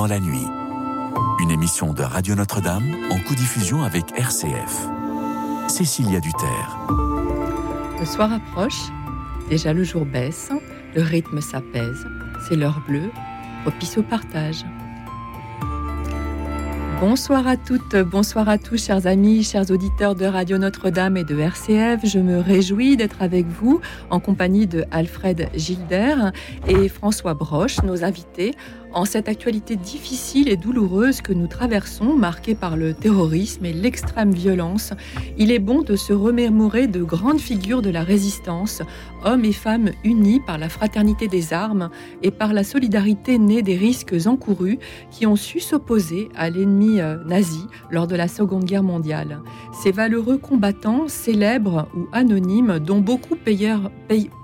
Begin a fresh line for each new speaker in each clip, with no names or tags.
dans la nuit. Une émission de Radio Notre-Dame en co-diffusion avec RCF. Cécilia Duterre.
Le soir approche, déjà le jour baisse, le rythme s'apaise, c'est l'heure bleue, propice au partage. Bonsoir à toutes, bonsoir à tous, chers amis, chers auditeurs de Radio Notre-Dame et de RCF. Je me réjouis d'être avec vous en compagnie de Alfred Gilder et François Broche, nos invités, en cette actualité difficile et douloureuse que nous traversons, marquée par le terrorisme et l'extrême violence, il est bon de se remémorer de grandes figures de la résistance, hommes et femmes unis par la fraternité des armes et par la solidarité née des risques encourus qui ont su s'opposer à l'ennemi euh, nazi lors de la Seconde Guerre mondiale. Ces valeureux combattants, célèbres ou anonymes, dont beaucoup payèrent, payèrent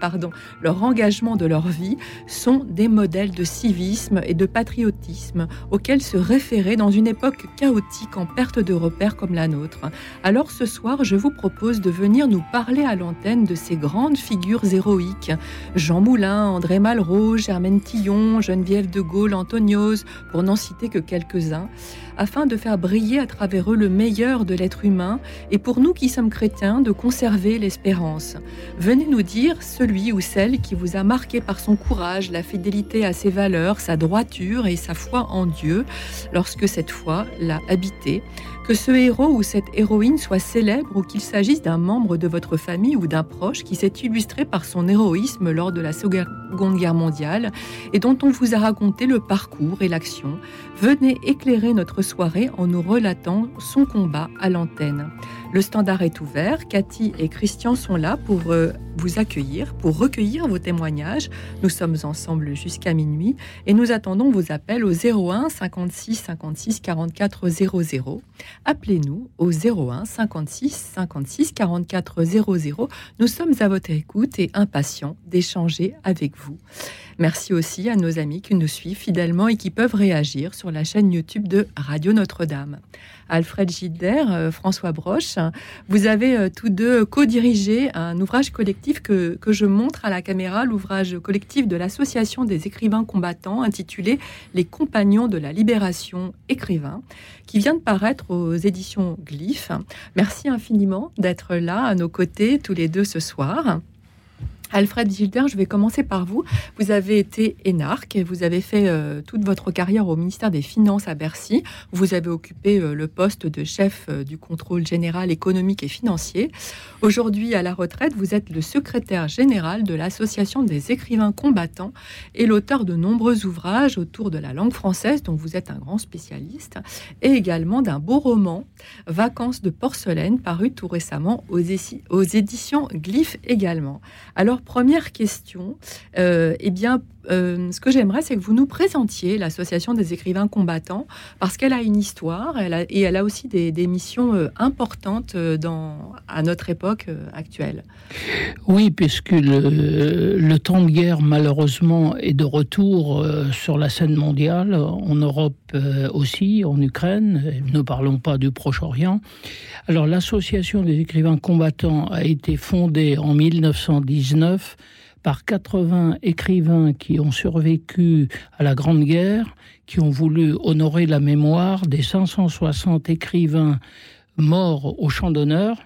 pardon, leur engagement de leur vie sont des modèles de civisme et de patriotisme auxquels se référer dans une époque chaotique en perte de repères comme la nôtre. Alors ce soir, je vous propose de venir nous parler à l'antenne de ces grandes figures héroïques. Jean Moulin, André Malraux, Germaine Tillon, Geneviève de Gaulle, Antoniose, pour n'en citer que quelques-uns afin de faire briller à travers eux le meilleur de l'être humain et pour nous qui sommes chrétiens de conserver l'espérance. Venez nous dire celui ou celle qui vous a marqué par son courage, la fidélité à ses valeurs, sa droiture et sa foi en Dieu lorsque cette foi l'a habité. Que ce héros ou cette héroïne soit célèbre ou qu'il s'agisse d'un membre de votre famille ou d'un proche qui s'est illustré par son héroïsme lors de la Seconde Guerre mondiale et dont on vous a raconté le parcours et l'action, venez éclairer notre soirée en nous relatant son combat à l'antenne. Le standard est ouvert. Cathy et Christian sont là pour euh, vous accueillir, pour recueillir vos témoignages. Nous sommes ensemble jusqu'à minuit et nous attendons vos appels au 01 56 56 44 00. Appelez-nous au 01 56 56 44 00. Nous sommes à votre écoute et impatients d'échanger avec vous. Merci aussi à nos amis qui nous suivent fidèlement et qui peuvent réagir sur la chaîne YouTube de Radio Notre-Dame. Alfred Gilder, euh, François Broche, vous avez euh, tous deux co-dirigé un ouvrage collectif que, que je montre à la caméra, l'ouvrage collectif de l'Association des écrivains combattants intitulé Les compagnons de la libération écrivains, qui vient de paraître aux éditions Glyph. Merci infiniment d'être là à nos côtés tous les deux ce soir. Alfred Gilder, je vais commencer par vous. Vous avez été énarque et vous avez fait euh, toute votre carrière au ministère des Finances à Bercy. Vous avez occupé euh, le poste de chef euh, du contrôle général économique et financier. Aujourd'hui, à la retraite, vous êtes le secrétaire général de l'Association des écrivains combattants et l'auteur de nombreux ouvrages autour de la langue française, dont vous êtes un grand spécialiste, et également d'un beau roman, Vacances de porcelaine, paru tout récemment aux, aux éditions Glyph également. Alors, première question, euh, eh bien, euh, ce que j'aimerais, c'est que vous nous présentiez l'Association des écrivains combattants, parce qu'elle a une histoire et elle a aussi des, missions euh, importantes dans, à notre époque actuelle.
Oui, puisque le, temps de guerre, malheureusement, est de retour sur la scène mondiale, en Europe aussi, en Ukraine, ne parlons pas du Proche-Orient. Alors, l'Association des écrivains combattants a été fondée en 1919 par 80 écrivains qui ont survécu à la Grande Guerre, qui ont voulu honorer la mémoire des 560 écrivains morts au champ d'honneur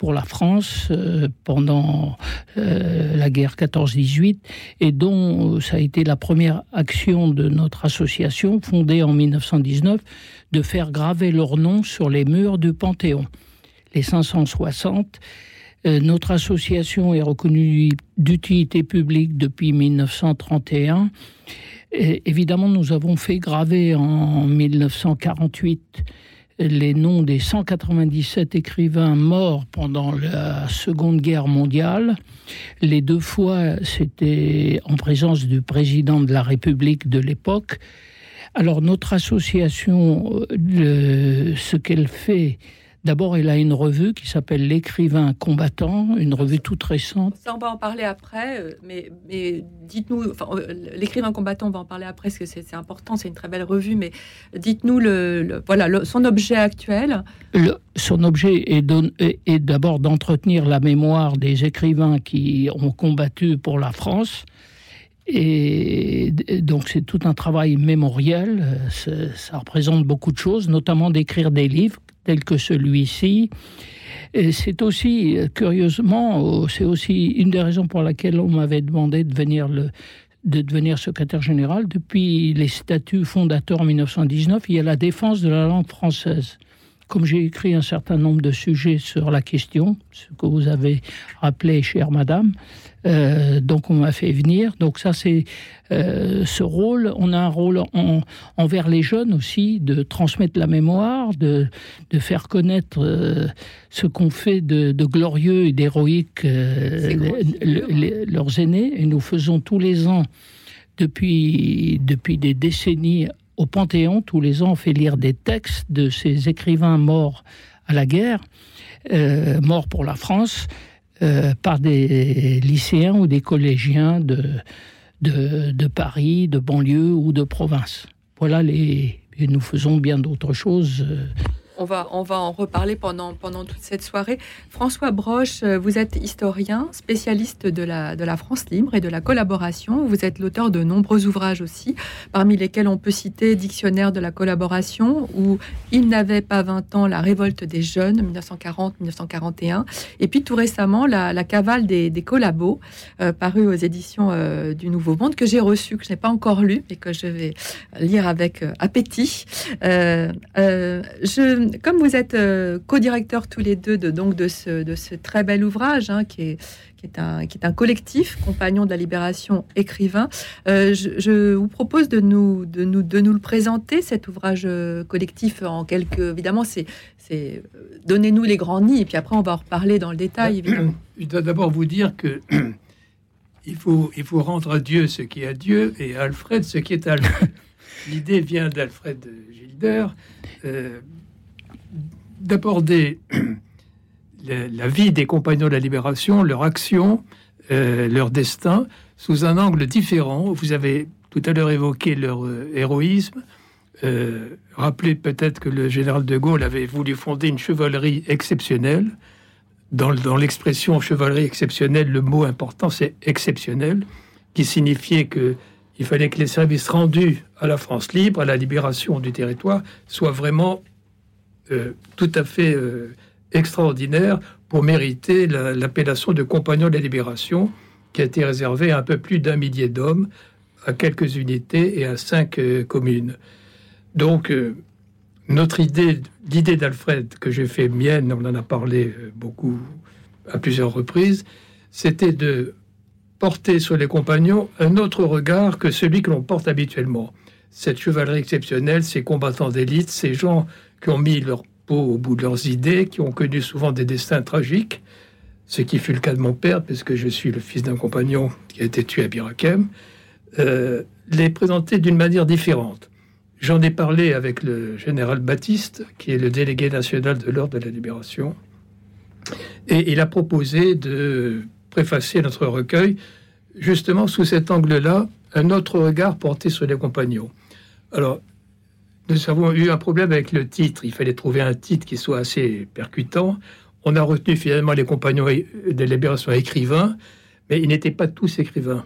pour la France euh, pendant euh, la guerre 14-18 et dont euh, ça a été la première action de notre association fondée en 1919 de faire graver leurs noms sur les murs du Panthéon. Les 560 euh, notre association est reconnue d'utilité publique depuis 1931. évidemment, nous avons fait graver en 1948 les noms des 197 écrivains morts pendant la Seconde Guerre mondiale. Les deux fois, c'était en présence du président de la République de l'époque. Alors notre association, euh, ce qu'elle fait, D'abord, elle a une revue qui s'appelle L'écrivain combattant, une revue toute récente.
Ça, on va en parler après, euh, mais, mais dites-nous, euh, l'écrivain combattant, on va en parler après, parce que c'est important, c'est une très belle revue, mais dites-nous le, voilà, son objet actuel.
son objet est d'abord d'entretenir la mémoire des écrivains qui ont combattu pour la France Et donc c'est tout un travail mémoriel, ça représente beaucoup de choses, notamment d'écrire des livres tels que celui-ci. C'est aussi, curieusement, c'est aussi une des raisons pour laquelle on m'avait demandé de venir le, de devenir secrétaire général. Depuis les statuts fondateurs en 1919, il y a la défense de la langue française. Comme j'ai écrit un certain nombre de sujets sur la question, ce que vous avez rappelé, chère madame, euh, donc on m'a fait venir. Donc ça c'est euh, ce rôle. On a un rôle envers les jeunes aussi de transmettre la mémoire, de, de faire connaître euh, ce qu'on fait de, glorieux et d'héroïque leurs aînés. Et nous faisons tous les ans depuis depuis des décennies au Panthéon. Tous les ans on fait lire des textes de ces écrivains morts à la guerre, morts pour la France. Euh, par des lycéens ou des collégiens de, de, de, Paris, de banlieue ou de province. Voilà les. Et nous faisons bien d'autres choses. Euh,
on va, on va en reparler pendant, pendant toute cette soirée. François Broche, euh, vous êtes historien, spécialiste de la, de la France libre et de la collaboration. Vous êtes l'auteur de nombreux ouvrages aussi, parmi lesquels on peut citer Dictionnaire de la collaboration ou Il n'avait pas 20 ans, la révolte des jeunes, 1940-1941. Et puis tout récemment, La, cavale des, des collabos, euh, paru aux éditions euh, du Nouveau Monde, que j'ai reçu, que je n'ai pas encore lu, mais que je vais lire avec appétit. je, comme vous êtes euh, co-directeur tous les deux de, donc de, ce, de ce très bel ouvrage, hein, qui, est, qui, est un, qui est un collectif, Compagnon de la Libération, écrivain, euh, je, vous propose de nous, de, nous, de nous le présenter, cet ouvrage euh, collectif, en quelques... Évidemment, c'est... Donnez-nous les grands nids, et puis après, on va en reparler dans le détail, évidemment.
Je dois d'abord vous dire que... Il faut, il faut rendre à Dieu ce qui est à Dieu et à Alfred ce qui est à Alfred. L'idée vient d'Alfred Gilder, d'aborder la vie des compagnons de la libération, leur action, euh, leur destin, sous un angle différent. Vous avez tout à l'heure évoqué leur euh, héroïsme. Euh, rappelez peut-être que le général de Gaulle avait voulu fonder une chevalerie exceptionnelle. Dans, dans l'expression chevalerie exceptionnelle, le mot important c'est exceptionnel, qui signifiait que il fallait que les services rendus à la France libre, à la libération du territoire, soient vraiment euh, tout à fait euh, extraordinaire pour mériter l'appellation de compagnon de la libération, qui a été réservée à un peu plus d'un millier d'hommes, à quelques unités et à cinq euh, communes. Donc, notre idée, l'idée d'Alfred, que j'ai fait mienne, on en a parlé beaucoup à plusieurs reprises, c'était de porter sur les compagnons un autre regard que celui que l'on porte habituellement. Cette chevalerie exceptionnelle, ces combattants d'élite, ces gens qui ont mis leur peau au bout de leurs idées, qui ont connu souvent des destins tragiques, ce qui fut le cas de mon père, puisque je suis le fils d'un compagnon qui a été tué à Birakem, euh, les présenter d'une manière différente. J'en ai parlé avec le général Baptiste, qui est le délégué national de l'Ordre de la Libération, et il a proposé de préfacer notre recueil justement sous cet angle-là, un autre regard porté sur les compagnons. Alors, nous avons eu un problème avec le titre. Il fallait trouver un titre qui soit assez percutant. On a retenu finalement les compagnons de libération écrivains, mais ils n'étaient pas tous écrivains.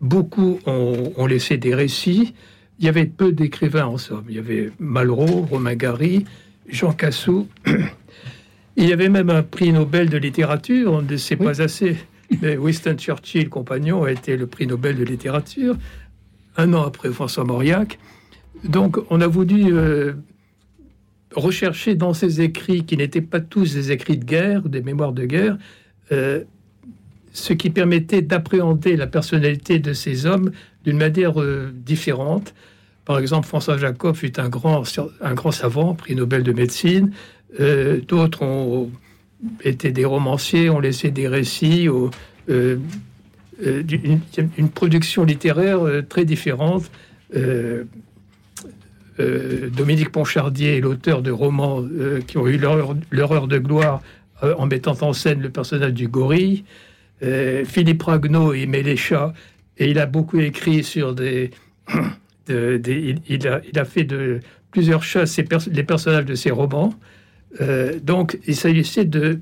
Beaucoup ont, laissé des récits. Il y avait peu d'écrivains en somme. Il y avait Malraux, Romain Gary, Jean Cassou. Il y avait même un prix Nobel de littérature, on ne sait pas assez. Mais Winston Churchill, compagnon, a été le prix Nobel de littérature, un an après François Mauriac. Donc, on a voulu euh, rechercher dans ces écrits, qui n'étaient pas tous des écrits de guerre des mémoires de guerre, euh, ce qui permettait d'appréhender la personnalité de ces hommes d'une manière euh, différente. Par exemple, François Jacob fut un grand, savant, prix Nobel de médecine. D'autres ont été des romanciers, ont laissé des récits, une, production littéraire très différente. Dominique Ponchardier, l'auteur de romans euh, qui ont eu leur, heure de gloire euh, en mettant en scène le personnage du gorille. Philippe Ragnaud aimait les chats et il a beaucoup écrit sur des. il, a, fait de plusieurs chats les personnages de ses romans. donc, il s'agissait de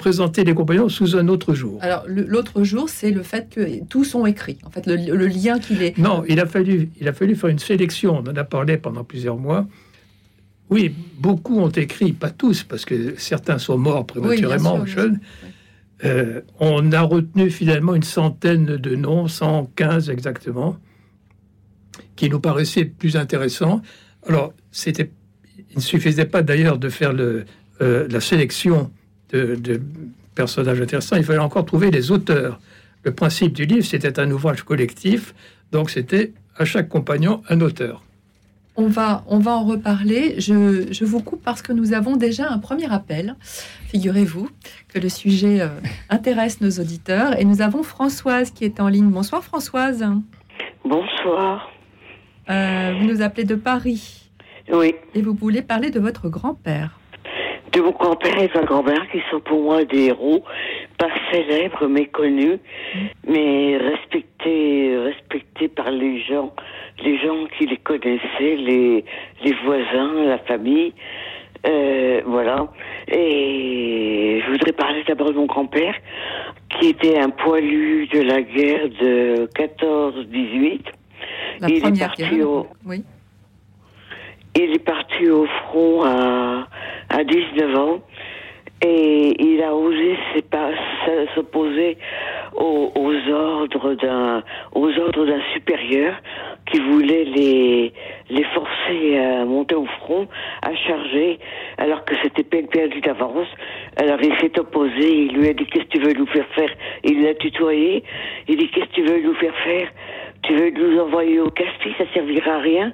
présenter les compagnons sous un autre jour.
Alors, l'autre jour, c'est le fait que tous sont écrits. En fait, le, lien qu'il est.
Non, il a, fallu, il a fallu faire une sélection. On en a parlé pendant plusieurs mois. Oui, beaucoup ont écrit, pas tous, parce que certains sont morts prématurément, jeunes. Euh, on a retenu finalement une centaine de noms, 115 exactement, qui nous paraissaient plus intéressants. Alors, c'était, il ne suffisait pas d'ailleurs de faire le, euh, la sélection de, personnages intéressants, il fallait encore trouver les auteurs. Le principe du livre, c'était un ouvrage collectif, donc c'était à chaque compagnon un auteur.
On va, on va en reparler. Je, je, vous coupe parce que nous avons déjà un premier appel. Figurez-vous que le sujet euh, intéresse nos auditeurs. Et nous avons Françoise qui est en ligne. Bonsoir Françoise.
Bonsoir.
Euh, vous nous appelez de Paris.
Oui.
Et vous voulez parler de votre grand-père
de mon grand-père et de ma grand-mère qui sont pour moi des héros, pas célèbres mais connus, mais respectés, respectés par les gens, les gens qui les connaissaient, les, les voisins, la famille. Euh, voilà. Et je voudrais parler d'abord de mon grand-père, qui était un poilu de la guerre de 14-18.
Il est parti guerre, au... oui.
Il est parti au front à à 19 ans et il a osé s'opposer aux, aux, ordres d'un aux ordres d'un supérieur qui voulait les les forcer à monter au front, à charger, alors que c'était perdue d'avance. Alors il s'est opposé, il lui a dit qu'est-ce que tu veux nous faire faire? Il l'a tutoyé, il dit qu'est-ce que tu veux nous faire faire? Tu veux nous envoyer au casse ça servira à rien.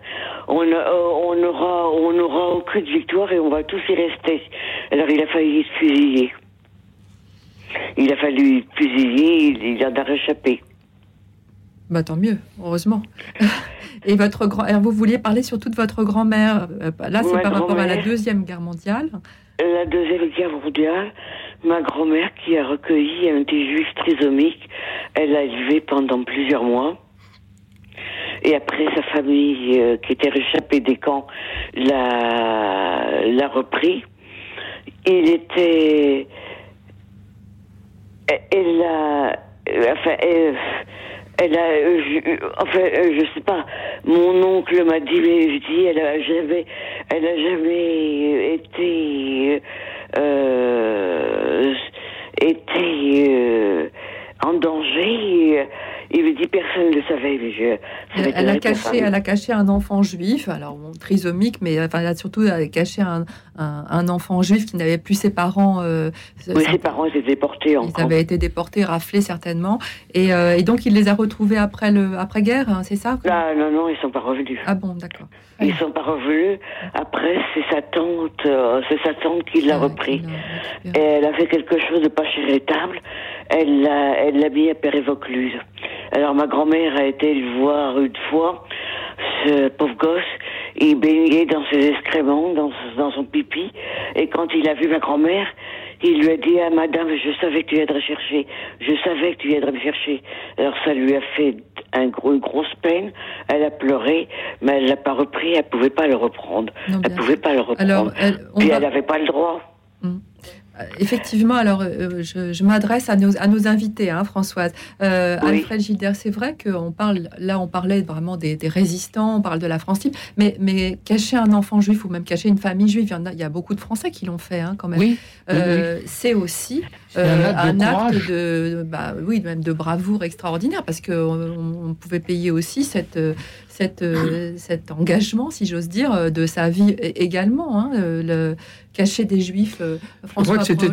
On, euh, on aura, on aura aucune victoire et on va tous y rester. Alors il a fallu se fusiller. Il a fallu fusiller, il, il en a réchappé.
Bah tant mieux, heureusement. Et votre grand, vous vouliez parler surtout de votre grand-mère. Euh, là, c'est par rapport à la deuxième guerre mondiale.
La deuxième guerre mondiale, ma grand-mère qui a recueilli un des juifs trisomiques, elle l'a élevé pendant plusieurs mois. Et après, sa famille, euh, qui était réchappée des camps, l'a, l'a repris. Il était. Elle a. Enfin, elle, elle a. Je, enfin, je sais pas. Mon oncle m'a dit, mais je dis, elle a jamais. Elle a jamais été. Euh, été. Euh, en danger. Il me dit personne ne le savait, mais je.
Elle, a caché, elle a caché un enfant juif, alors trisomique, mais enfin, elle a surtout caché un, un, enfant juif qui n'avait plus ses parents.
Euh, oui, ses parents étaient déportés
encore. Ils avaient été déportés, raflés certainement, et, euh, et donc il les a retrouvés après le après guerre, hein, c'est ça
Là, non, non, ils sont pas revenus.
Ah bon, d'accord.
Ils sont pas revenus. Après, c'est sa tante, euh, c'est sa tante qui l'a ah, repris. Et elle a fait quelque chose de pas charitable. Elle l'a, elle l'a mis à Père-et-Vaucluse. Alors ma grand-mère a été le voir une fois, ce pauvre gosse, il baignait dans ses excréments, dans, dans son pipi, et quand il a vu ma grand-mère, il lui a dit à madame, je savais que tu viendrais chercher, je savais que tu viendrais me chercher. Alors ça lui a fait un gros, une grosse peine, elle a pleuré, mais elle l'a pas repris, elle pouvait pas le reprendre. elle pouvait pas le reprendre. Alors, elle, Puis elle n'avait pas le droit.
Hum. Euh, effectivement, alors euh, je, m'adresse à nos, à nos invités, hein, Françoise. Euh, Alfred Gilder, c'est vrai qu'on parle, là on parlait vraiment des, résistants, on parle de la France libre, mais, mais cacher un enfant juif ou même cacher une famille juive, il y, en a, il y a beaucoup de Français qui l'ont fait hein, quand même.
Oui,
C'est aussi un acte, de, bah, oui, même de bravoure extraordinaire parce qu'on on pouvait payer aussi cette, cette, cet engagement, si j'ose dire, de sa vie également. Hein, le, cacher des juifs.
François c'était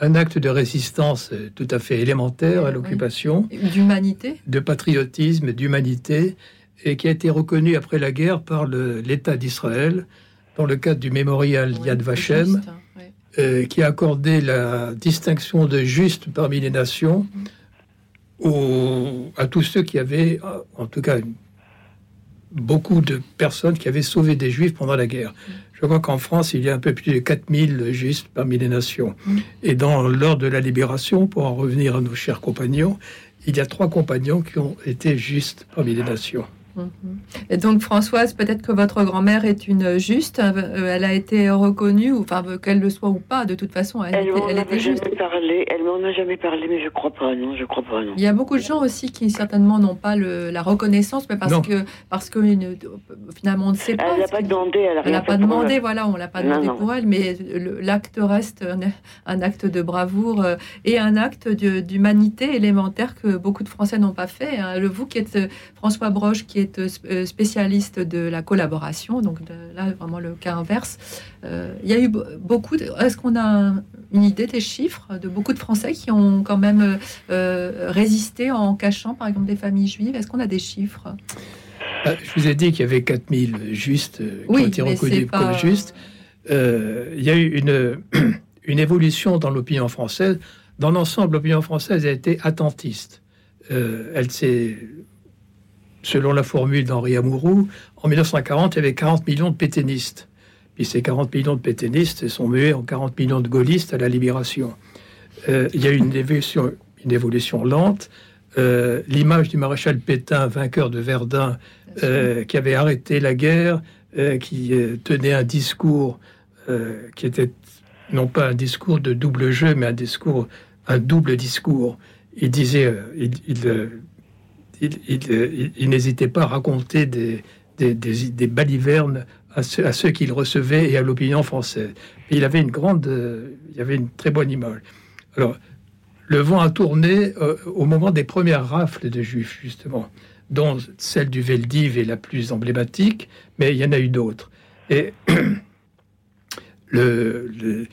un, acte de résistance euh, tout à fait élémentaire à l'occupation.
D'humanité.
De patriotisme, d'humanité, et qui a été reconnu après la guerre par l'État d'Israël, dans le cadre du mémorial Yad Vashem, euh, qui a accordé la distinction de juste parmi les nations à tous ceux qui avaient, en tout cas, beaucoup de personnes qui avaient sauvé des juifs pendant la guerre. Je crois qu'en France, il y a un peu plus de 4000 justes parmi les nations. Mm. Et dans l'ordre de la libération, pour en revenir à nos chers compagnons, il y a trois compagnons qui ont été justes parmi les nations.
Mhm. Et donc Françoise, peut-être que votre grand-mère est une juste, euh, elle a été reconnue, ou enfin qu'elle le soit ou pas, de toute façon, elle,
Elle
était, elle
a
était
jamais
juste.
parlé. Elle m'en a jamais parlé, mais je crois pas. Non, je crois pas. Non.
Il y a beaucoup de gens aussi qui certainement n'ont pas le, la reconnaissance, mais parce
Non.
que parce que une- finalement on ne sait pas.
Elle n'a
ce
pas demandé. Elle a
Elle
rien
n'a pas demandé, voilà, on l'a pas demandé
non.
pour elle, mais l'acte reste un, un acte de bravoure euh, et un acte d'humanité élémentaire que beaucoup de Français n'ont pas fait. hein. Le vous qui êtes euh, François Broche, qui est euh, euh, spécialiste de la collaboration, donc de- là vraiment le cas inverse. Euh, il y a eu be- beaucoup. Est-ce qu'on a une idée des chiffres de beaucoup de Français qui ont quand même euh, résisté en cachant, par exemple, des familles juives? Est-ce qu'on a des chiffres?
Ah, Je vous ai dit qu'il y avait 4000 justes euh, qui
Oui,
ont été reconnus
pas-
comme justes. Euh, il y a eu une, une évolution dans l'opinion française. Dans l'ensemble, l'opinion française a été attentiste. Elle s'est, selon la formule d'Henri Amouroux, en 1940, il y avait 40 millions de pétainistes. Puis ces 40 millions de pétainistes sont mués en 40 millions de gaullistes à la Libération. Euh, il y a une évolution, une évolution lente. Euh, L'image du maréchal Pétain, vainqueur de Verdun, euh, qui avait arrêté la guerre, qui tenait un discours qui était non pas un discours de double jeu, mais un discours, un double discours. Il disait, il, euh, il- n'hésitait pas à raconter des, balivernes à ceux, qu'il recevait et à l'opinion française. Et il avait une grande, euh, il avait une très bonne image. Alors, le vent a tourné euh, au moment des premières rafles de juifs, justement, dont celle du Veldiv est la plus emblématique, mais il y en a eu d'autres. Et le,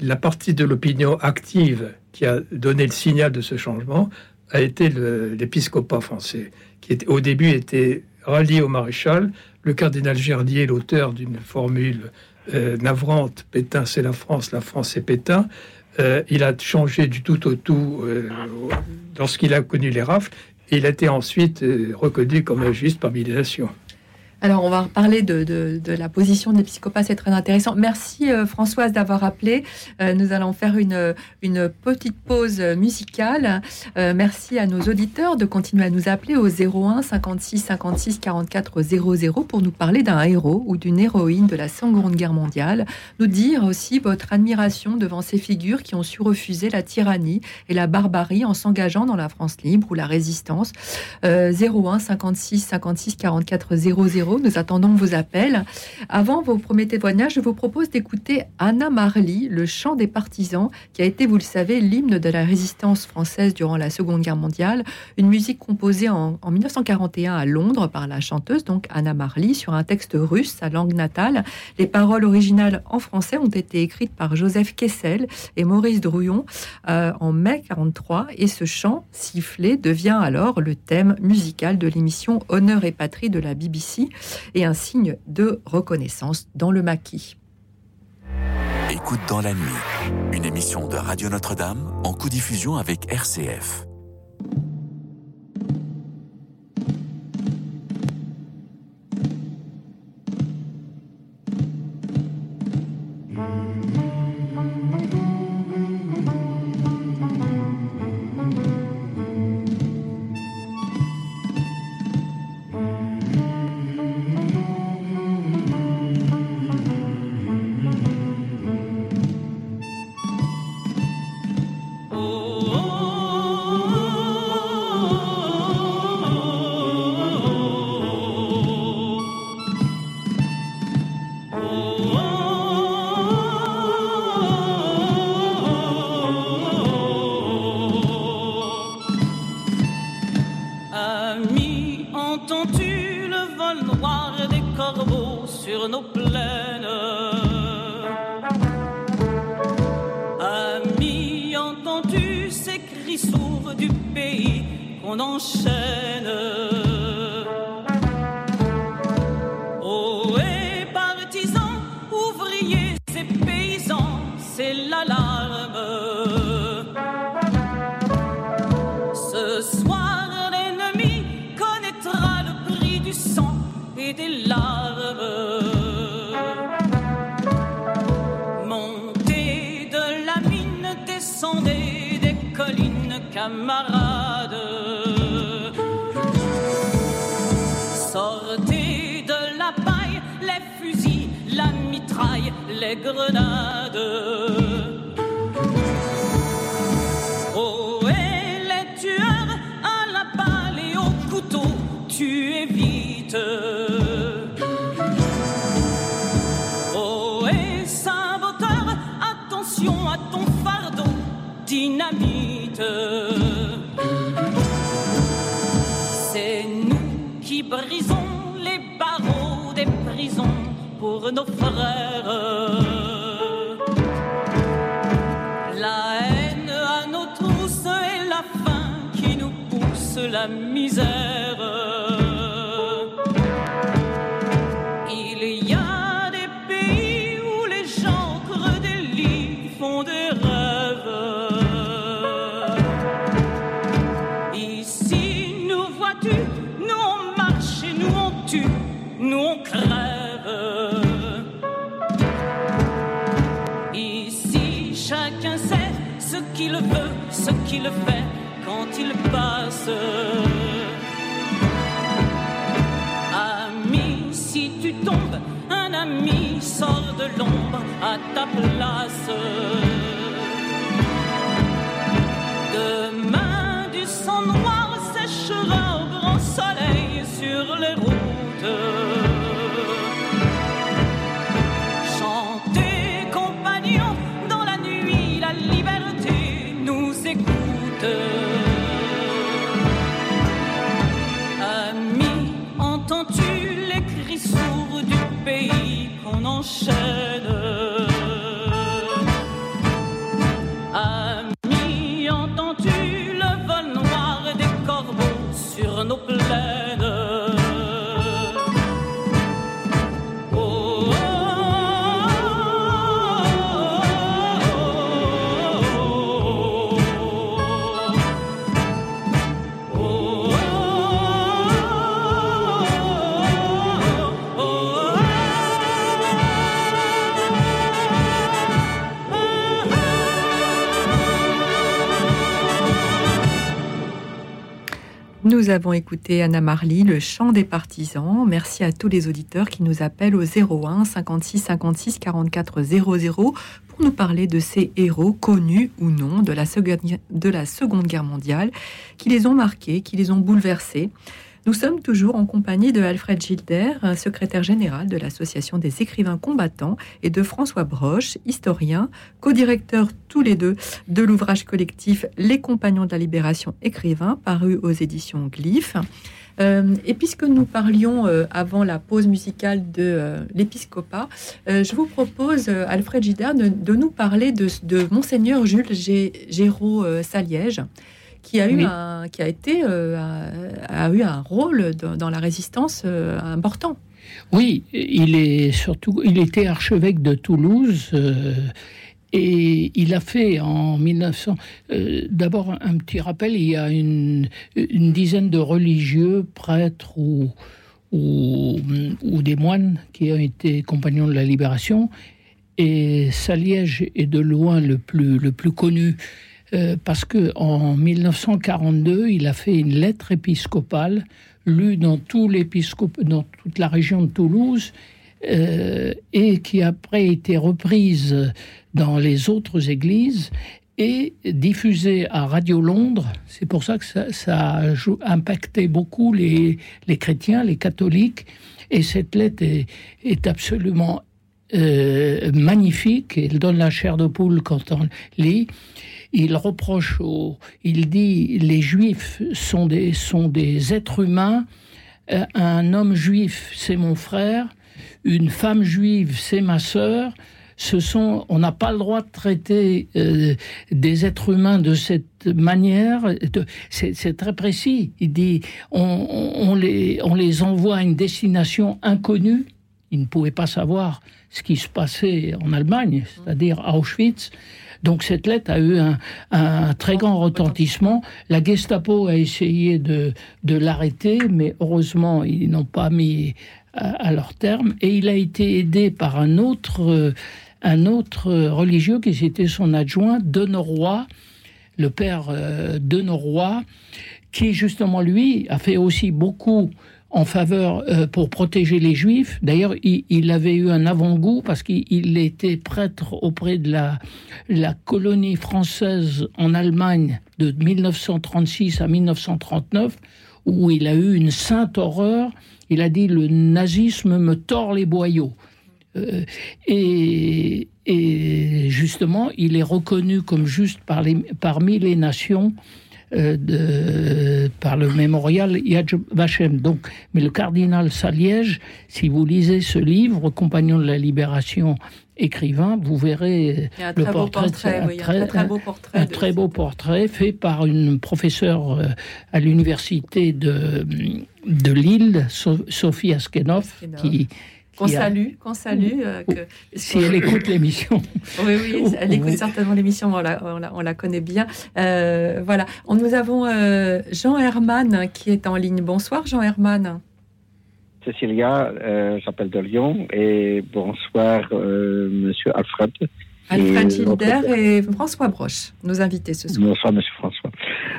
la partie de l'opinion active qui a donné le signal de ce changement a été l'épiscopat français, qui était- au début était rallié au maréchal. Le cardinal Gerdier, l'auteur d'une formule euh, navrante, Pétain c'est la France, la France c'est Pétain, euh, il a changé du tout au tout euh, lorsqu'il a connu les rafles. Et il a été ensuite euh, reconnu comme un juste parmi les nations.
Alors, on va reparler de, de- la position des psychopathes, c'est très intéressant. Merci euh, Françoise d'avoir appelé. Euh, nous allons faire une, une petite pause musicale. Euh, merci à nos auditeurs de continuer à nous appeler au 01 56 56 44 00 pour nous parler d'un héros ou d'une héroïne de la Seconde Guerre mondiale. Nous dire aussi votre admiration devant ces figures qui ont su refuser la tyrannie et la barbarie en s'engageant dans la France libre ou la résistance. Euh, 01 56 56 44 00. Nous attendons vos appels. Avant vos premiers témoignages, je vous propose d'écouter Anna Marly, le chant des partisans, qui a été, vous le savez, l'hymne de la résistance française durant la Seconde Guerre mondiale. Une musique composée en, en 1941 à Londres par la chanteuse, donc Anna Marly, sur un texte russe, sa langue natale. Les paroles originales en français ont été écrites par Joseph Kessel et Maurice Drouillon euh, en mai 43 et ce chant sifflé devient alors le thème musical de l'émission Honneur et Patrie de la BBC et un signe de reconnaissance dans le maquis.
Écoute dans la nuit, une émission de Radio Notre-Dame en co-diffusion avec RCF.
Avons écouté Anna Marly, le chant des partisans. Merci à tous les auditeurs qui nous appellent au 01 56 56 44 00 pour nous parler de ces héros connus ou non de la Seconde, de la seconde Guerre mondiale, qui les ont marqués, qui les ont bouleversés. Nous sommes toujours en compagnie de Alfred Gilder, secrétaire général de l'Association des écrivains combattants, et de François Broche, historien, co-directeur tous les deux de l'ouvrage collectif Les Compagnons de la Libération écrivains, paru aux éditions Glyph. Euh, et puisque nous parlions euh, avant la pause musicale de euh, l'épiscopat, je vous propose, Alfred Gilder, de, nous parler de, de Monseigneur Jules Gé- Géraud Saliège, qui a eu
Oui.
un, qui a été, euh, a, a eu un rôle dans, dans la résistance euh, important.
Oui, il est surtout, il était archevêque de Toulouse euh, et il a fait en 1900. euh, D'abord un petit rappel, il y a une, une dizaine de religieux, prêtres ou, ou, ou des moines qui ont été compagnons de la libération. Et Saliège est de loin le plus, le plus connu euh, parce que en 1942, il a fait une lettre épiscopale lue dans, tout dans toute la région de Toulouse euh, et qui après été reprise dans les autres églises et diffusée à Radio Londres. C'est pour ça que ça, a impacté beaucoup les, les chrétiens, les catholiques. Et cette lettre est, est absolument euh, magnifique. Elle donne la chair de poule quand on lit. Il reproche, il dit, les juifs sont des, sont des êtres humains. Euh, un homme juif, c'est mon frère. Une femme juive, c'est ma sœur. Ce sont, on n'a pas le droit de traiter euh, des êtres humains de cette manière. C'est très précis. Il dit, on les, on les envoie à une destination inconnue. Ils ne pouvaient pas savoir ce qui se passait en Allemagne, c'est-à-dire à Auschwitz. Donc cette lettre a eu un, très grand retentissement. La Gestapo a essayé de, l'arrêter, mais heureusement, ils n'ont pas mis à, leur terme. Et il a été aidé par un autre, euh, religieux qui était son adjoint, Denoroy, le père euh, Denoroy, qui justement, lui, a fait aussi beaucoup en faveur euh, pour protéger les Juifs. D'ailleurs, il, avait eu un avant-goût parce qu'il il était prêtre auprès de la, colonie française en Allemagne de 1936 à 1939, où il a eu une sainte horreur. Il a dit le nazisme me tord les boyaux. Euh, et, justement, il est reconnu comme juste parmi les nations euh, de- par le mémorial Yad Vashem. Donc, mais le cardinal Saliège, si vous lisez ce livre, Compagnon de la Libération, écrivain, vous verrez
Il y a un
le
très
portrait un
oui,
très-
beau portrait.
un très beau portrait fait par une professeure euh, à l'université de, de Lille, So- Sophie Askenov,
Askenov.
qui,
Qu'on salue, qu'on salue. euh, que-
si elle écoute l'émission,
Oui, oui, elle écoute
Oui.
certainement l'émission, on la, on, la, on la connaît bien. Euh, voilà, On- nous avons euh, Jean Herman qui est en ligne. Bonsoir Jean Herman.
Cécilia, euh, j'appelle de Lyon et bonsoir euh, Monsieur Alfred.
Alfred Gilder et François Broche, nos invités ce soir.
Bonsoir Monsieur François.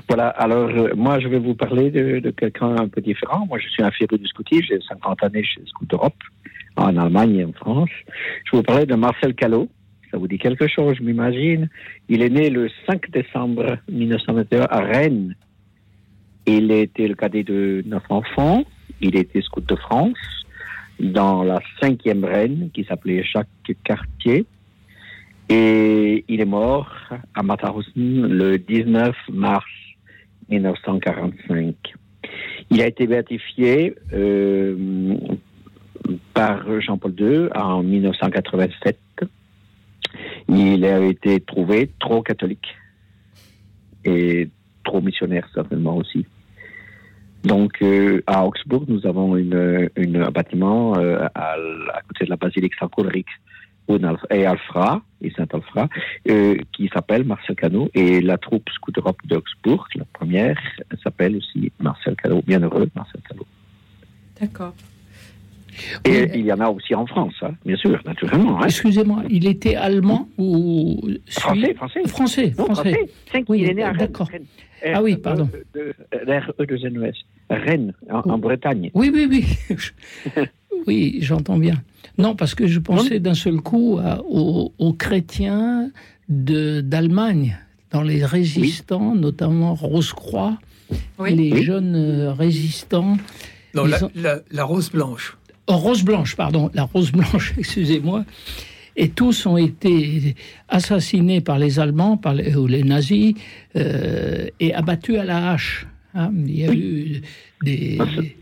Voilà, alors euh, moi je vais vous parler de, de quelqu'un un peu différent. Moi je suis un féru du scoutisme, j'ai 50 années chez Scout Europe, en Allemagne et en France. Je vous parler de Marcel Callot. Ça vous dit quelque chose, je m'imagine. Il est né le 5 décembre 1921 à Rennes. Il était le cadet de neuf enfants. Il était scout de France dans la cinquième Rennes qui s'appelait Jacques Cartier. Et il est mort à Mauthausen le 19 mars 1945. Il a été béatifié euh, par Jean-Paul II en 1987. Il a été trouvé trop catholique et trop missionnaire certainement aussi. Donc euh, à Augsbourg, nous avons un bâtiment euh, à, côté de la basilique Saint-Colric et Alfra, et Saint-Alfra, euh, qui s'appelle Marcel Cano. Et la troupe Scout Europe d'Augsbourg, la première, elle s'appelle aussi Marcel Cano. Bienheureux, Marcel Cano.
D'accord.
Et
Oui.
il y en a aussi en France, hein, bien sûr, naturellement. hein.
excusez-moi, il était allemand ou
Français, français.
Français,
Non,
français.
français.
Oui,
il est né à Rennes.
d'accord.
Rennes.
Ah oui, pardon.
E- de- RE2NES. Rennes, en, en Bretagne.
Oui, oui, oui. oui, j'entends bien. Non, parce que je pensais d'un seul coup à- aux, aux chrétiens de- d'Allemagne, dans les résistants, notamment Rose-Croix,
Oui.
les
Oui.
jeunes euh, résistants.
Non,
Ils
la,
ont-
la- la rose blanche.
Rose Blanche, pardon, la Rose Blanche, excusez-moi. Et tous ont été assassinés par les Allemands, par les, ou les nazis, euh, et abattus à la hache. hein. Il y a eu des,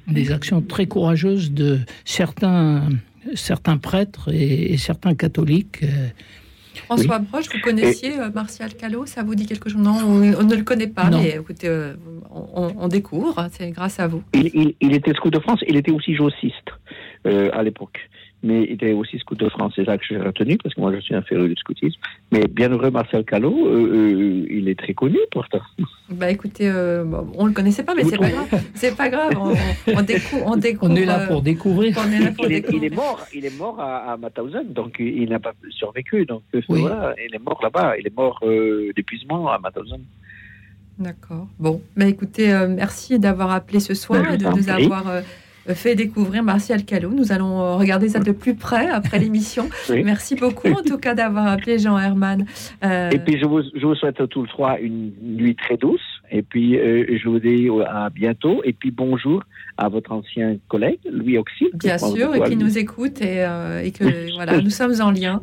des actions très courageuses de certains, certains prêtres et, et certains catholiques. euh,
François Broche, vous connaissiez euh, Martial Callot Ça vous dit quelque chose? Non, on, on ne le connaît pas,
Non.
mais écoutez, euh, on, découvre, c'est grâce à vous.
Il, il- il était scout de France, il était aussi jossiste euh, à l'époque. Mais il était aussi scout de France, c'est ça que j'ai retenu, parce que moi je suis un féru du scoutisme. Mais bienheureux Marcel Callot, euh, euh, il est très connu pourtant.
Bah écoutez, euh, bon, on le connaissait pas, mais c'est pas grave. C'est pas grave. On, on découvre, on découvre.
On est là pour découvrir.
on est là pour
Il est, il
découvrir.
est mort, il est mort à, à Mauthausen, donc il n'a pas survécu. Donc
Oui.
voilà, il est mort là-bas, il est mort euh, d'épuisement à Mauthausen.
D'accord. Bon, bah écoutez, euh, merci d'avoir appelé ce soir
Ben,
et de nous avoir euh, fait découvrir Martial Callot. Nous allons euh, regarder ça de plus près après l'émission.
Oui.
Merci beaucoup en tout cas d'avoir appelé Jean Herman. Euh,
Et puis je vous, je vous souhaite à tous les trois une nuit très douce. Et puis euh, je vous dis à bientôt. Et puis bonjour à votre ancien collègue, Louis Auxil.
Bien sûr, et qui nous écoute et, euh, et que voilà, nous sommes en lien.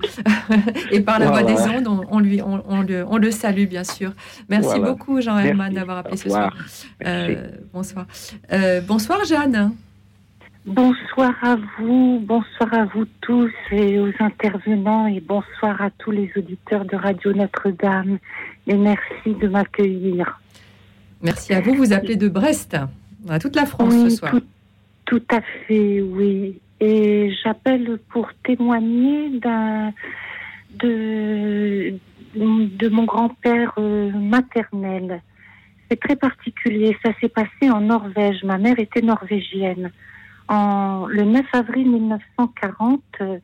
et par la voix
Voilà.
des ondes, on, on lui, on, on le, on le salue bien sûr. Merci
Voilà.
beaucoup Jean Herman d'avoir appelé ce soir. Euh, bonsoir. Euh, bonsoir Jeanne.
Bonsoir à vous, bonsoir à vous tous et aux intervenants et bonsoir à tous les auditeurs de Radio Notre-Dame et merci de m'accueillir.
Merci à vous. Vous appelez de Brest, à toute la France
Oui,
ce soir.
tout, tout à fait, oui. Et j'appelle pour témoigner d'un de, de mon grand-père euh, maternel. C'est très particulier. Ça s'est passé en Norvège. Ma mère était norvégienne. En, le 9 avril 1940, euh,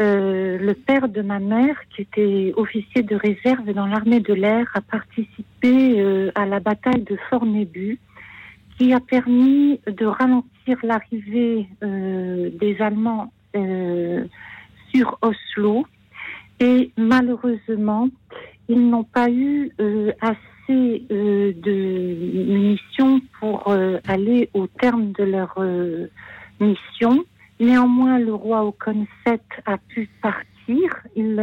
euh, le père de ma mère, qui était officier de réserve dans l'armée de l'air, a participé euh, à la bataille de Fort Nébu, qui a permis de ralentir l'arrivée des Allemands sur Oslo. Et malheureusement, ils n'ont pas eu euh, euh, de munitions pour euh, aller au terme de leur euh, mission. Néanmoins, le roi Haakon VII a pu partir. Il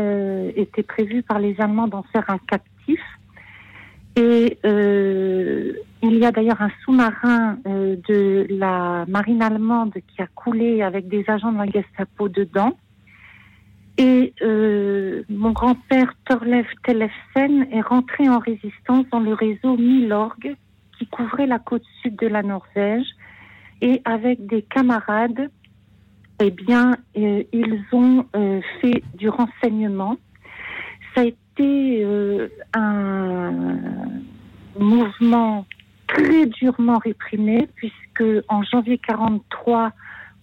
était prévu par les Allemands d'en faire un captif. Et il y a d'ailleurs un sous-marin de la marine allemande qui a coulé avec des agents de la Gestapo dedans. Et euh, mon grand-père Torlev Tellefsen est rentré en résistance dans le réseau Milorg qui couvrait la côte sud de la Norvège. Et avec des camarades, eh bien, euh, ils ont euh, fait du renseignement. Ça a été euh, un mouvement très durement réprimé puisque en janvier 43,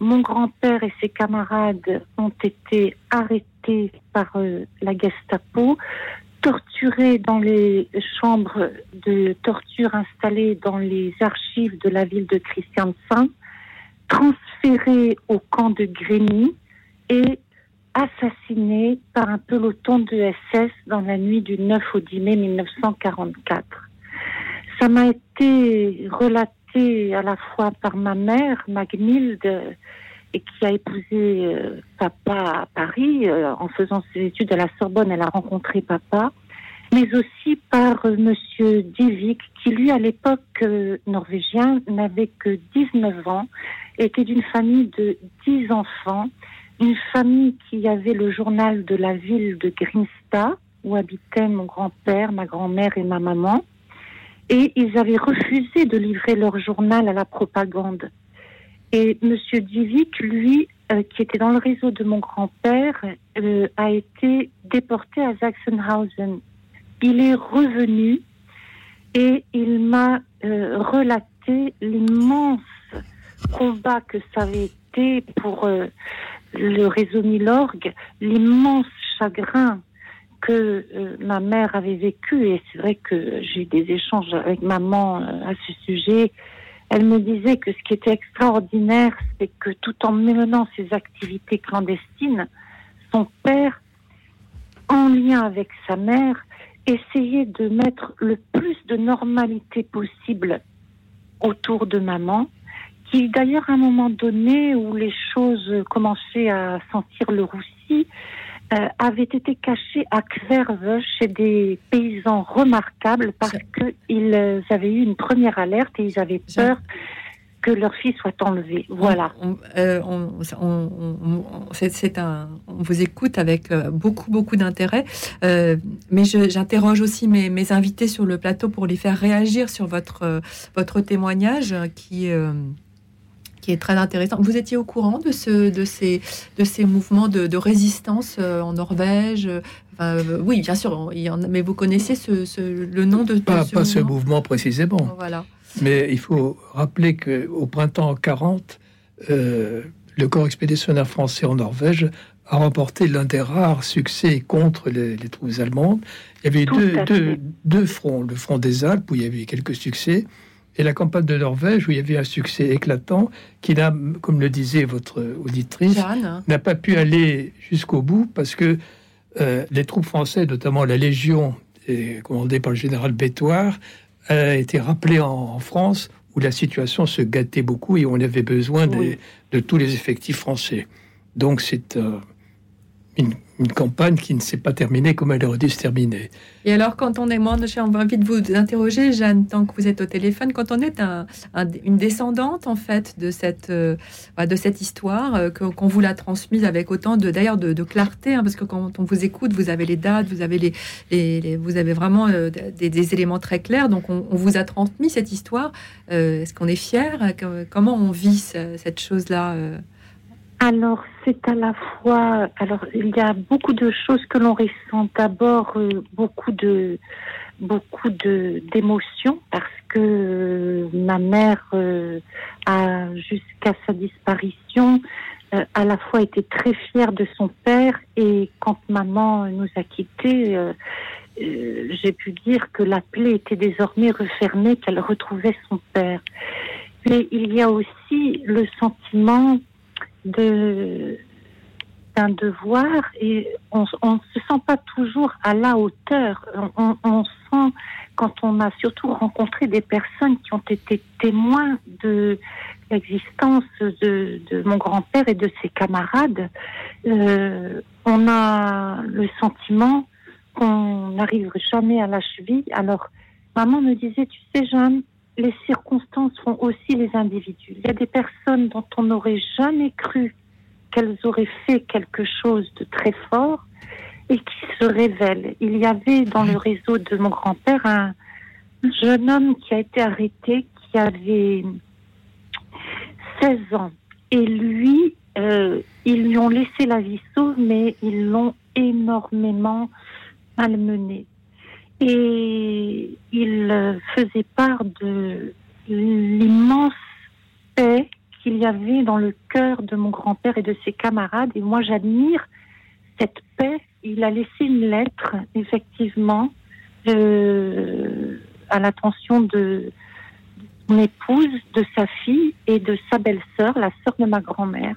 mon grand-père et ses camarades ont été arrêtés par euh, la Gestapo, torturés dans les chambres de torture installées dans les archives de la ville de Christiansand, transférés au camp de Greny et assassinés par un peloton de SS dans la nuit du 9 au 10 mai 1944. Ça m'a été relaté à la fois par ma mère, Magnilde, et qui a épousé euh, papa à Paris. Euh, en faisant ses études à la Sorbonne, elle a rencontré papa. Mais aussi par euh, Monsieur Divik, qui lui, à l'époque euh, norvégien, n'avait que 19 ans, était d'une famille de 10 enfants, une famille qui avait le journal de la ville de Grimstad, où habitaient mon grand-père, ma grand-mère et ma maman. Et ils avaient refusé de livrer leur journal à la propagande. Et Monsieur Divik, lui, euh, qui était dans le réseau de mon grand-père, euh, a été déporté à Sachsenhausen. Il est revenu et il m'a euh, relaté l'immense combat que ça avait été pour euh, le réseau Milorg, l'immense chagrin que euh, ma mère avait vécu. Et c'est vrai que j'ai eu des échanges avec maman euh, à ce sujet. Elle me disait que ce qui était extraordinaire, c'est que tout en menant ses activités clandestines, son père, en lien avec sa mère, essayait de mettre le plus de normalité possible autour de maman, qui d'ailleurs à un moment donné où les choses commençaient à sentir le roussi, euh, avait été caché à Kverve chez des paysans remarquables parce qu'ils euh, avaient eu une première alerte et ils avaient peur que leur fille soit enlevée. Voilà.
On, euh, on- c'est- un, on vous écoute avec euh, beaucoup, beaucoup d'intérêt. Euh, mais j'interroge aussi mes, mes invités sur le plateau pour les faire réagir sur votre, votre témoignage qui, euh, qui est très intéressant. Vous étiez au courant de, ce, de, ces, de ces mouvements de, de résistance euh, en Norvège euh, enfin, euh, Oui, bien sûr, il y en a- mais vous connaissez ce, ce- le nom de, de
Pas,
ce
pas ce
mouvement
mouvement précisément.
Voilà.
Mais il faut rappeler qu'au printemps 40, euh, le corps expéditionnaire français en Norvège a remporté l'un des rares succès contre les, les troupes allemandes. Il y avait deux, deux- deux fronts, le front des Alpes où il y avait eu quelques succès, et la campagne de Norvège où il y avait un succès éclatant qui n'a, comme le disait votre auditrice, n'a pas pu aller jusqu'au bout parce que euh, les troupes françaises, notamment la Légion, et commandée par le général Bétoir, a été rappelée en, en France où la situation se gâtait beaucoup et on avait besoin des- de tous les effectifs français. Donc c'est euh, une, une campagne qui ne s'est pas terminée comme elle aurait dû se terminer.
Et alors, quand on est, moi, j'ai envie de vous interroger, Jeanne, tant que vous êtes au téléphone, quand on est un- un- une descendante, en fait, de cette, euh, bah, histoire, euh, qu'on vous l'a transmise avec autant de, d'ailleurs, de, clarté, hein, parce que quand on vous écoute, vous avez les dates, vous avez les, les- vous avez vraiment euh, des, éléments très clairs. Donc, on, on vous a transmis cette histoire. Est-ce qu'on est fier Comment on vit ce- cette chose-là
Alors, c'est à la fois. Alors, il y a beaucoup de choses que l'on ressent. D'abord, euh, beaucoup de beaucoup de d'émotions parce que euh, ma mère euh, a jusqu'à sa disparition euh, à la fois été très fière de son père et quand maman nous a quittés, euh, euh, j'ai pu dire que la plaie était désormais refermée, qu'elle retrouvait son père. Mais il y a aussi le sentiment d'un devoir et on ne se sent pas toujours à la hauteur. On, sent quand on a surtout rencontré des personnes qui ont été témoins de l'existence de, de, mon grand-père et de ses camarades, euh, on a le sentiment qu'on n'arrive jamais à la cheville. Alors, maman me disait, tu sais, Jeanne, les circonstances font aussi les individus. Il y a des personnes dont on n'aurait jamais cru qu'elles auraient fait quelque chose de très fort et qui se révèlent. Il y avait dans le réseau de mon grand-père un jeune homme qui a été arrêté, qui avait 16 ans. Et lui, euh, ils lui ont laissé la vie sauve, mais ils l'ont énormément malmené. Et il faisait part de l'immense paix qu'il y avait dans le cœur de mon grand-père et de ses camarades. Et moi, j'admire cette paix. Il a laissé une lettre, effectivement, euh, à l'attention de mon épouse, de sa fille et de sa belle-sœur, la sœur de ma grand-mère,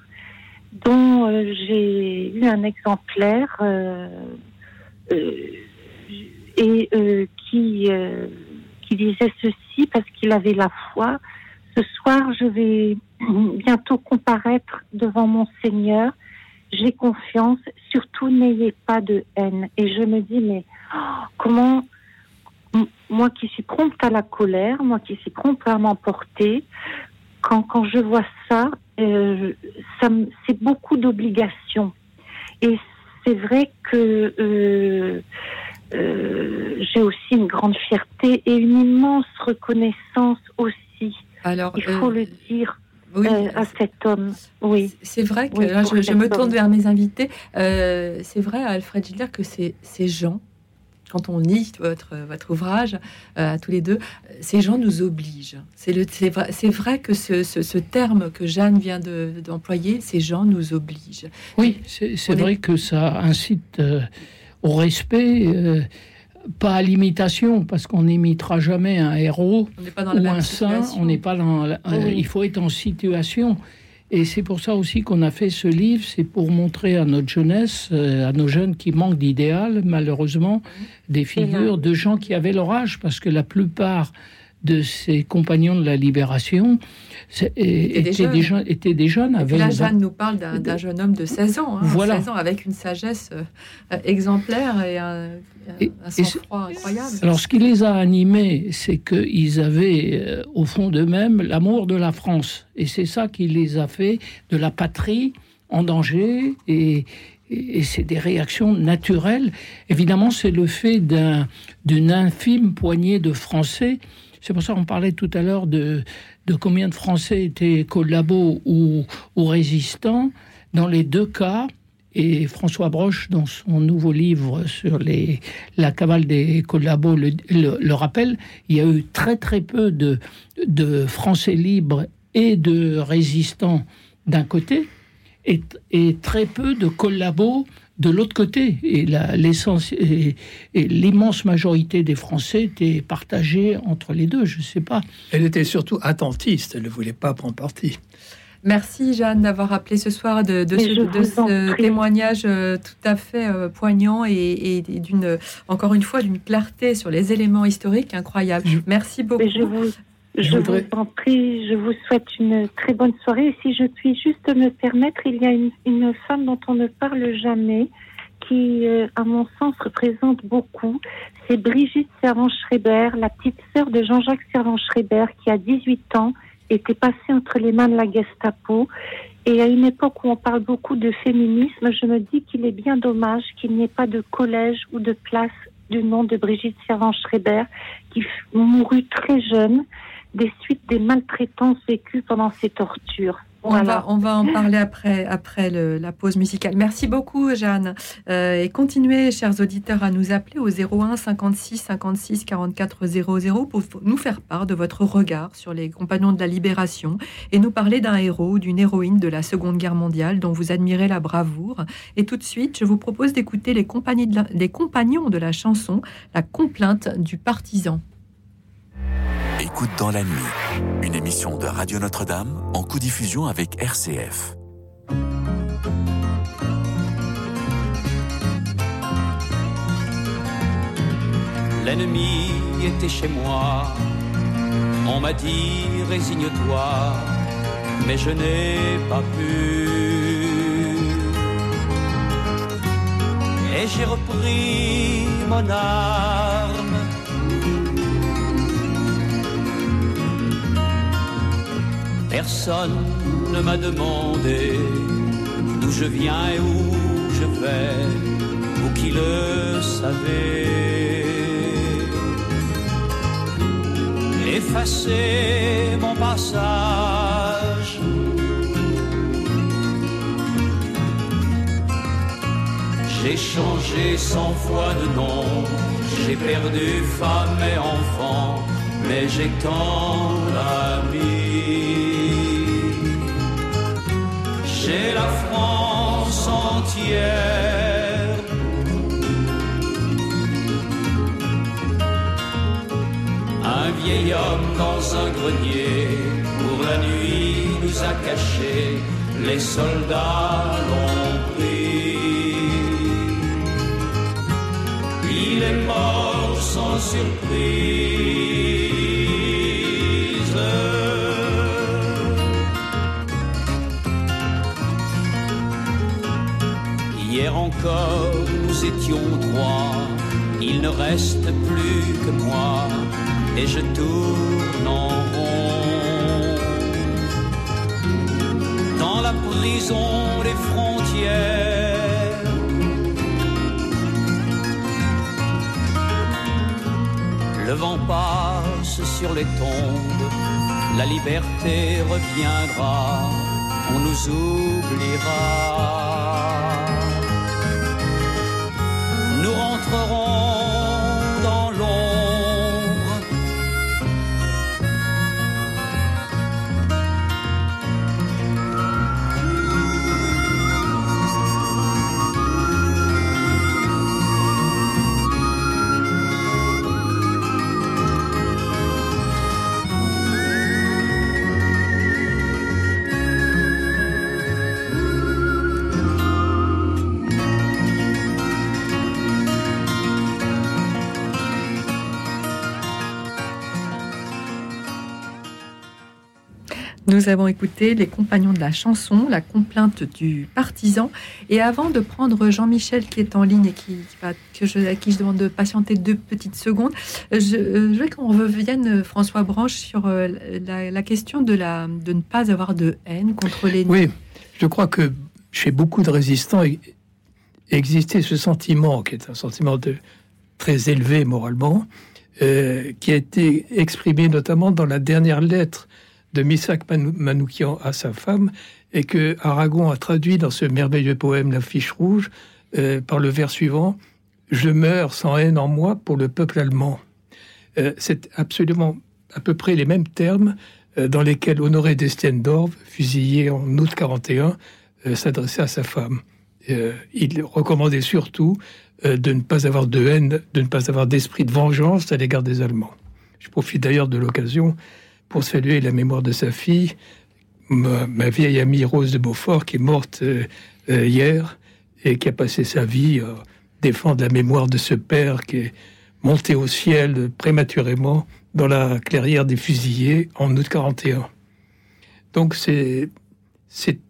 dont euh, j'ai eu un exemplaire euh, et qui disait ceci parce qu'il avait la foi. Ce soir, je vais bientôt comparaître devant mon Seigneur. J'ai confiance, surtout n'ayez pas de haine. Et je me dis, mais oh, comment, moi qui suis prompte à la colère, moi qui suis prompte à m'emporter, quand, quand je vois ça, euh, c'est beaucoup d'obligations. Et c'est vrai que euh, euh, j'ai aussi une grande fierté et une immense reconnaissance aussi. Alors, il faut le dire oui. Euh, à cet homme. Oui.
C'est vrai que là, je, me tourne vers mes invités. Euh, c'est vrai, Alfred Gilder, que ces, ces gens, quand on lit votre, votre ouvrage euh, à tous les deux, ces gens nous obligent. C'est vrai, vrai que ce, ce, terme que Jeanne vient d'employer, ces gens nous obligent.
Oui, c'est vrai que ça incite au respect pas à l'imitation, parce qu'on n'imitera jamais un héros ou un saint. On n'est pas dans. Il faut être en situation. Et c'est pour ça aussi qu'on a fait ce livre, c'est pour montrer à notre jeunesse, euh, à nos jeunes qui manquent d'idéal, malheureusement, des figures de gens qui avaient leur âge, parce que la plupart de ces compagnons de la libération étaient, des, jeunes. étaient des jeunes.
là, Jeanne nous parle d'un jeune homme de 16 ans, hein, voilà. 16 ans, avec une sagesse euh, exemplaire et un, sang-froid incroyable.
Alors, ce qui les a animés, c'est qu'ils avaient euh, au fond d'eux-mêmes l'amour de la France. Et c'est ça qui les a fait de la patrie en danger et, et c'est des réactions naturelles. Évidemment, c'est le fait d'une infime poignée de Français c'est pour ça qu'on parlait tout à l'heure de, de combien de Français étaient collabos ou, résistants. Dans les deux cas, et François Broche, dans son nouveau livre sur la cavale des collabos, le, le, rappelle, il y a eu très très peu de, de Français libres et de résistants d'un côté, et, et, très peu de collabos de l'autre côté. Et l'essence et, l'immense majorité des Français étaient partagés entre les deux. Je ne sais pas.
Elle était surtout attentiste. Elle ne voulait pas prendre parti.
Merci Jeanne d'avoir appelé ce soir de, ce, témoignage euh, tout à fait euh, poignant et, d'une encore une fois d'une clarté sur les éléments historiques incroyables. Merci beaucoup.
Je vous en prie, je vous souhaite une très bonne soirée. Et si je puis juste me permettre, il y a une, femme dont on ne parle jamais, qui, euh, à mon sens, représente beaucoup. C'est Brigitte Servan-Schreiber, la petite sœur de Jean-Jacques Servan-Schreiber, qui a 18 ans, était passée entre les mains de la Gestapo. Et à une époque où on parle beaucoup de féminisme, je me dis qu'il est bien dommage qu'il n'y ait pas de collège ou de place du nom de Brigitte Servan-Schreiber, qui mourut très jeune des suites des maltraitances vécues pendant ces tortures.
On, va, on va en parler après, après la pause musicale. Merci beaucoup, Jeanne. Euh, et continuez, chers auditeurs, à nous appeler au 01 56 56 44 00 pour nous faire part de votre regard sur les compagnons de la libération et nous parler d'un héros ou d'une héroïne de la Seconde Guerre mondiale dont vous admirez la bravoure. Et tout de suite, je vous propose d'écouter les, les compagnons de la chanson La complainte du partisan.
Écoute dans la nuit, une émission de Radio Notre-Dame en co-diffusion avec RCF.
L'ennemi était chez moi. On m'a dit résigne-toi, mais je n'ai pas pu. Et j'ai repris mon arme. Personne ne m'a demandé d'où je viens et où je vais, vous qui le savez. Effacez mon passage. J'ai changé cent fois de nom, j'ai perdu femme et enfant, mais j'ai tant d'amis. J'ai la France entière. Un vieil homme dans un grenier, pour la nuit nous a cachés, les soldats l'ont pris. Il est mort sans surprise. Encore nous étions trois, il ne reste plus que moi, et je tourne en rond. Dans la prison des frontières, le vent passe sur les tombes, la liberté reviendra, on nous oubliera. Nous
avons écouté les compagnons de la chanson, la complainte du partisan. Et avant de prendre Jean-Michel qui est en ligne et qui, va, que je, à qui je demande de patienter deux petites secondes, je, je veux qu'on revienne, François Branche, sur euh, la, la question de, la, de ne pas avoir de haine contre les...
Oui, je crois que chez beaucoup de résistants e- existait ce sentiment, qui est un sentiment de, très élevé moralement, euh, qui a été exprimé notamment dans la dernière lettre de Misak Manou- Manoukian à sa femme, et que Aragon a traduit dans ce merveilleux poème La fiche rouge euh, par le vers suivant Je meurs sans haine en moi pour le peuple allemand. Euh, C'est absolument à peu près les mêmes termes euh, dans lesquels Honoré d'Estienne d'Orve, fusillé en août 41, euh, s'adressait à sa femme. Il recommandait surtout de ne pas avoir de haine, de ne pas avoir d'esprit de vengeance à l'égard des Allemands. Je profite d'ailleurs de l'occasion pour saluer la mémoire de sa fille, ma, vieille amie Rose de Beaufort, qui est morte euh, euh, hier et qui a passé sa vie à défendre la mémoire de ce père qui est monté au ciel prématurément dans la clairière des fusillés en août 41. Donc c'est ces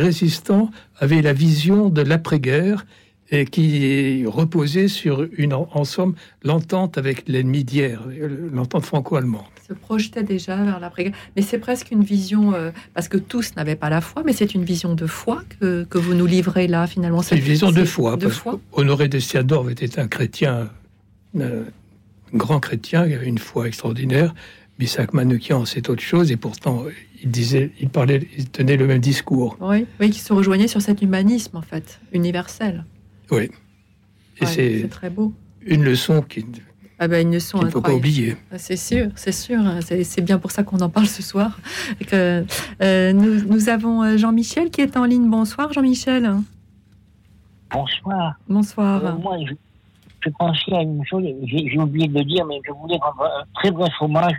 résistants avaient la vision de l'après-guerre et qui reposait sur une en, somme l'entente avec l'ennemi d'hier, euh, l'entente franco-allemande.
se projetait déjà vers l'après-guerre. Mais c'est presque une vision, euh, parce que tous n'avaient pas la foi, mais c'est une vision de foi que, que vous nous livrez là, finalement.
C'est une vision de foi.
De
parce
foi.
Honoré de Siadorf était un chrétien, euh, un grand chrétien, il avait une foi extraordinaire. Misak Manoukian, c'est autre chose, et pourtant, il disait, il parlait, il tenait le même discours.
Oui, oui, qui se rejoignait sur cet humanisme, en fait, universel.
Oui. Et
Ouais,
c'est
très beau.
une leçon qui-
Ah ben, une leçon
qu'il ne faut pas oublier.
Ah, C'est sûr, c'est sûr. hein. C'est bien pour ça qu'on en parle ce soir. Et que, euh, nous, nous avons euh, Jean-Michel qui est en ligne. Bonsoir, Jean-Michel.
Bonsoir.
Bonsoir.
Euh, moi, je, je pensais à une chose, j'ai oublié de le dire, mais je voulais rendre un très bref hommage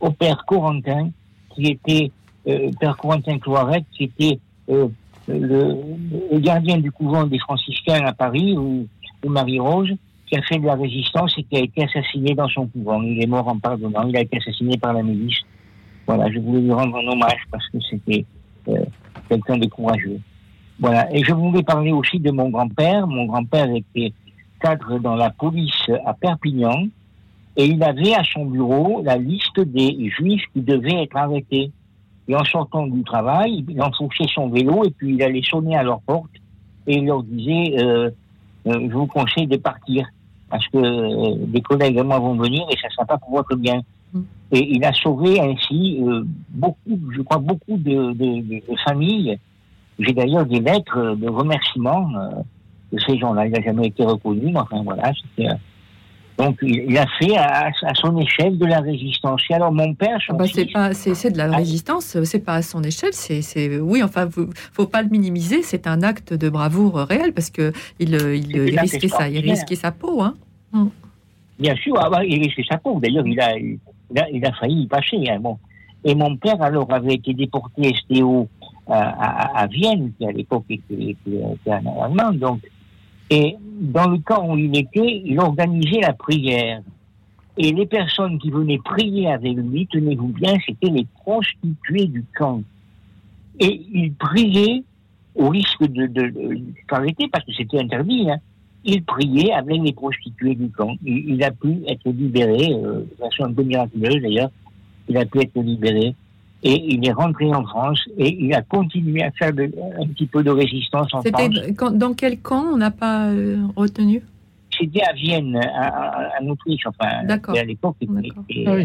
au père Corentin, qui était, euh, père Corentin Cloiret, qui était euh, le, le gardien du couvent des franciscains à Paris, ou, ou Marie-Rose, qui a fait de la résistance et qui a été assassiné dans son couvent. Il est mort en pardonnant, il a été assassiné par la milice. Voilà, je voulais lui rendre un hommage parce que c'était euh, quelqu'un de courageux. Voilà, et je voulais parler aussi de mon grand-père. Mon grand-père était cadre dans la police à Perpignan et il avait à son bureau la liste des juifs qui devaient être arrêtés. Et en sortant du travail, il enfoncait son vélo et puis il allait sonner à leur porte et il leur disait euh, euh, Je vous conseille de partir parce que euh, des collègues à moi vont venir et ça ne sera pas pour votre bien.
Mm.
Et il a sauvé ainsi beaucoup, je crois, beaucoup de, de- de- de familles. J'ai d'ailleurs des lettres de remerciement euh, de ces gens-là. Il n'a jamais été reconnu, mais enfin voilà. c'était, donc il, a fait à, à son échelle de la résistance. Et alors mon père, son
Ah bah, c'est pas, c'est c'est de la résistance. C'est pas à son échelle. C'est, c'est, oui, enfin, vous- faut pas le minimiser. C'est un acte de bravoure réel parce que il, euh, il, il risquait il
extraordinaire.
risquait sa peau, hein.
Bien sûr, ah bah, il risquait sa peau. D'ailleurs, il a, il, a, il a failli y passer. hein, bon. Et mon père, alors, avait été déporté STO à, à, à Vienne, qui à l'époque était, était, était en Allemagne. Donc, et dans le camp où il était, il organisait la prière. Et les personnes qui venaient prier avec lui, tenez-vous bien, c'était les prostituées du camp. Et il priait au risque de, de, de, arrêté, parce que c'était interdit, hein, il priait avec les prostituées du camp. Il, il a pu être libéré, euh, de façon un peu miraculeuse d'ailleurs, il a pu être libéré. Et il est rentré en France et il a continué à faire de- un petit peu de résistance en France.
C'était dans quel camp on n'a pas euh, retenu?
C'était à Vienne, à- à- en Autriche, enfin,
D'accord.
et à l'époque.
Ah oui.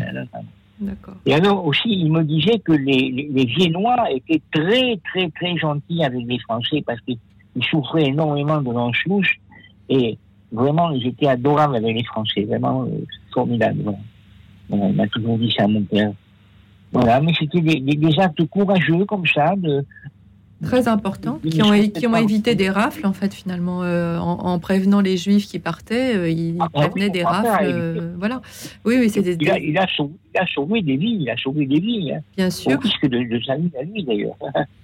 D'accord.
Et alors aussi, il me disait que les, les, les Viennois étaient très, très, très gentils avec les Français parce qu'ils souffraient énormément de l'anschluss et vraiment, ils étaient adorables avec les Français, vraiment euh, formidable. Voilà. Il m'a toujours dit ça, mon père. Voilà, mais c'était des, des, des actes courageux comme ça, de,
Très important,
Des
qui ont, qui ont évité des rafles, en fait, finalement, euh, en, en prévenant les Juifs qui partaient, euh, ils
Ah, oui,
prévenaient des rafles. euh, voilà. Oui, oui, c'est des,
il, a,
des-
il, a sauvé, il a sauvé des vies, il a sauvé des vies, hein,
bien
au
sûr.
risque de, de sa vie à lui d'ailleurs.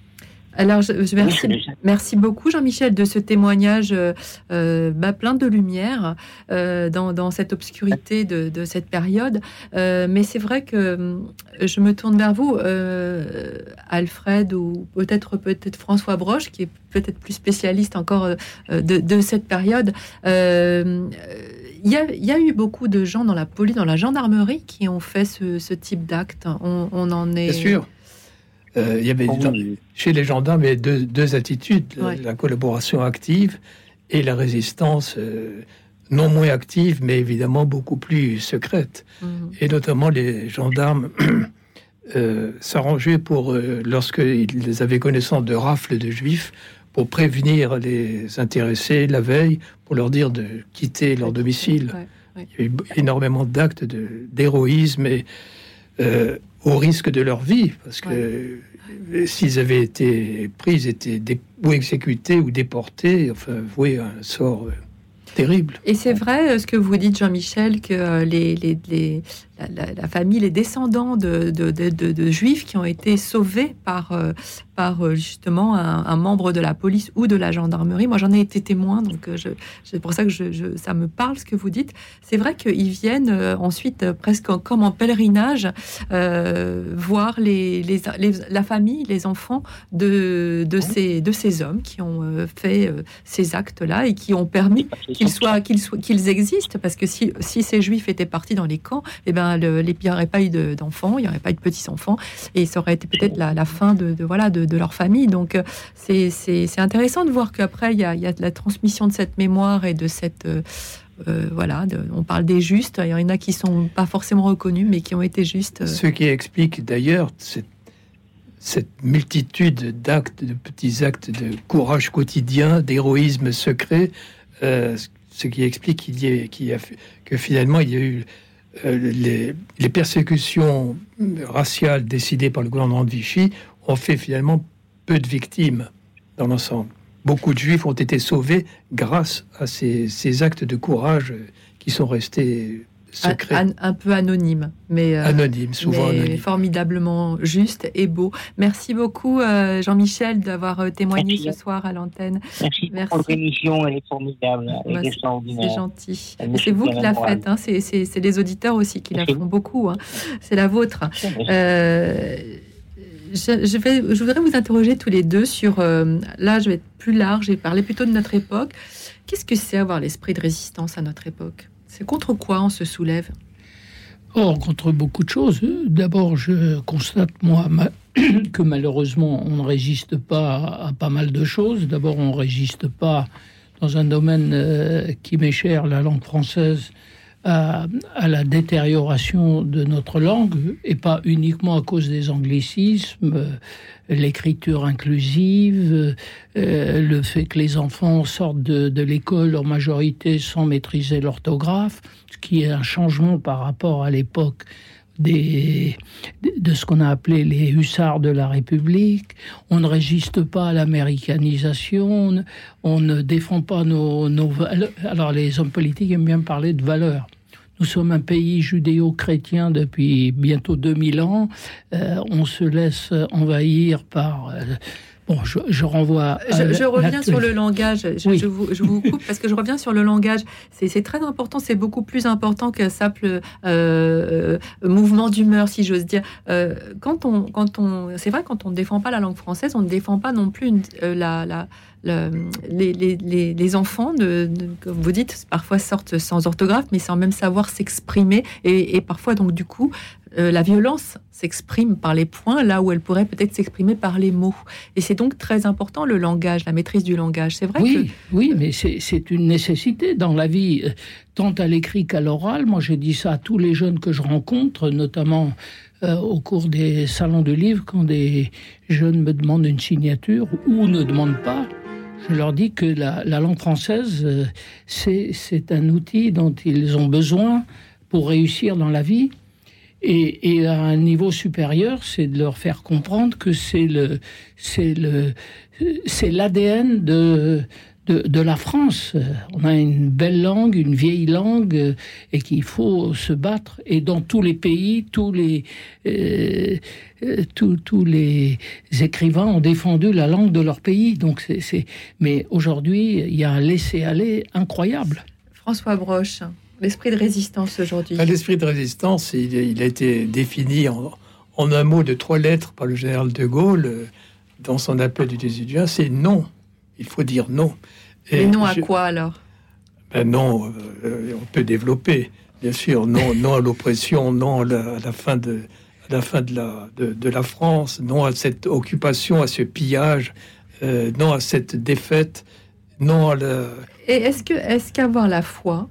Alors, je, je- merci, merci beaucoup, Jean-Michel, de ce témoignage euh, euh, bah, plein de lumière euh, dans, dans cette obscurité de, de cette période. Euh, mais c'est vrai que je me tourne vers vous, euh, Alfred, ou peut-être peut-être François Broche, qui est peut-être plus spécialiste encore euh, de, de cette période. Euh, Il y, a, il y a eu beaucoup de gens dans la police, dans la gendarmerie, qui ont fait ce, ce type d'acte. On, on en est.
Bien sûr. Euh, il y avait dans- chez les gendarmes il y avait deux, deux attitudes la-
Ouais.
la collaboration active et la résistance euh, non moins active, mais évidemment beaucoup plus secrète.
Mhm.
Et notamment les gendarmes euh, s'arrangeaient pour, euh, lorsqu'ils avaient connaissance de rafles de juifs, pour prévenir les intéressés la veille, pour leur dire de quitter leur domicile.
Ouais, ouais.
Il y a eu énormément d'actes d'héroïsme et euh, au risque de leur vie, parce que s'ils avaient été pris, ils étaient ou exécutés ou déportés, enfin voués à un sort euh, terrible.
Et c'est vrai euh, ce que vous dites, Jean-Michel, que euh, les, les- les- la, famille, les descendants de, de- de- de- de juifs qui ont été sauvés par, euh, par euh, justement un, un membre de la police ou de la gendarmerie. Moi, j'en ai été témoin, donc euh, je- c'est pour ça que je, je- ça me parle ce que vous dites. C'est vrai qu'ils viennent ensuite, presque en- comme en pèlerinage, euh, voir les, les- les- la famille, les enfants de, de, ces, de ces hommes qui ont fait ces actes-là et qui ont permis qu'ils soient, qu'ils soient, qu'ils existent, parce que si, si ces juifs étaient partis dans les camps, eh ben, le- les- il n'y aurait pas eu de- d'enfants, il n'y aurait pas eu de petits enfants, et ça aurait été peut-être la, la fin de, voilà de, leur famille. Donc euh, c'est intéressant de voir qu'après il y a, y a de la transmission de cette mémoire et de cette euh, euh, voilà, on parle des justes. Il y en a qui sont pas forcément reconnus, mais qui ont été justes.
Ce qui explique d'ailleurs cette, multitude d'actes, de petits actes de courage quotidien, d'héroïsme secret, ce qui explique qu'il y ait, a, que finalement il y a eu les, les persécutions raciales décidées par le gouvernement de Vichy ont fait finalement peu de victimes dans l'ensemble. beaucoup de juifs ont été sauvés grâce à ces actes de courage qui sont restés
Un, un peu anonyme, mais, euh,
Anonyme, souvent
mais
anonyme.
formidablement juste et beau. Merci beaucoup, euh, Jean-Michel, d'avoir euh, témoigné
Merci.
ce soir à l'antenne.
Merci,
Merci.
pour votre émission, elle est formidable,
Bah, C'est gentil. C'est vous qui
la
la faites, hein. c'est les auditeurs aussi qui la
Merci.
font beaucoup. hein. C'est la vôtre. Euh, je, je vais, je voudrais vous interroger tous les deux sur. euh, là, je vais être plus large et parler plutôt de notre époque. Qu'est-ce que c'est avoir l'esprit de résistance à notre époque? Contre quoi on se soulève?
Or, contre beaucoup de choses. D'abord, je constate, moi, que malheureusement, on ne résiste pas à, à pas mal de choses. D'abord, on ne résiste pas dans un domaine euh, qui m'est cher, la langue française, à, à la détérioration de notre langue, et pas uniquement à cause des anglicismes, l'écriture inclusive, euh, le fait que les enfants sortent de, de l'école en majorité sans maîtriser l'orthographe, ce qui est un changement par rapport à l'époque de ce qu'on a appelé les hussards de la République. On ne résiste pas à l'américanisation, on ne défend pas nos, nos valeurs. Alors les hommes politiques aiment bien parler de valeurs. Nous sommes un pays judéo-chrétien depuis bientôt 2000 ans. Euh, on se laisse envahir par... euh, bon, je, je renvoie... à
Je, je reviens sur le langage. Je,
Oui.
vous, je vous coupe parce que je reviens sur le langage. C'est très important. C'est beaucoup plus important qu'un simple euh, mouvement d'humeur, si j'ose dire. Euh, quand on, quand on, c'est vrai, quand on ne défend pas la langue française, on ne défend pas non plus une- euh, la, la, la- les, les, les, les enfants, de, de- comme vous dites, parfois sortent sans orthographe, mais sans même savoir s'exprimer. Et, et parfois, donc, du coup, euh, la violence s'exprime par les points là où elle pourrait peut-être s'exprimer par les mots. Et c'est donc très important le langage, la maîtrise du langage. C'est vrai
Oui, oui, mais c'est une nécessité dans la vie, euh, tant à l'écrit qu'à l'oral. Moi, j'ai dit ça à tous les jeunes que je rencontre, notamment euh, au cours des salons de livres, quand des jeunes me demandent une signature ou ne demandent pas. Je leur dis que la, la langue française, euh, c'est un outil dont ils ont besoin pour réussir dans la vie. Et, à un niveau supérieur, c'est de leur faire comprendre que c'est le, c'est le, c'est l'ADN de, de, la France. On a une belle langue, une vieille langue, euh, et qu'il faut se battre. Et dans tous les pays, tous les, euh, euh, tous, tous les écrivains ont défendu la langue de leur pays. Donc c'est... Mais aujourd'hui, il y a un laisser-aller incroyable.
François Broche, l'esprit de résistance aujourd'hui.
Ah, L'esprit de résistance, il, il a été défini en, en un mot de trois lettres par le général de Gaulle euh, dans son appel du 18 juin, c'est non. Il faut dire non.
Mais non à
je-
quoi alors?
Ben non, euh, on peut développer, bien sûr. Non, non à l'oppression, non à la, à la fin de à la fin de la de, de la France, non à cette occupation, à ce pillage, euh, non à cette défaite, non à la
Et est-ce que est-ce qu'avoir la foi,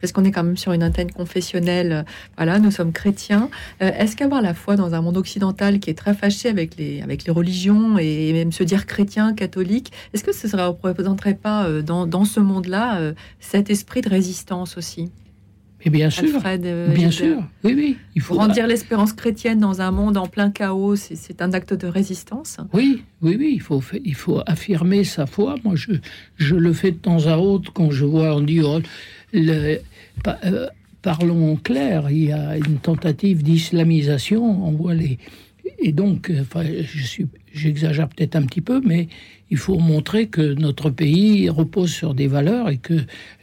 parce qu'on est quand même sur une antenne confessionnelle, euh, voilà, nous sommes chrétiens, euh, est-ce qu'avoir la foi dans un monde occidental qui est très fâché avec les avec les religions et même se dire chrétien, catholique, est-ce que ce ne représenterait pas euh, dans, dans ce monde-là euh, cet esprit de résistance aussi?
Et bien sûr,
Alfred,
bien sûr, oui, oui. Il faut
Grandir l'espérance chrétienne dans un monde en plein chaos, c'est- un acte de résistance?
Oui, oui, oui, il faut, fa- il faut affirmer sa foi. Moi, je, je le fais de temps à autre quand je vois, on dit, oh, le- pa- euh, parlons clair, il y a une tentative d'islamisation, on voit les... Et donc, euh, enfin, je j'exagère peut-être un petit peu, mais il faut montrer que notre pays repose sur des valeurs et que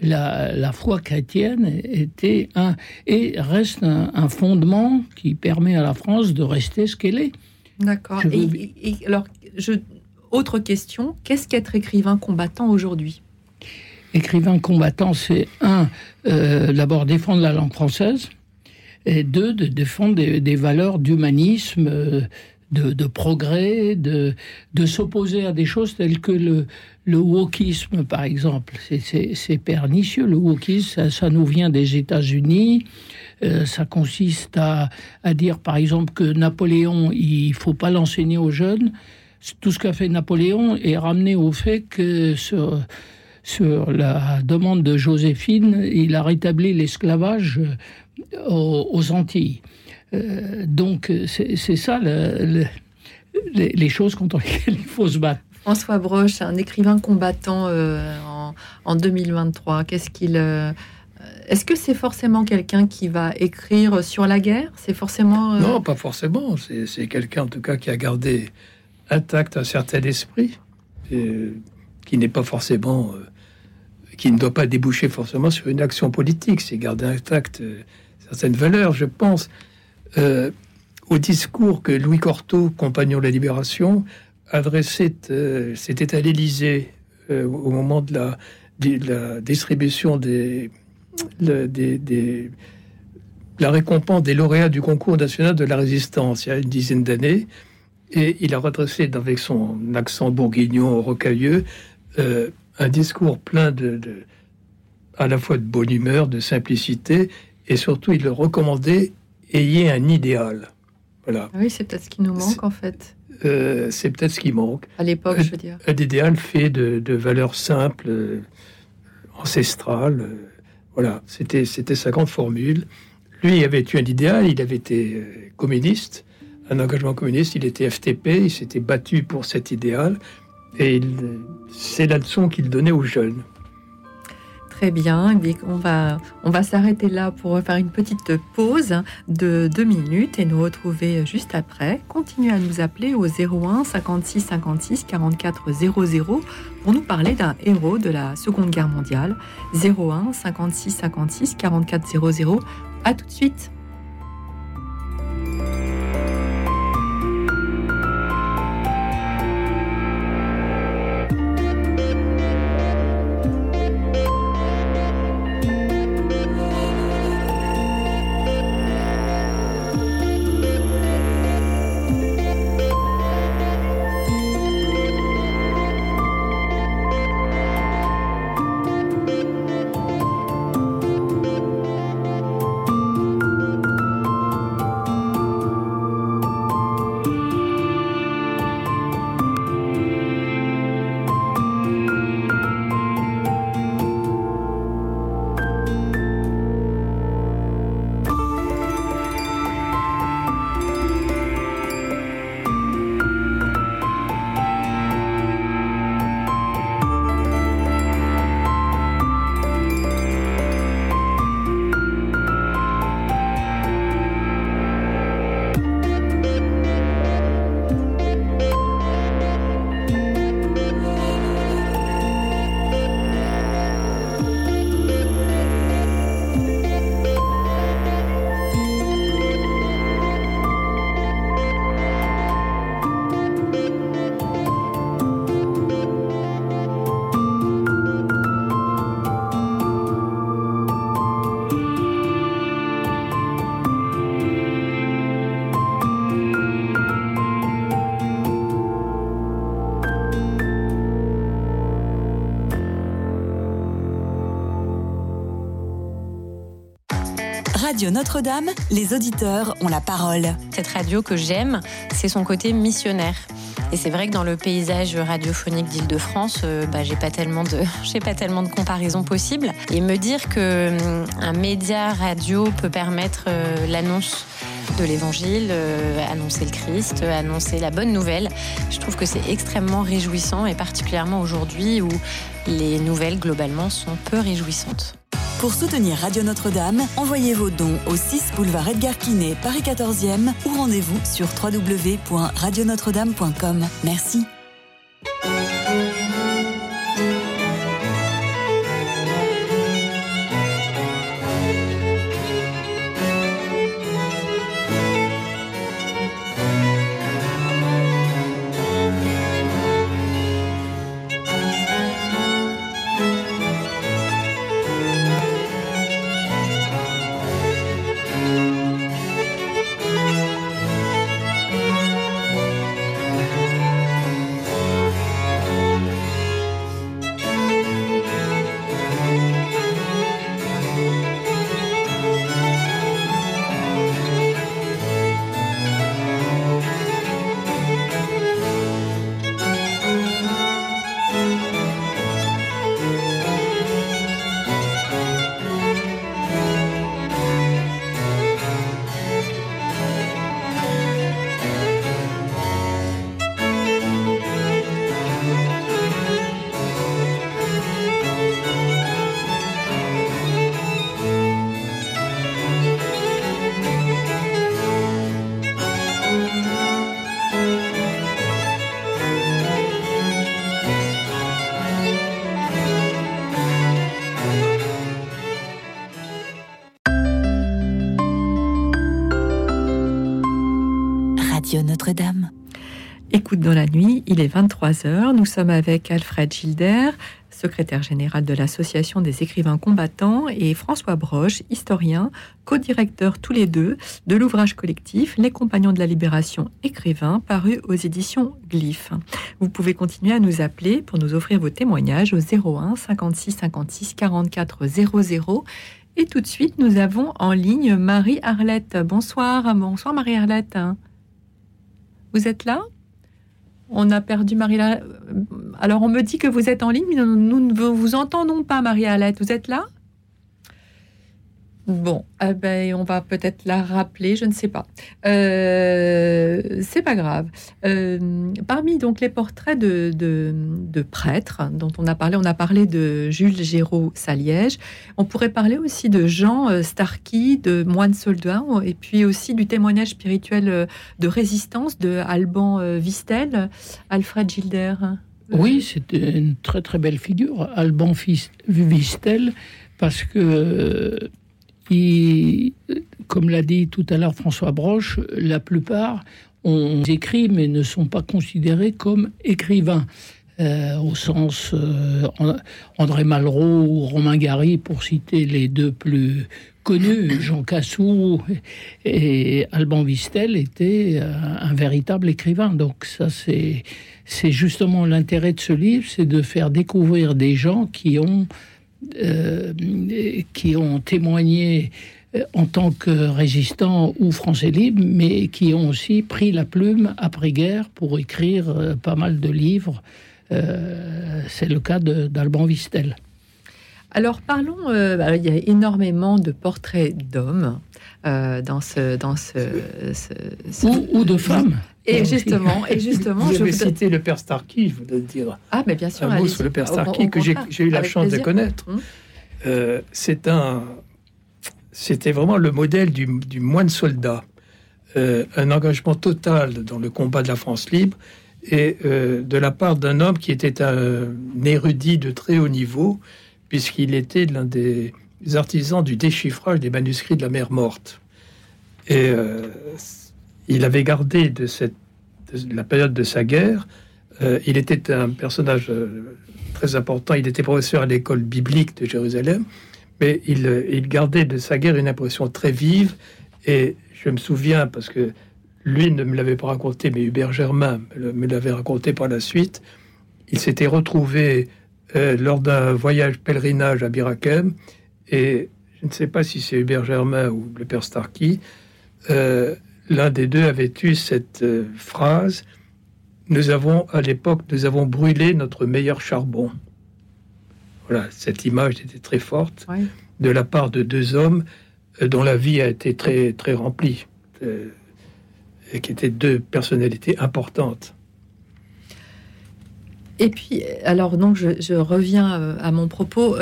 la, la foi chrétienne était un et reste un, un fondement qui permet à la France de rester ce qu'elle est.
D'accord.
Veux
Et,
bi-
et- et alors, je, autre question, qu'est-ce qu'être écrivain combattant aujourd'hui?
Écrivain combattant, c'est un, euh, d'abord défendre la langue française, et deux, de défendre des, valeurs d'humanisme, euh, de, progrès, de, s'opposer à des choses telles que le, wokisme, par exemple. C'est- pernicieux, le wokisme, ça, nous vient des États-Unis. Euh, ça consiste à, dire, par exemple, que Napoléon, il faut pas l'enseigner aux jeunes. Tout ce qu'a fait Napoléon est ramené au fait que sur, sur la demande de Joséphine, il a rétabli l'esclavage euh, aux, aux Antilles. Euh, donc c'est ça le- le- les, les choses contre lesquelles il faut se battre.
François Broche, un écrivain combattant euh, en, en 2023, qu'est-ce qu'il... euh, Est-ce que c'est forcément quelqu'un qui va écrire sur la guerre? C'est forcément... euh,
Non, pas forcément. C'est c'est quelqu'un, en tout cas, qui a gardé intact un certain esprit, qui n'est pas forcément, euh, qui ne doit pas déboucher forcément sur une action politique. C'est garder intact euh, certaines valeurs, je pense. euh, au discours que Louis Cortot, compagnon de la Libération, adressait, euh, c'était à l'Élysée euh, au moment de la, distribution des, la récompense des lauréats du concours national de la résistance il y a une dizaine d'années. Et il a redressé avec son accent bourguignon rocailleux un discours plein de, de- à la fois de bonne humeur, de simplicité, et surtout il le recommandait ayez un idéal. Voilà,
Ah Oui, c'est peut-être ce qui nous manque en fait,
Euh, c'est peut-être ce qui manque.
à l'époque, je veux dire.
Un idéal fait de, de valeurs simples, euh, ancestrales. euh, voilà, c'était c'était sa grande formule. Lui avait eu un idéal, il avait été communiste, un engagement communiste, il était FTP, il s'était battu pour cet idéal, et c'est la leçon qu'il donnait aux jeunes.
Très bien. Bien, on va, on va s'arrêter là pour faire une petite pause de deux minutes et nous retrouver juste après. Continuez à nous appeler au 01 56 56 44 00 pour nous parler d'un héros de la Seconde Guerre mondiale. 01 56 56 44 00. À tout de suite.
Radio Notre-Dame, les auditeurs ont la parole.
Cette radio que j'aime, c'est son côté missionnaire. Et c'est vrai que dans le paysage radiophonique d'Île-de-France, euh, bah, j'ai pas tellement de, j'ai pas tellement de comparaisons possibles. Et me dire que hum, un média radio peut permettre euh, l'annonce de l'évangile, euh, annoncer le Christ, annoncer la bonne nouvelle, je trouve que c'est extrêmement réjouissant et particulièrement aujourd'hui où les nouvelles globalement sont peu réjouissantes.
Pour soutenir Radio Notre-Dame, envoyez vos dons au 6 boulevard Edgar Quinet, Paris 14e ou rendez-vous sur www.radionotre-dame.com. Merci.
Dans la nuit, il est 23h. Nous sommes avec Alfred Gilder, secrétaire général de l'Association des écrivains combattants, et François Broche, historien, co-directeur tous les deux de l'ouvrage collectif Les Compagnons de la Libération écrivains, paru aux éditions Glyph. Vous pouvez continuer à nous appeler pour nous offrir vos témoignages au 01 56 56 44 00. Et tout de suite, nous avons en ligne Marie-Arlette. Bonsoir, bonsoir Marie-Arlette. Vous êtes là? On a perdu marie -La... Alors, on me dit que vous êtes en ligne, mais nous ne vous entendons pas, Marie-Alette. Vous êtes là? Bon, eh ben, on va peut-être la rappeler, je ne sais pas. Euh, c'est pas grave. Euh, parmi donc les portraits de, prêtres dont on a parlé, on a parlé de Jules Géraud Saliège. On pourrait parler aussi de Jean euh, Starky, de moine soldat, et puis aussi du témoignage spirituel de résistance de Alban Vistel, Alfred Gilder.
Oui, c'était une très très belle figure, Alban Vistel, parce que qui, comme l'a dit tout à l'heure François Broche, la plupart ont écrit mais ne sont pas considérés comme écrivains. Euh, au sens euh, André Malraux ou Romain Gary, pour citer les deux plus connus, Jean Cassou et Alban Vistel étaient euh, un véritable écrivain. Donc ça, c'est justement l'intérêt de ce livre, c'est de faire découvrir des gens qui ont euh, qui ont témoigné euh, en tant que résistants ou français libres, mais qui ont aussi pris la plume après-guerre pour écrire euh, pas mal de livres. C'est le cas d'Alban Vistel.
Alors parlons, bah, il y a énormément de portraits d'hommes dans ce... Dans ce,
ou, de femmes.
Et justement, et justement,
vous avez cité le père Starky, je voudrais dire.
Ah, mais bien sûr.
Un mot sur le père Starky que j'ai eu la chance de connaître. Hum. Euh, c'est un, c'était vraiment le modèle du, moine soldat, euh, un engagement total dans le combat de la France libre et euh, de la part d'un homme qui était un érudit de très haut niveau, puisqu'il était l'un des artisans du déchiffrage des manuscrits de la mer morte. Et il avait gardé de, cette, la période de sa guerre, euh, il était un personnage euh, très important, il était professeur à l'école biblique de Jérusalem, mais il, euh, il, gardait de sa guerre une impression très vive, et je me souviens, parce que lui ne me l'avait pas raconté, mais Hubert Germain me l'avait raconté par la suite, il s'était retrouvé lors d'un voyage pèlerinage à Birakem, et je ne sais pas si c'est Hubert Germain ou le père Starky, l'un des deux avait eu cette euh, phrase Nous avons, à l'époque, nous avons brûlé notre meilleur charbon. Voilà, cette image était très forte de la part de deux hommes euh, dont la vie a été très, très remplie euh, et qui étaient deux personnalités importantes.
Et puis, alors donc, je, reviens à mon propos.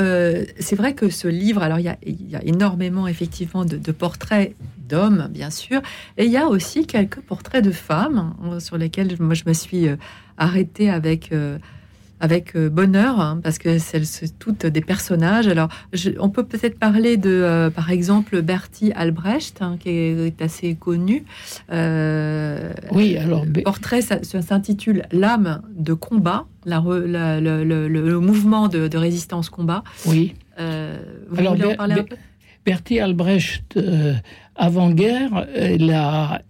c'est vrai que ce livre, alors il y a, énormément effectivement de portraits d'hommes, bien sûr. Et il y a aussi quelques portraits de femmes hein, sur lesquels moi je me suis euh, arrêtée avec euh, avec euh, bonheur hein, parce que c'est toutes des personnages. Alors, on peut peut-être parler de, par exemple, Bertie Albrecht, hein, qui est, assez connu.
oui, alors
le portrait s'intitule L'âme de combat, la, le, mouvement de, résistance combat.
Oui.
vous voulez en parler un peu?
Bertie Albrecht, euh, avant-guerre, elle a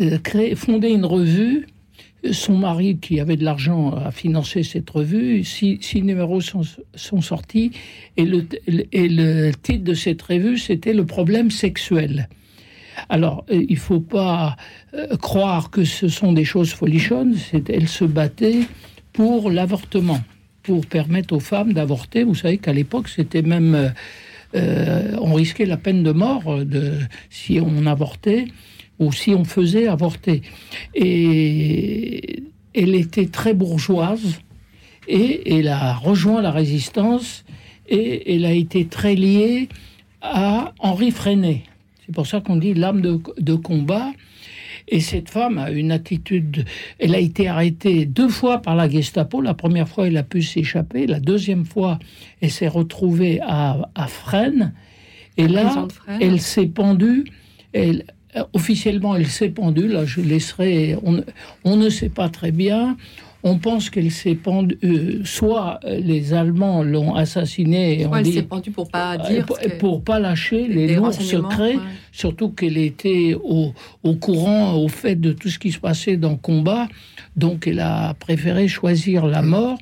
euh, créé, fondé une revue. Son mari, qui avait de l'argent, a financé cette revue. Six, numéros sont, sortis. Et le, titre de cette revue, c'était Le problème sexuel. Alors, euh, il ne faut pas croire que ce sont des choses folichonnes. Elle se battait pour l'avortement, pour permettre aux femmes d'avorter. Vous savez qu'à l'époque, c'était même euh, on risquait la peine de mort si on avortait ou si on faisait avorter. Et elle était très bourgeoise et elle a rejoint la résistance et elle a été très liée à Henri Freinet. C'est pour ça qu'on dit l'âme de combat. Et cette femme a une attitude. Elle a été arrêtée deux fois par la Gestapo. La première fois, elle a pu s'échapper. La deuxième fois, elle s'est retrouvée à, à Fresnes. Et là, elle s'est pendue. Elle, officiellement, elle s'est pendue. Là, je laisserai. On, on ne sait pas très bien. On pense qu'elle s'est pendue. euh, soit euh, les Allemands l'ont assassinée. et on
Ouais, elle s'est pendue pour pas
euh,
dire.
pour, pas lâcher les
des
lourds secrets,
ouais.
surtout qu'elle était au, au courant, au fait de tout ce qui se passait dans le combat. Donc, elle a préféré choisir la mort.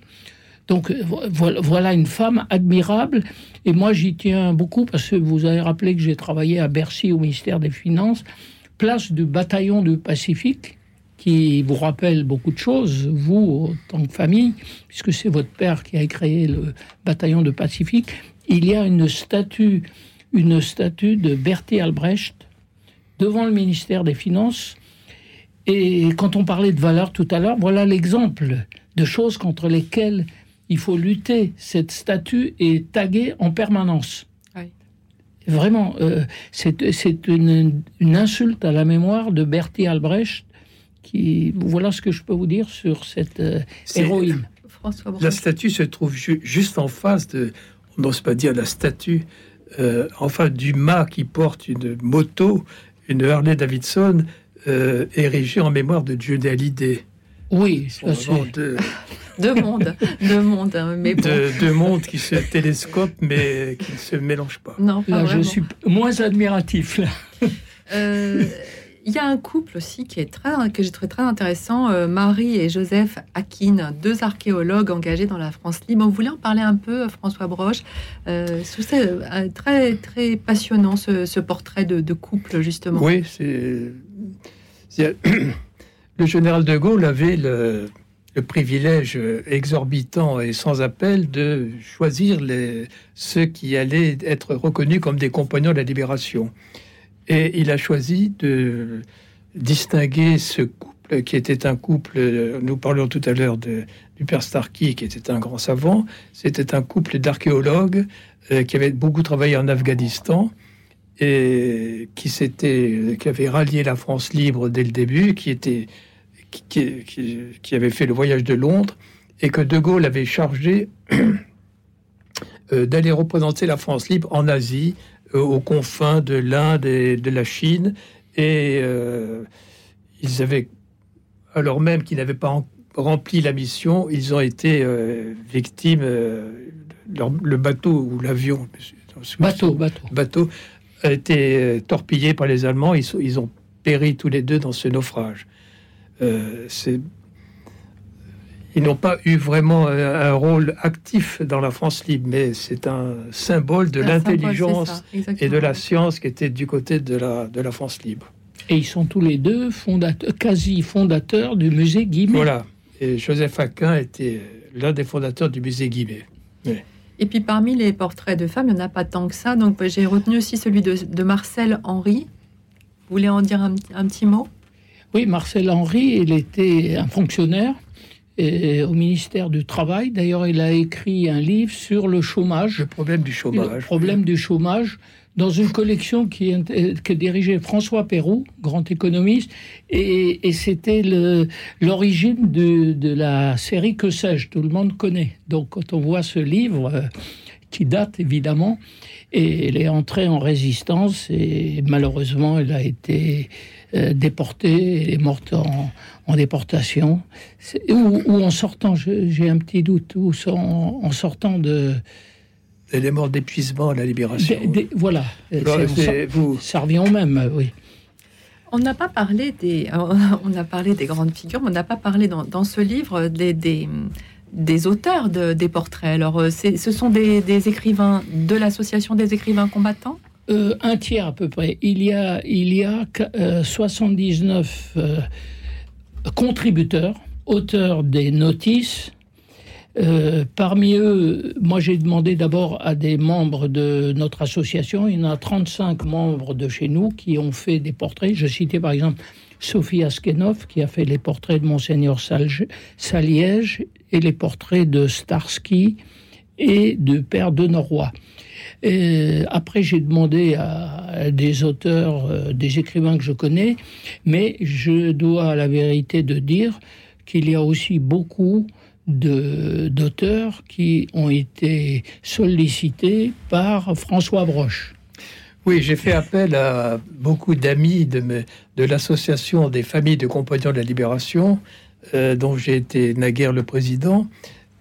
Donc, euh, vo- voilà, une femme admirable. Et moi, j'y tiens beaucoup parce que vous avez rappelé que j'ai travaillé à Bercy au ministère des Finances, place du bataillon du Pacifique qui vous rappelle beaucoup de choses, vous, en tant que famille, puisque c'est votre père qui a créé le bataillon de Pacifique. Il y a une statue, une statue de Berthe Albrecht devant le ministère des Finances. Et quand on parlait de valeurs tout à l'heure, voilà l'exemple de choses contre lesquelles il faut lutter. Cette statue est taguée en permanence.
Oui.
Vraiment, euh, c'est une, une insulte à la mémoire de Bertie Albrecht. Qui, voilà ce que je peux vous dire sur cette euh, héroïne.
François.
La statue se trouve ju- juste en face de, on n'ose pas dire la statue, euh, en face du mât qui porte une moto, une Harley Davidson, euh, érigée en mémoire de Johnny Hallyday.
Oui, ça c'est.
deux,
mondes, deux mondes, hein, mais bon.
deux- deux mondes qui se télescopent mais qui ne se mélangent pas.
Non, pas
Là, je suis moins admiratif. Là.
Euh, Il y a un couple aussi qui est très, que j'ai trouvé très intéressant, euh, Marie et Joseph Akin, deux archéologues engagés dans la France libre. Vous voulez en parler un peu, François Broche? Euh, ça euh, très, très passionnant, ce, ce portrait de, de couple, justement.
Oui, c'est. c'est- Le général de Gaulle avait le, le privilège exorbitant et sans appel de choisir les, ceux qui allaient être reconnus comme des compagnons de la libération. Et il a choisi de distinguer ce couple qui était un couple, nous parlions tout à l'heure du père Starkey qui était un grand savant, c'était un couple d'archéologues euh, qui avaient beaucoup travaillé en Afghanistan et qui qui avait rallié la France libre dès le début, qui était, qui, qui- qui- qui avait fait le voyage de Londres et que De Gaulle avait chargé euh, d'aller représenter la France libre en Asie, euh, aux confins de l'Inde et de la Chine, et euh, ils avaient, alors même qu'ils n'avaient pas rempli la mission, ils ont été euh, victimes. euh, leur- le bateau ou l'avion,
Bateau, bateau.
bateau a été torpillé par les Allemands. Ils ont péri tous les deux dans ce naufrage. Euh, c'est- ils n'ont pas eu vraiment euh, un rôle actif dans la France libre, mais c'est un symbole de l'intelligence et de la science qui était du côté de la, de la France libre.
Et ils sont tous les deux fondateurs, quasi fondateurs du musée Guimet.
Voilà. Et Joseph Aquin était l'un des fondateurs du musée Guimet.
Et puis parmi les portraits de femmes, il n'y en a pas tant que ça. Donc bah, j'ai retenu aussi celui de, de Marcel Henry. Vous voulez en dire un, un petit mot?
Oui, Marcel Henry, il était un fonctionnaire euh, au ministère du Travail. D'ailleurs, il a écrit un livre sur le chômage.
Le problème du
Le
chômage.
problème du chômage dans une collection qui, est- que dirigeait François Perroux, grand économiste, et, et c'était le- l'origine de, de la série Que sais-je, tout le monde connaît. Donc quand on voit ce livre, euh, qui date évidemment, et elle est entrée en résistance, et malheureusement elle a été euh, déportée, elle est morte en, en déportation, ou, ou en sortant, j'ai un petit doute, ou en, en sortant de...
Elle est morte d'épuisement à la libération.
Des- des- voilà,
vous,
ça revient au même, oui.
On n'a pas parlé des, on a parlé des grandes figures, mais on n'a pas parlé dans, dans ce livre des, des, des auteurs de- des portraits. Alors, euh, ce sont des, des écrivains de l'association des écrivains combattants?
Euh, un tiers à peu près. Il y a, il y a euh, 79 euh, contributeurs, auteurs des notices. Euh, parmi eux, moi j'ai demandé d'abord à des membres de notre association, il y en a 35 membres de chez nous qui ont fait des portraits. Je citais par exemple Sophie Askenov qui a fait les portraits de Monseigneur Saliège et les portraits de Starsky et de Père de Norrois. Après, j'ai demandé à des auteurs, euh, des écrivains que je connais, mais je dois à la vérité de dire qu'il y a aussi beaucoup d'auteurs qui ont été sollicités par François Broche.
Oui, j'ai fait appel à beaucoup d'amis de, de l'association des familles de compagnons de la libération, euh, dont j'ai été naguère le président.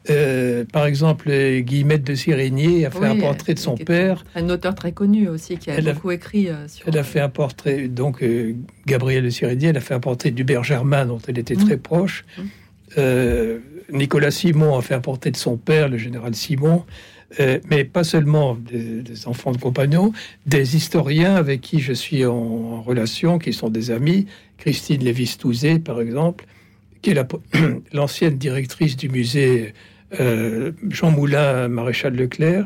Euh, par exemple, Guillemette de Sirigny a fait
Oui,
un portrait de
euh,
son père.
Un auteur très connu aussi qui a
Elle a-
beaucoup écrit euh, sur.
Elle a fait un portrait, donc euh, Gabrielle de Sirigny, elle a fait un portrait d'Hubert Germain, dont elle était
Mm.
très proche. Euh, Nicolas Simon a fait un portrait de son père, le général Simon. Euh, mais pas seulement des, des enfants de compagnons, des historiens avec qui je suis en, en relation, qui sont des amis. Christine Lévis-Touzé, par exemple, qui est la- l'ancienne directrice du musée euh, Jean Moulin, maréchal Leclerc,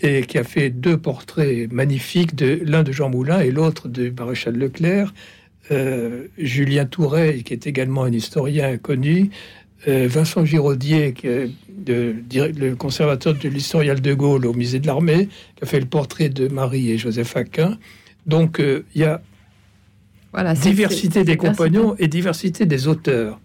et qui a fait deux portraits magnifiques, de l'un de Jean Moulin et l'autre de maréchal Leclerc. Euh, Julien Touret, qui est également un historien connu, euh, Vincent Giraudier, qui est de- dir- le conservateur de l'historial de Gaulle au musée de l'armée, qui a fait le portrait de Marie et Joseph Aquin. Donc il y a
Voilà,
diversité des compagnons et diversité des auteurs.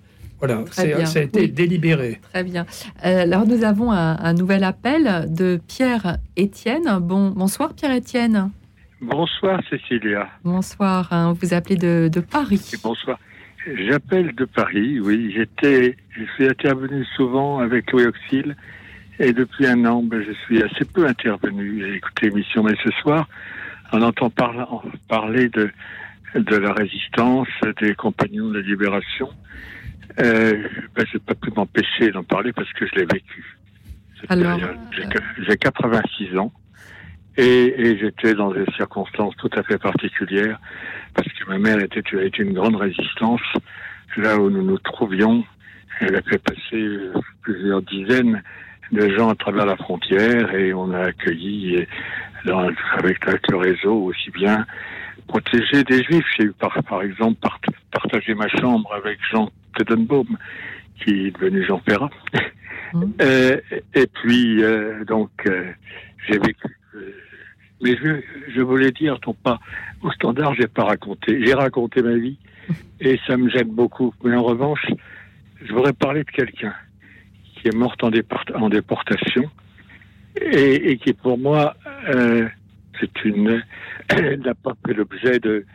Voilà,
Très
c'est-
bien.
ça a été
Oui.
délibéré.
Très bien. Euh, alors nous avons un, un nouvel appel de Pierre Étienne. Bon, bonsoir Pierre Étienne.
Bonsoir Cécilia.
Bonsoir. hein, vous appelez de, de Paris.
Et bonsoir. J'appelle de Paris, oui. J'étais, je suis intervenu souvent avec Louis Auxil et depuis un an, ben, je suis assez peu intervenu à écouter l'émission. Mais ce soir, on entend parler de, de la résistance, des compagnons de la libération. Euh, ben, je n'ai pas pu m'empêcher d'en parler parce que je l'ai vécu.
Alors,
période. J'ai que- J'ai 86 ans. Et, et j'étais dans des circonstances tout à fait particulières parce que ma mère était, a été une grande résistance. Là où nous nous trouvions, elle a fait passer euh, plusieurs dizaines de gens à travers la frontière et on a accueilli et dans- avec, avec le réseau aussi bien protéger des juifs. J'ai eu par, par exemple part- partagé ma chambre avec Jean Tedenbaum qui est devenu Jean Ferrat. Euh, et puis, euh, donc, euh, j'ai vécu. euh, mais je, je voulais dire, non pas au standard, j'ai pas raconté. J'ai raconté ma vie et ça me gêne beaucoup. Mais en revanche, je voudrais parler de quelqu'un qui est mort en, déportation et, et qui, pour moi, c'est une n'a pas fait l'objet de,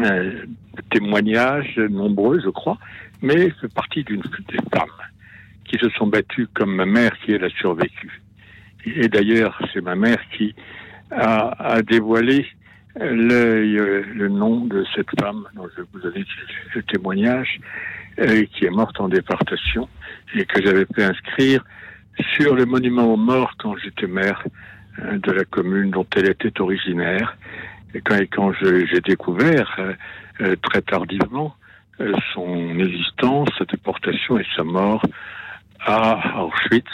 euh, témoignages nombreux, je crois, mais fait partie d'une des femmes qui se sont battues comme ma mère qui elle a survécu. Et d'ailleurs, c'est ma mère qui a, a dévoilé le, le nom de cette femme dont je vous donner le témoignage, euh, qui est morte en déportation et que j'avais fait inscrire sur le monument aux morts quand j'étais maire euh, de la commune dont elle était originaire. Et quand, et quand j'ai découvert euh, euh, très tardivement euh, son existence, sa déportation et sa mort à Auschwitz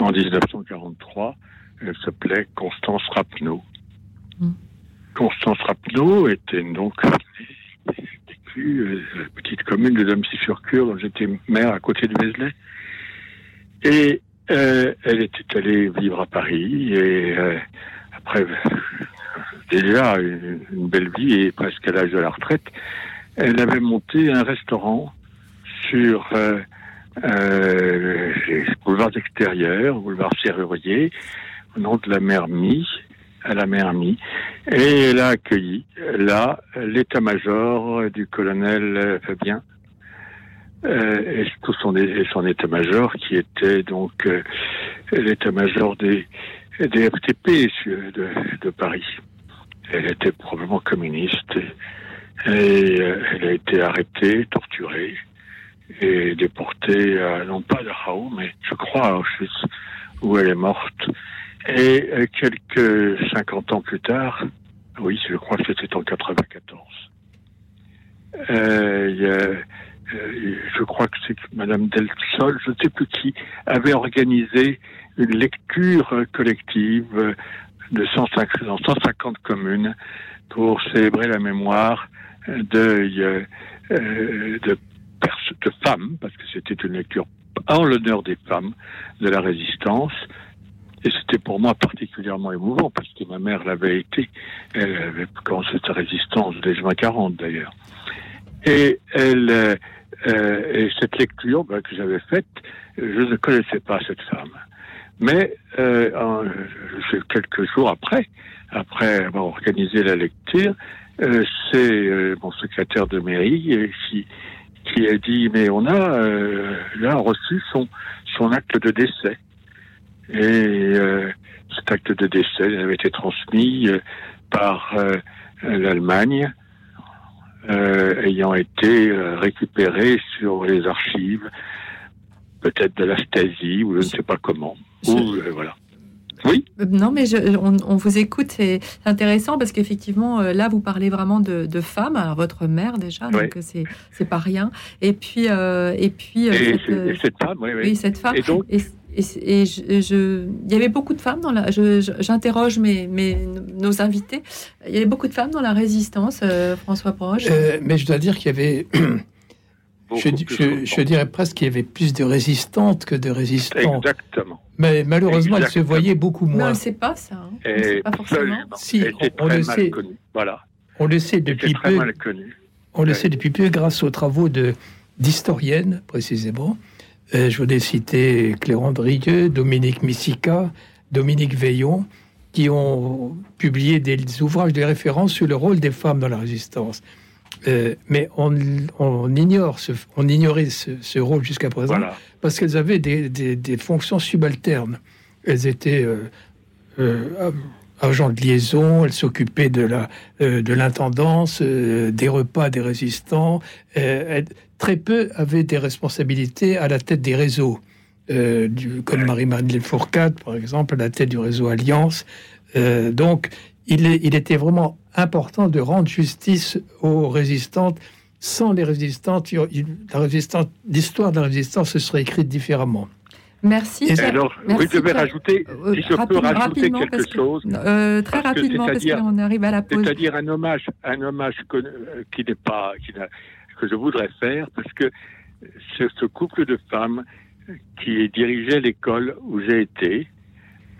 en 1943, elle s'appelait Constance Rapneau. Constance Rapneau était donc vécue, la petite commune de Domcy-sur-Cure dont j'étais maire à côté de Vézelay. Et euh, elle était allée vivre à Paris et après déjà une, belle vie et presque à l'âge de la retraite, elle avait monté un restaurant sur euh, euh, les boulevards extérieurs, boulevard Serrurier, au nom de la mère Mie, à la mère Mie, et elle a accueilli là l'état-major du colonel euh, Fabien euh, et tout son, état-major qui était donc euh, l'état-major des, des FTP de Paris. Elle était probablement communiste et, euh, elle a été arrêtée, torturée et déportée à, non pas à Dachau, mais je crois à Auschwitz, où elle est morte. Et euh, quelques 50 ans plus tard, oui, je crois que c'était en 94, euh, euh, je crois que c'est Madame Del Sol, je ne sais plus qui, avait organisé une lecture collective de 150, dans 150 communes pour célébrer la mémoire euh, de, euh, euh, de, de femmes, parce que c'était une lecture en l'honneur des femmes de la résistance. Et c'était pour moi particulièrement émouvant, parce que ma mère l'avait été. Elle avait commencé sa résistance dès juin 40 d'ailleurs. Et elle, euh, euh, et cette lecture bah, que j'avais faite, je ne connaissais pas cette femme. Mais euh, quelques jours après, après avoir organisé la lecture, euh, c'est euh, mon secrétaire de mairie euh, qui, qui a dit mais on a euh, là reçu son, son acte de décès. Et euh, cet acte de décès avait été transmis par l'Allemagne, ayant été récupéré sur les archives, peut-être de la Stasi ou je ne sais pas comment. Ou, euh, voilà. Oui.
Euh, Non, mais je- on, on vous écoute, c'est intéressant parce qu'effectivement, euh, là, vous parlez vraiment de, de femmes. Alors, votre mère déjà, donc c'est c'est pas rien. Et puis, euh, et puis,
Et,
cette,
c'est- et cette femme, oui, oui.
oui, cette femme.
Et donc,
Et, et- et je, je- il y avait beaucoup de femmes dans la. je- je- J'interroge mes, mes, nos invités. Il y avait beaucoup de femmes dans la résistance, euh, François Proche.
Euh, mais je dois dire qu'il y avait. je, dirais presque qu'il y avait plus de résistantes que de résistants.
exactement.
Mais malheureusement, elles se
Exactement.
voyaient beaucoup
mais on
moins.
ne sait pas ça. hein. On ne sait
Et
pas forcément.
Si, on le sait.
connu. Voilà.
On le sait depuis
très
peu.
mal connu.
On le sait depuis peu grâce aux travaux de d'historiennes, précisément. Euh, je voudrais citer Claire Andrieux, Dominique Missica, Dominique Veillon, qui ont publié des ouvrages de référence sur le rôle des femmes dans la résistance. Euh, mais on, on ignore ce, on ignorait ce, ce rôle jusqu'à présent
Voilà.
parce qu'elles avaient des, des- des fonctions subalternes. Elles étaient euh, euh, agents de liaison, elles s'occupaient de la de l'intendance, des repas des résistants. Elles- très peu avaient des responsabilités à la tête des réseaux, du, comme Marie-Madeleine Fourcade, par exemple, à la tête du réseau Alliance. Donc, il, est- il était vraiment important de rendre justice aux résistantes. Sans les résistantes, la résistance, l'histoire de la résistance se serait écrite différemment.
Merci.
Et
alors,
Merci,
oui, je vais
Pierre.
rajouter,
Euh,
si je peux
rapide-
rajouter quelque
que-
chose.
Euh, très
Parce que
rapidement, parce qu'on arrive à la pause.
C'est-à-dire un hommage, un hommage que, euh, qui n'est pas, qui n'a- que je voudrais faire, parce que c'est ce couple de femmes qui dirigeait l'école où j'ai été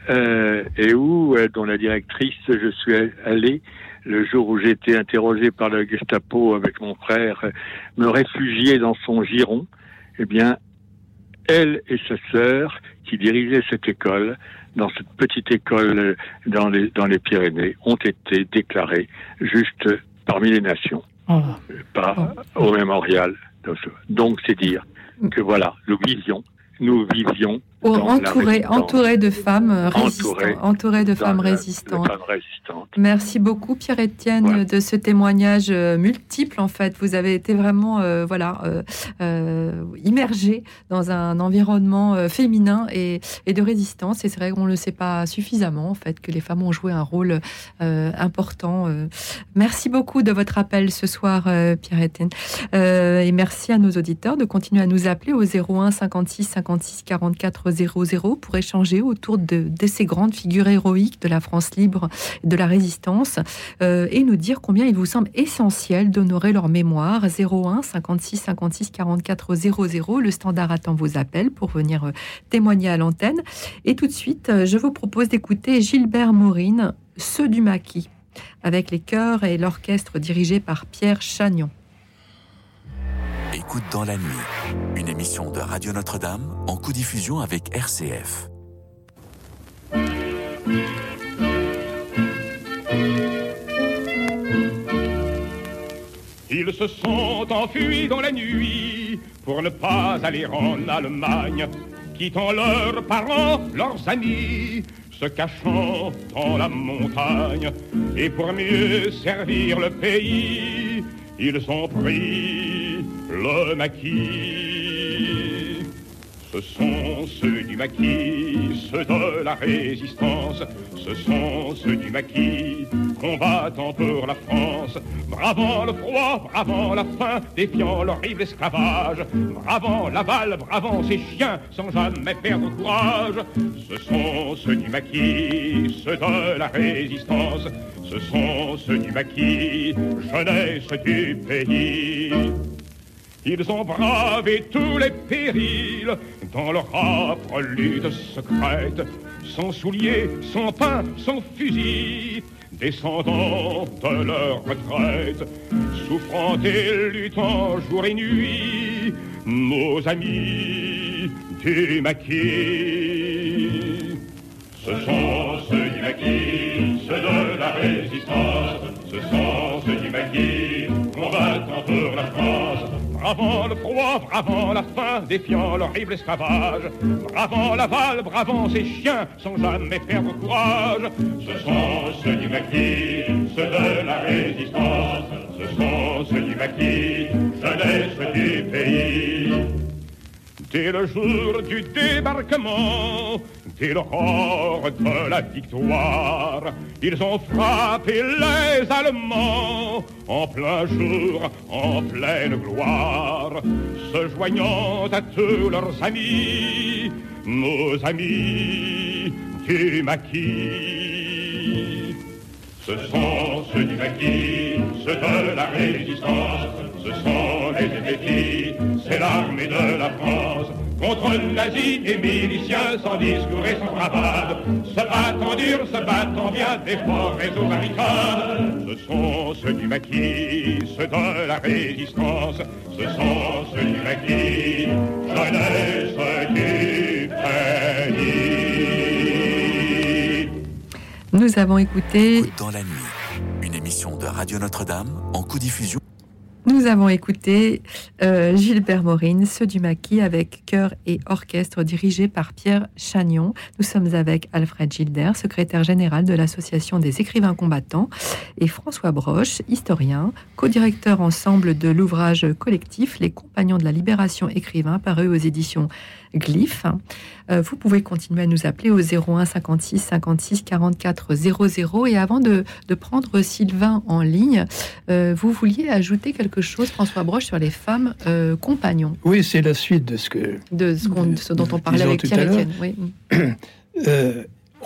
euh, et où, euh, dont la directrice, je suis allé le jour où j'ai été interrogé par le Gestapo avec mon frère, euh, me réfugier dans son giron. Eh bien, elle et sa sœur, qui dirigeaient cette école, dans cette petite école euh, dans les, dans les Pyrénées, ont été déclarées juste parmi les nations,
Ah,
pas au mémorial. Donc, c'est dire que voilà, nous vivions, nous vivions la
entouré, entouré de femmes euh, résistantes.
Entouré
de femmes résistantes. Merci beaucoup Pierre-Étienne
Voilà.
de ce témoignage euh, multiple en fait. Vous avez été vraiment euh, voilà euh, euh, immergé dans un environnement féminin et, et de résistance. Et c'est vrai qu'on ne le sait pas suffisamment en fait que les femmes ont joué un rôle important. Merci beaucoup de votre appel ce soir Pierre-Étienne et merci à nos auditeurs de continuer à nous appeler au 01 56 56 44 00 pour échanger autour de, ces grandes figures héroïques de la France libre de la résistance euh, et nous dire combien il vous semble essentiel d'honorer leur mémoire. 01 56 56 44 00. Le standard attend vos appels pour venir euh, témoigner à l'antenne. Et tout de suite, euh, je vous propose d'écouter Gilbert Maurine, Ceux du maquis, avec les chœurs et l'orchestre dirigé par Pierre Chagnon.
Écoute dans la nuit, une émission de Radio Notre-Dame en co-diffusion avec RCF.
Ils se sont enfuis dans la nuit pour ne pas aller en Allemagne, quittant leurs parents, leurs amis, se cachant dans la montagne. Et pour mieux servir le pays, ils ont pris le maquis. Ce sont ceux du maquis, ceux de la résistance. Ce sont ceux du maquis, combattant pour la France. Bravant le froid, bravant la faim, défiant l'horrible esclavage. Bravant la balle, bravant ces chiens, sans jamais perdre courage. Ce sont ceux du maquis, ceux de la résistance. Ce sont ceux du maquis, jeunesse du pays. Ils ont bravé tous les périls dans leur âpre lutte secrète, sans souliers, sans pain, sans fusil, descendant de leur retraite, souffrant et luttant jour et nuit, nos amis du maquis. Ce sont ceux du maquis, ceux de la résistance. Ce sont ceux du maquis, combattant pour la France. Bravant le froid, bravant la faim, défiant l'horrible esclavage. Bravant l'aval, bravant ces chiens, sans jamais perdre courage. Ce sont ceux du maquis, ceux de la résistance. Ce sont ceux du maquis, jeunesse du pays. Dès le jour du débarquement, dès l'aurore de la victoire, ils ont frappé les Allemands en plein jour, en pleine gloire, se joignant à tous leurs amis, nos amis du maquis. Ce sont ceux du maquis, ceux de la résistance, ce sont les effectifs, c'est l'armée de la France. Contre nazis et miliciens sans discours et sans bravade, se battant dur, se battant bien, des forêts aux barricades. Ce sont ceux du maquis, ceux de la résistance, ce sont ceux du maquis, jeunesse du pays.
Nous avons écouté.
Dans la nuit, une émission de Radio Notre-Dame en co-diffusion.
Nous avons écouté euh, Gilbert Morin, ceux du maquis, avec chœur et orchestre dirigé par Pierre Chagnon. Nous sommes avec Alfred Gilder, secrétaire général de l'Association des écrivains combattants, et François Broche, historien, co-directeur ensemble de l'ouvrage collectif Les Compagnons de la Libération écrivains, paru aux éditions Glyph. Euh, vous pouvez continuer à nous appeler au 01 56 56 44 00. Et avant de, de prendre Sylvain en ligne, euh, vous vouliez ajouter quelque chose, François Broche, sur les femmes euh, compagnons
Oui, c'est la suite de ce que.
de ce, qu'on- ce dont on parlait avec
tout
Pierre
à l'heure.
Etienne. Oui.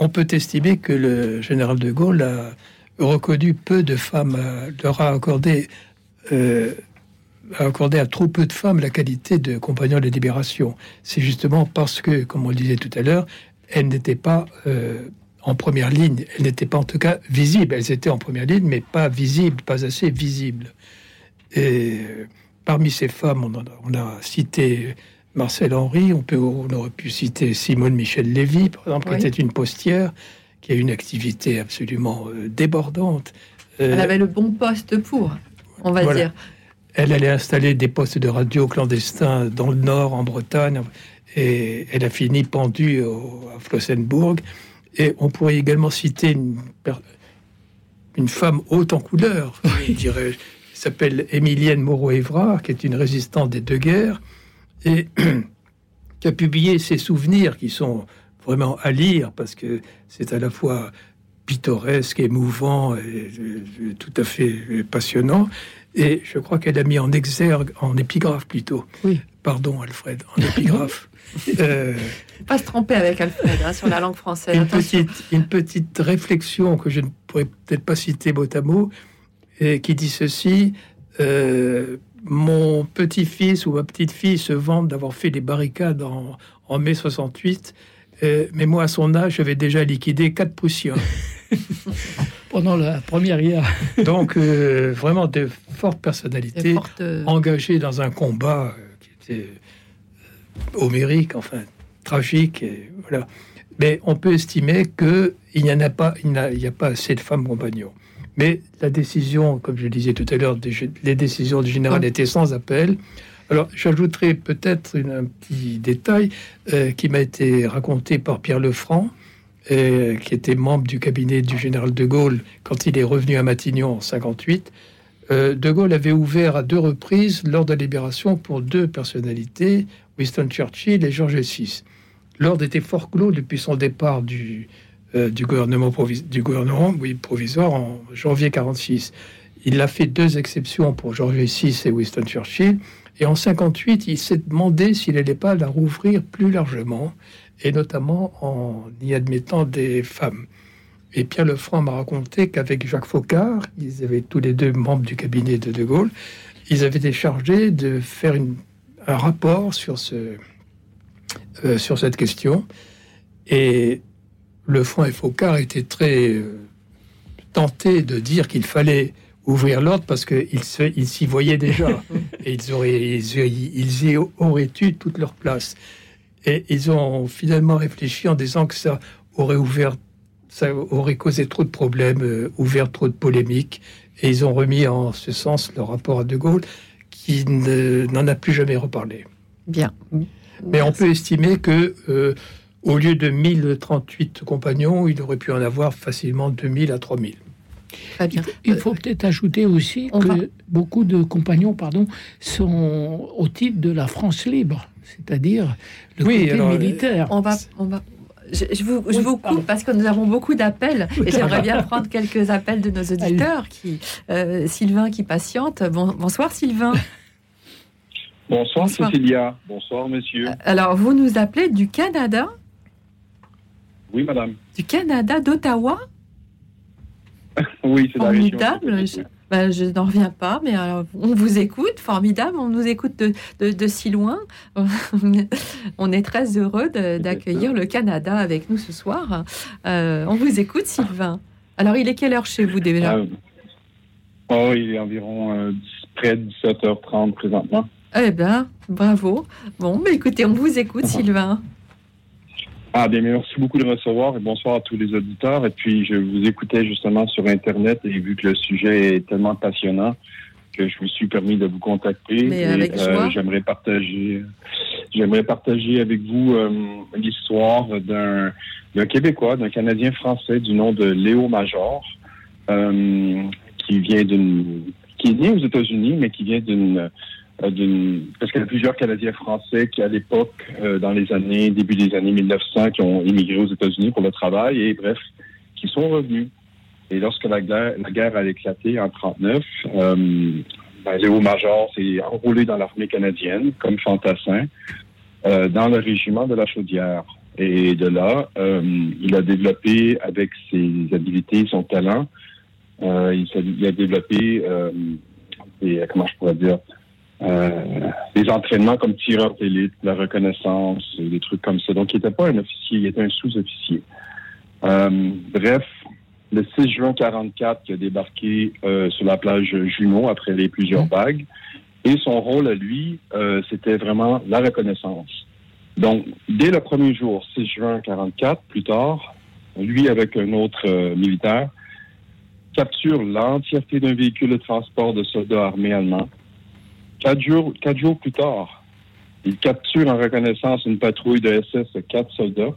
On peut estimer que le général de Gaulle a reconnu peu de femmes, leur a accordé, euh, a accordé à trop peu de femmes la qualité de compagnon de libération. C'est justement parce que, comme on le disait tout à l'heure, elles n'étaient pas euh, en première ligne, elles n'étaient pas en tout cas visibles. Elles étaient en première ligne, mais pas visibles, pas assez visibles. Et euh, parmi ces femmes, on, a, on a cité Marcel Henry, on, peut, on aurait pu citer Simone Michel Lévy, par exemple,
Oui.
qui était une postière, qui a une activité absolument euh, débordante.
Elle avait le bon poste pour, on va
Voilà.
dire.
Elle allait installer des postes de radio clandestins dans le nord, en Bretagne, et elle a fini pendue au- à Flossenburg. Et on pourrait également citer une, femme haute en couleur, je dirais, qui s'appelle Émilienne Moreau-Évrard, qui est une résistante des deux guerres, et qui a publié ses souvenirs qui sont vraiment à lire, parce que c'est à la fois pittoresque, émouvant et, et tout à fait passionnant. Et je crois qu'elle a mis en exergue, en épigraphe plutôt.
Oui.
Pardon, Alfred, en épigraphe. euh,
Pas se tromper avec Alfred hein, sur la langue française.
une,
Attention.
petite, une petite réflexion que je ne pourrais peut-être pas citer mot à mot, et qui dit ceci euh, Mon petit-fils ou ma petite-fille se vantent d'avoir fait des barricades en, en mai 68, euh, mais moi, à son âge, j'avais déjà liquidé quatre Prussiens.
Pendant la première guerre.
Donc, euh, vraiment de fortes personnalités
Des fortes, euh,
engagées dans un combat euh, qui était euh, homérique, enfin tragique. Et voilà. Mais on peut estimer que il n'y en a pas, il n'y a, pas assez de femmes compagnons. Mais la décision, comme je le disais tout à l'heure, des- les décisions du général étaient sans appel. Alors, j'ajouterai peut-être un petit détail euh, qui m'a été raconté par Pierre Lefranc, euh, qui était membre du cabinet du général de Gaulle quand il est revenu à Matignon en 58. Euh, de Gaulle avait ouvert à deux reprises lors de libération pour deux personnalités, Winston Churchill et George VI. L'ordre était fort clos depuis son départ du, euh, gouvernement, provisoire en janvier 46. Il a fait deux exceptions pour George VI et Winston Churchill. Et en 58, il s'est demandé s'il n'allait pas la rouvrir plus largement, et notamment en y admettant des femmes. Et Pierre Lefranc m'a raconté qu'avec Jacques Faucard, ils avaient tous les deux membres du cabinet de De Gaulle, ils avaient été chargés de faire une- un rapport sur, ce, euh, sur cette question. Et Lefranc et Faucard étaient très euh, tentés de dire qu'il fallait ouvrir l'ordre parce qu'ils s'y voyaient déjà et ils, auraient, ils, ils y auraient eu toute leur place. Et ils ont finalement réfléchi en disant que ça aurait ouvert, ça aurait causé trop de problèmes, euh, ouvert trop de polémiques. Et ils ont remis en ce sens le rapport à De Gaulle, qui ne- n'en a plus jamais reparlé.
Bien.
Mais on peut estimer que, euh, au lieu de 1038 compagnons, il aurait pu en avoir facilement 2000 à 3000.
Très bien.
Il faut peut-être ajouter aussi que beaucoup de compagnons pardon, sont au titre de la France libre, c'est-à-dire le
Oui,
côté
alors, euh,
militaire.
On va, on va. Je, je vous, je vous coupe parce que nous avons beaucoup d'appels et j'aimerais bien prendre quelques appels de nos auditeurs. Qui, euh, Sylvain qui patiente. Bon- bonsoir Sylvain.
Bonsoir,
Bonsoir.
Cécilia. Bonsoir monsieur.
Alors vous nous appelez du Canada,
Oui madame.
du Canada d'Ottawa?
Oui, c'est la région.
Ben, je n'en reviens pas, mais alors, on vous écoute, formidable. On nous écoute de, de- de si loin. on est très heureux d'accueillir le Canada avec nous ce soir. Euh, on vous écoute, Sylvain. Alors, il est quelle heure chez vous déjà?
Euh, oh, il est environ euh, près de 17h30 présentement.
Eh bien, bravo. Bon, mais écoutez, on vous écoute, Sylvain.
Ah bien, merci beaucoup de me recevoir et bonsoir à tous les auditeurs. Et puis, je vous écoutais justement sur Internet et vu que le sujet est tellement passionnant que je me suis permis de vous contacter.
Mais
et,
joie.
j'aimerais partager, j'aimerais partager avec vous euh, l'histoire d'un, d'un Québécois, d'un Canadien français du nom de Léo Major, euh, qui vient d'une, qui est né aux États-Unis, mais qui vient euh, d'une- parce qu'il y a plusieurs Canadiens français qui, à l'époque, euh, dans les années, début des années 1900, qui ont immigré aux États-Unis pour le travail et, bref, qui sont revenus. Et lorsque la guerre, la guerre a éclaté en 39, euh, ben, Léo Major s'est enrôlé dans l'armée canadienne comme fantassin euh, dans le régiment de la Chaudière. Et de là, euh, il a développé avec ses habilités, son talent, euh, il, s'est- il a développé euh, des, comment je pourrais dire, euh, des entraînements comme tireur d'élite, la reconnaissance, des trucs comme ça. Donc, il n'était pas un officier, il était un sous-officier. Euh, bref, le 6 juin 44, il a débarqué euh, sur la plage Juno après les plusieurs vagues. Et son rôle à lui, euh, c'était vraiment la reconnaissance. Donc, dès le premier jour, 6 juin 44, plus tard, lui avec un autre euh, militaire, capture l'entièreté d'un véhicule de transport de soldats armés allemands. Quatre jours, plus tard, il capture en reconnaissance une patrouille de SS de quatre soldats.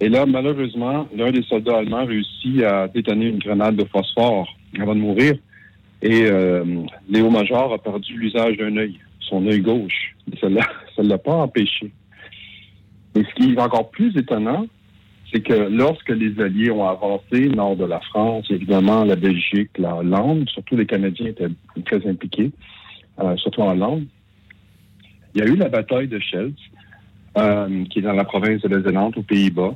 Et là, malheureusement, l'un des soldats allemands réussit à détonner une grenade de phosphore avant de mourir. Et euh, Léo Major a perdu l'usage d'un œil, son œil gauche. Ça ne l'a pas empêché. Et ce qui est encore plus étonnant, c'est que lorsque les Alliés ont avancé nord de la France, évidemment la Belgique, la Hollande, surtout les Canadiens étaient très impliqués, euh, surtout en Hollande, il y a eu la bataille de Scheldt, euh, qui est dans la province de la Zélande, aux Pays-Bas.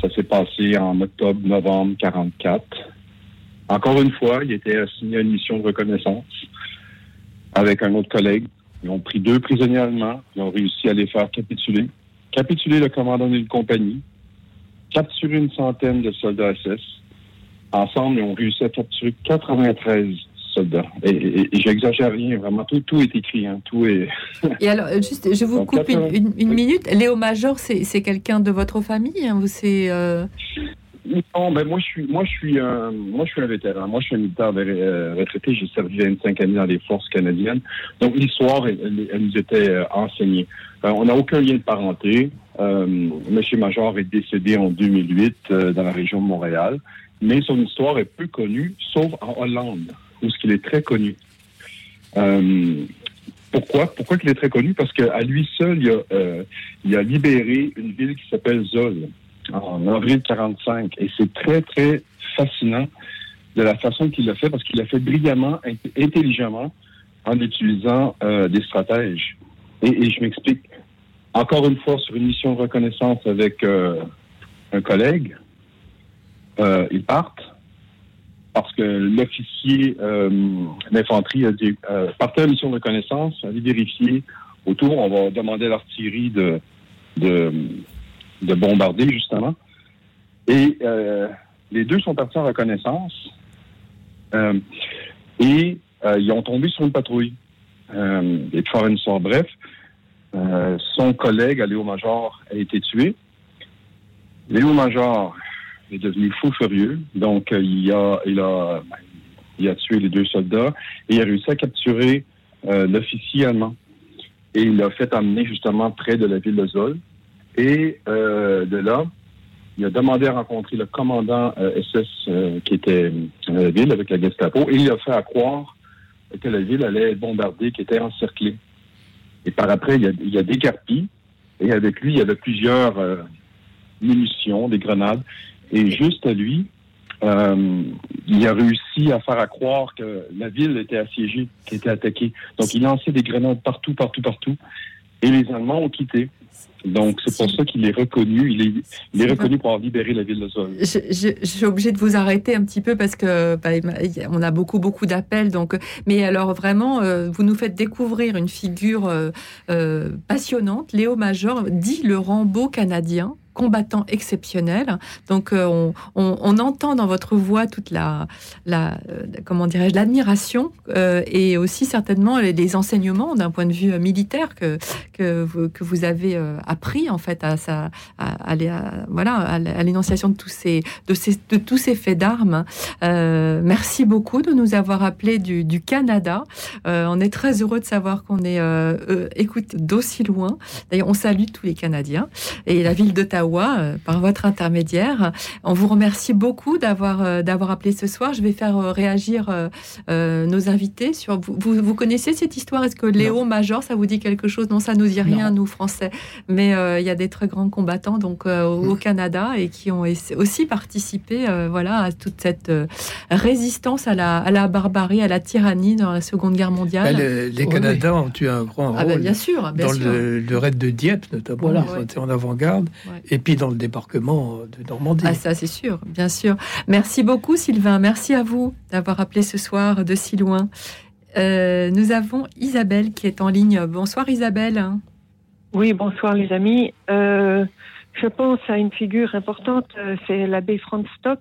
Ça s'est passé en octobre-novembre 44. Encore une fois, il était assigné à une mission de reconnaissance avec un autre collègue. Ils ont pris deux prisonniers allemands. Ils ont réussi à les faire capituler. Capituler le commandant d'une compagnie. Capturer une centaine de soldats SS. Ensemble, ils ont réussi à capturer 93 soldats. Et, et- et j'exagère rien, vraiment. Tout, tout est écrit. hein. Tout est...
Et alors, euh, juste, je vous coupe une,
80
une- une minute. Léo Major, c'est quelqu'un de votre famille hein, c'est euh,
Non, ben moi je suis moi je suis un moi je suis un vétéran. Moi je suis un militaire euh, retraité. J'ai servi 25 années dans les forces canadiennes. Donc l'histoire elle, nous était enseignée. Euh, on n'a aucun lien de parenté. Euh, Monsieur Major est décédé en 2008 euh, dans la région de Montréal, mais son histoire est peu connue, sauf en Hollande qu'il est très connu. Euh, pourquoi Pourquoi qu'il est très connu? Parce qu'à lui seul, il a, euh, il a libéré une ville qui s'appelle Zol en avril 45. Et c'est très, très fascinant de la façon qu'il l'a fait, parce qu'il l'a fait brillamment, int- intelligemment, en utilisant euh, des stratèges. Et, et je m'explique. Encore une fois, sur une mission de reconnaissance avec euh, un collègue, euh, ils partent parce que l'officier euh, d'infanterie a dit euh, partez à la mission de reconnaissance, allez vérifier autour, on va demander à l'artillerie de, de, de bombarder, justement. Et euh, les deux sont partis en reconnaissance et ils ont tombé sur une patrouille. Et pour faire une histoire bref, son collègue, Léo Major, a été tué. Léo Major est devenu fou furieux. Donc, euh, il, a, il, a, il a tué les deux soldats et il a réussi à capturer euh, l'officier allemand. Et il l'a fait amener justement près de la ville de Zoll. Et euh, de là, il a demandé à rencontrer le commandant SS qui était dans la ville avec la Gestapo et il a fait à croire que la ville allait être bombardée, qui était encerclée. Et par après, il a, il a et avec lui, il y avait plusieurs munitions, des grenades. Et juste à lui, euh, il a réussi à faire à croire que la ville était assiégée, qu'elle était attaquée. Donc, il lançait des grenades partout, partout, partout. Et les Allemands ont quitté. Donc, c'est pour ça qu'il est reconnu. Il est, il est reconnu pour avoir libéré la ville de Zoll.
Je, je- je suis obligée de vous arrêter un petit peu parce que bah, on a beaucoup beaucoup d'appels. Donc, mais alors vraiment, euh, vous nous faites découvrir une figure euh, passionnante. Léo Major dit le Rambo canadien combattant exceptionnel. Donc, euh, on, entend dans votre voix toute la, la euh, comment dirais-je, l'admiration euh, et aussi certainement les, enseignements d'un point de vue militaire que que vous, avez appris en fait à sa à, à voilà à l'énonciation de tous ces de ces de tous ces faits d'armes. Merci beaucoup de nous avoir appelé du, Canada. On est très heureux de savoir qu'on est écoute d'aussi loin. D'ailleurs, on salue tous les Canadiens et la ville d'Ottawa euh, par votre intermédiaire. On vous remercie beaucoup d'avoir euh, d'avoir appelé ce soir. Je vais faire euh, réagir euh, euh, nos invités sur vous, vous. vous connaissez cette histoire? Est-ce que Léo Major, ça vous dit quelque chose? Non, ça nous dit rien, nous Français. Mais euh, il y a des très grands combattants donc euh, au au Canada et qui ont aussi participé, euh, voilà, à toute cette euh, résistance à la, à la barbarie, à la tyrannie dans la Seconde Guerre mondiale.
Bah, le- les Canadiens ont eu un grand
Ah
rôle.
ben, bien sûr, bien
dans
sûr.
Le, le raid de Dieppe, notamment.
Voilà.
Ils ont été en avant-garde.
Ouais.
Et puis dans le débarquement de Normandie.
Ah ça c'est sûr, bien sûr. Merci beaucoup Sylvain, merci à vous d'avoir appelé ce soir de si loin. Euh, nous avons Isabelle qui est en ligne. Bonsoir Isabelle.
Oui, bonsoir les amis. Euh, je pense à une figure importante, euh, c'est l'abbé Franz Stock.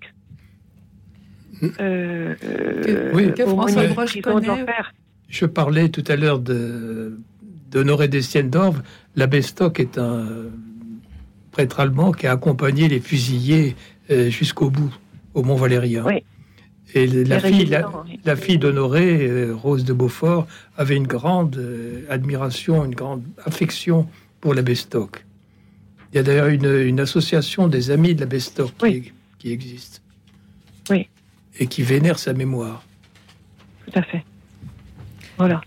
Euh, euh,
oui.
que François Broche
de
connaît.
l'enfer.
Je parlais tout à l'heure de d'Honoré d'Estienne-d'Orve. L'abbé Stock est un prêtre allemand qui a accompagné les fusillés euh, jusqu'au bout, au Mont Valérien.
Oui.
Et la fille, la,
oui.
la fille d'Honoré, euh, Rose de Beaufort, avait une grande euh, admiration, une grande affection pour l'abbé Stock. Il y a d'ailleurs une, une association des amis de l'abbé Stock qui, qui existe.
Oui.
Et qui vénère sa mémoire.
Tout à fait. Voilà.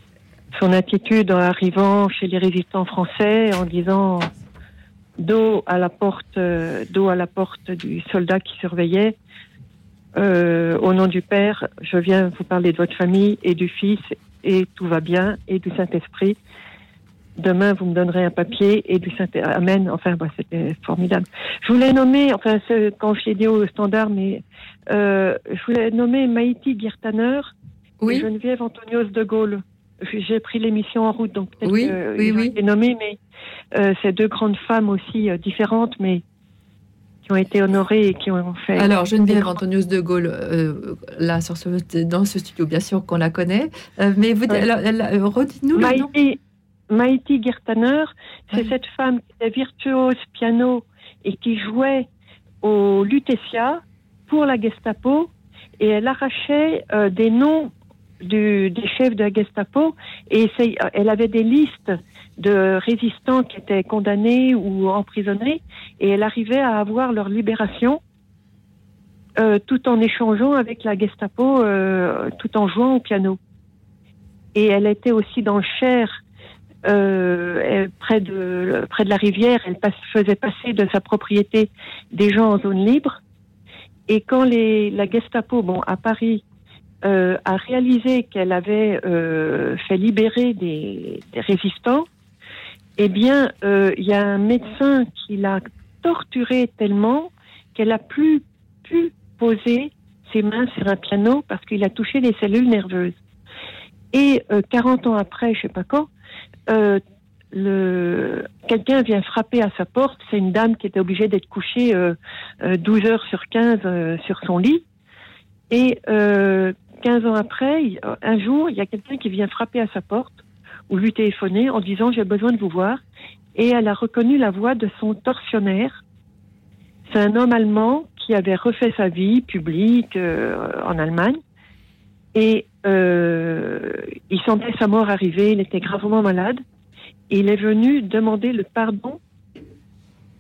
Son attitude en arrivant chez les résistants français en disant dos à la porte, euh, dos à la porte du soldat qui surveillait. euh, au nom du Père, je viens vous parler de votre famille et du Fils et tout va bien et du Saint-Esprit. Demain, vous me donnerez un papier et du Saint Amen. Enfin, bah, c'était formidable. Je voulais nommer, enfin, ce- quand je l'ai dit au standard, mais euh, je voulais nommer Maïti Girtaner
Oui.
et Geneviève Antonios de Gaulle. J'ai pris l'émission en route, donc peut-être
Oui,
que
oui,
ils ont
oui.
été nommés, mais euh, ces deux grandes femmes aussi euh, différentes, mais qui ont été honorées et qui ont fait.
Alors Geneviève Antonius de Gaulle, euh, là sur ce, dans ce studio, bien sûr qu'on la connaît. Euh, mais vous,
Ouais.
euh, redites-nous le nom.
Maïti, Girtaner, c'est cette femme qui était virtuose piano et qui jouait au Lutetia pour la Gestapo et elle arrachait euh, des noms du- des chefs de la Gestapo et elle avait des listes de résistants qui étaient condamnés ou emprisonnés et elle arrivait à avoir leur libération euh, tout en échangeant avec la Gestapo, euh, tout en jouant au piano. Et elle était aussi dans le Cher, euh, près, de, près de la rivière. Elle faisait passer de sa propriété des gens en zone libre. Et quand les, la Gestapo, bon, à Paris, euh, a réalisé qu'elle avait euh, fait libérer des, résistants, eh bien, euh, il y a un médecin qui l'a torturée tellement qu'elle a plus pu poser ses mains sur un piano parce qu'il a touché les cellules nerveuses. Et euh, 40 ans après, je sais pas quand, quelqu'un vient frapper à sa porte. C'est une dame qui était obligée d'être couchée euh, euh, 12 heures sur 15 euh, sur son lit. Et 15 ans après, un jour, il y a quelqu'un qui vient frapper à sa porte ou lui téléphoner en disant j'ai besoin de vous voir. Et elle a reconnu la voix de son tortionnaire. C'est un homme allemand qui avait refait sa vie publique euh, en Allemagne. Et euh, il sentait sa mort arriver, il était gravement malade. Il est venu demander le pardon.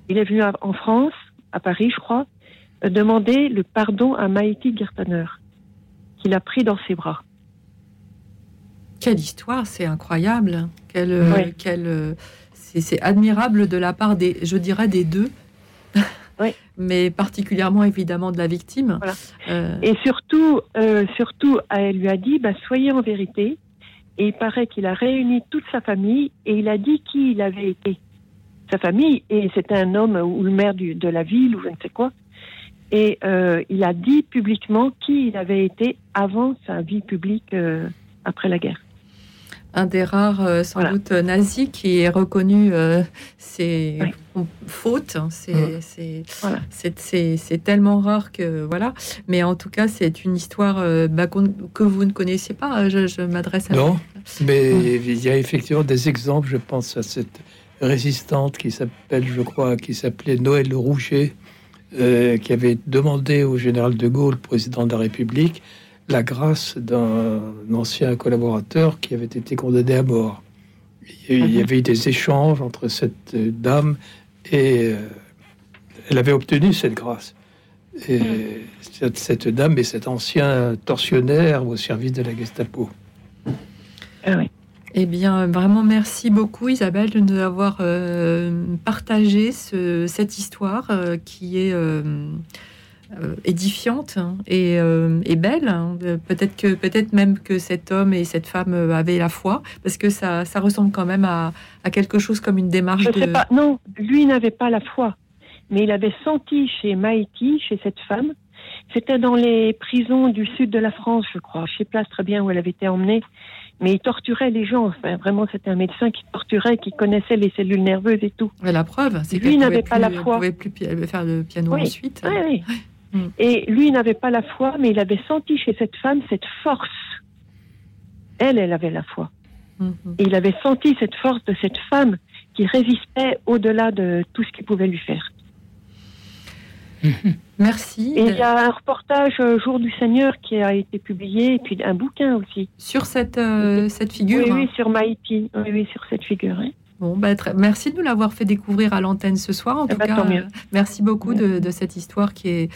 Il est venu en France, à Paris, je crois, euh, demander le pardon à Maïti Gertaner, qu'il a pris dans ses bras.
Quelle histoire, c'est incroyable. Quelle, euh, quelle, euh, c'est admirable de la part des, je dirais, des deux. Mais particulièrement évidemment de la victime. Euh,
Et surtout, euh, surtout, elle lui a dit, bah, soyez en vérité. Et il paraît qu'il a réuni toute sa famille et il a dit qui il avait été. Sa famille, et c'était un homme ou le maire du- de la ville ou je ne sais quoi. Et euh, il a dit publiquement qui il avait été avant sa vie publique euh, après la guerre.
un des rares, euh, sans doute, nazis qui est reconnu euh, ses fautes. hein, C'est c'est- tellement rare que voilà. Mais en tout cas, c'est une histoire euh, bah, que vous ne connaissez pas. Je, je m'adresse à
Non,
vous.
mais il y a effectivement des exemples. Je pense à cette résistante qui s'appelle, je crois, qui s'appelait Noël Le Rouget, euh, qui avait demandé au général de Gaulle, président de la République, la grâce d'un ancien collaborateur qui avait été condamné à mort. Il y a- il y avait eu des échanges entre cette euh, dame et euh, elle avait obtenu cette grâce. Et cette, cette dame et cet ancien tortionnaire au service de la Gestapo.
Eh bien, vraiment, merci beaucoup, Isabelle, de nous avoir euh, partagé ce- cette histoire euh, qui est euh, édifiante hein, et, et belle. hein. Peut-être que, peut-être même que cet homme et cette femme avaient la foi, parce que ça, ça ressemble quand même à, à quelque chose comme une démarche
Je
de.
sais pas, non, lui n'avait pas la foi, mais il avait senti chez Maïti, chez cette femme, c'était dans les prisons du sud de la France, je crois, je sais pas très bien où elle avait été emmenée, mais il torturait les gens, enfin, vraiment c'était un médecin qui torturait, qui connaissait les cellules nerveuses et tout.
Mais la preuve, c'est
Lui
qu'elle
n'avait pas la foi.
pouvait plus faire le piano
Oui,
ensuite.
oui, oui. Et lui n'avait pas la foi, mais il avait senti chez cette femme cette force. Elle, elle avait la foi. Et il avait senti cette force de cette femme qui résistait au-delà de tout ce qu'il pouvait lui faire.
Merci.
Et il y a un reportage euh, Jour du Seigneur qui a été publié, et puis un bouquin aussi.
Sur cette, euh, cette figure
Oui,
hein.
oui, sur Maïti. Oui, oui, sur cette figure. hein.
Bon, bah, très- merci de nous l'avoir fait découvrir à l'antenne ce soir. En tout
bah,
cas,
tant mieux.
euh, merci beaucoup de, de cette histoire qui est,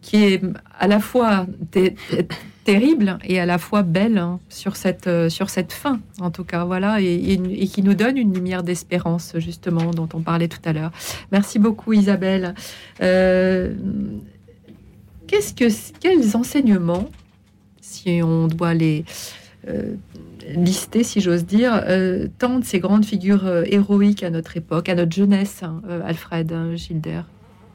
qui est à la fois terrible et à la fois belle hein, sur, cette, euh, sur cette fin, en tout cas, voilà, et, qui nous donne une lumière d'espérance, justement, dont on parlait tout à l'heure. Merci beaucoup, Isabelle. Euh, qu'est-ce que, quels enseignements, si on doit les euh, lister, si j'ose dire, de ces grandes figures héroïques à notre époque, à notre jeunesse, hein, Alfred hein, Gilder.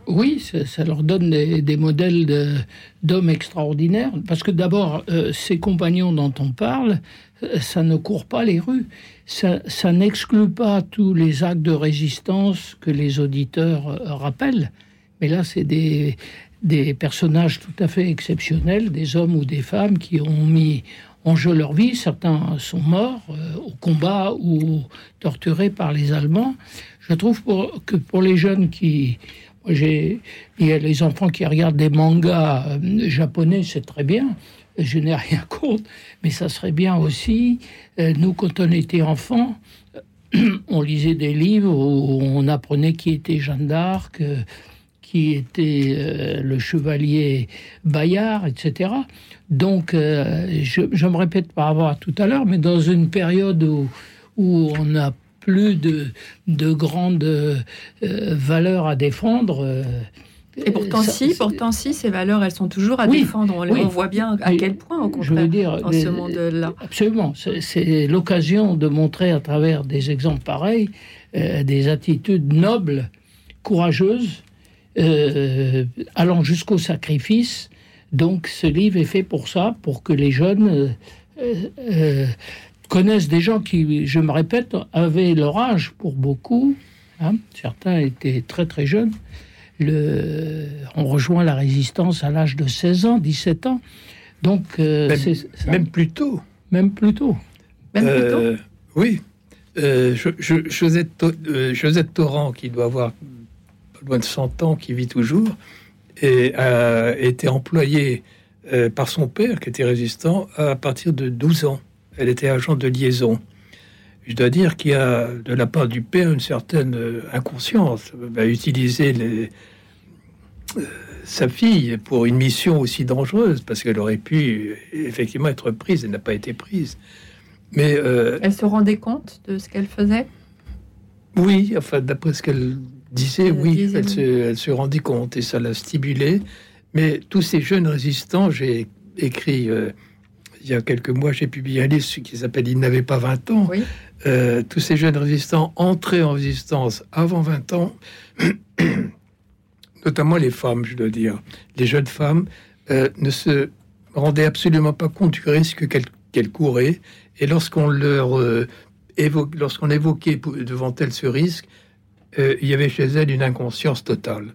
Oui, ça, leur donne des, modèles d'hommes extraordinaires. Parce que d'abord, euh, ces compagnons dont on parle, euh, ça ne court pas les rues. Ça, n'exclut pas tous les actes de résistance que les auditeurs euh, rappellent. Mais là, c'est des, personnages tout à fait exceptionnels, des hommes ou des femmes qui ont mis en jeu leur vie. Certains sont morts au combat ou torturés par les Allemands. Je trouve que pour les jeunes qui... Il y a les enfants qui regardent des mangas euh, japonais, c'est très bien. Je n'ai rien contre, mais ça serait bien aussi. euh, nous, quand on était enfants, on lisait des livres où on apprenait qui était Jeanne d'Arc, euh, qui était le chevalier Bayard, etc. Donc, je, me répète par rapport à tout à l'heure, mais dans une période où, où on n'a plus de, de grandes euh, valeurs à défendre. euh,
Et pourtant,
ça-
si, pourtant, si, ces valeurs, elles sont toujours à
Oui,
défendre. On,
oui.
on voit bien à quel point, au
je
contraire,
veux dire, les-
ce monde-là.
Absolument. C'est- l'occasion de montrer à travers des exemples pareils euh, des attitudes nobles, courageuses, euh, allant jusqu'au sacrifice. Donc ce livre est fait pour ça, pour que les jeunes euh, connaissent des gens qui, je me répète, avaient leur âge pour beaucoup. hein. Certains étaient très très jeunes. Le, on rejoint la résistance à l'âge de 16 ans, 17 ans. Donc, euh,
Même-
c'est ça.
même plus tôt.
Même plus tôt.
Euh, Oui. Euh, Josette, euh, Josette Torrent, qui doit avoir pas loin de 100 ans, qui vit toujours, et a été employée euh, par son père, qui était résistant, à partir de 12 ans. Elle était agent de liaison. Je dois dire qu'il y a, de la part du père, une certaine euh, inconscience à utiliser les, euh, sa fille pour une mission aussi dangereuse, parce qu'elle aurait pu effectivement être prise, elle n'a pas été prise. Mais
elle se rendait compte de ce qu'elle faisait?
Oui, enfin, d'après ce qu'elle disait, oui, elle, Se, elle se rendit compte et ça l'a stimulée. Mais tous ces jeunes résistants, j'ai écrit euh, il y a quelques mois, j'ai publié un livre qui s'appelle Il n'avait pas 20 ans. Euh, tous ces jeunes résistants entrés en résistance avant 20 ans, notamment les femmes, je dois dire. Les jeunes femmes euh, ne se rendaient absolument pas compte du risque qu'elles couraient. Et lorsqu'on leur lorsqu'on évoquait devant elles ce risque, il y avait chez elles une inconscience totale.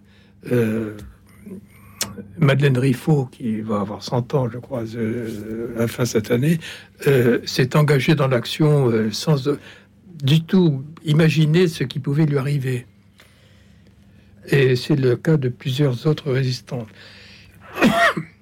Madeleine Riffaut, qui va avoir 100 ans, je crois, euh, à la fin cette année, euh, s'est engagée dans l'action euh, sans du tout imaginer ce qui pouvait lui arriver. Et c'est le cas de plusieurs autres résistantes.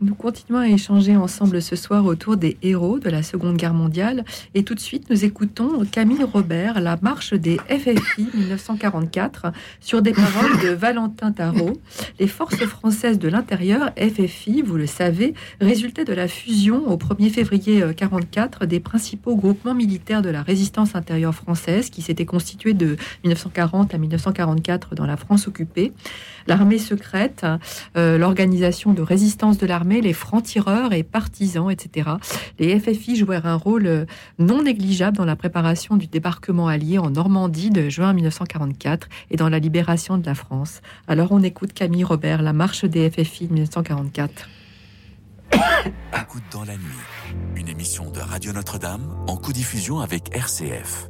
Nous continuons à échanger ensemble ce soir autour des héros de la Seconde Guerre mondiale. Et tout de suite, nous écoutons Camille Robert, La marche des FFI 1944, sur des paroles de Valentin Tarot. Les forces françaises de l'intérieur, FFI, vous le savez, résultaient de la fusion au 1er février 1944 des principaux groupements militaires de la résistance intérieure française qui s'étaient constitués de 1940 à 1944 dans la France occupée. L'armée secrète, euh, l'organisation de résistance de l'armée les francs-tireurs et partisans, etc. Les FFI jouèrent un rôle euh, non négligeable dans la préparation du débarquement allié en Normandie de juin 1944 et dans la libération de la France. Alors on écoute Camille Robert, La marche des FFI de 1944.
Écoute dans la nuit, une émission de Radio Notre-Dame en co-diffusion avec RCF.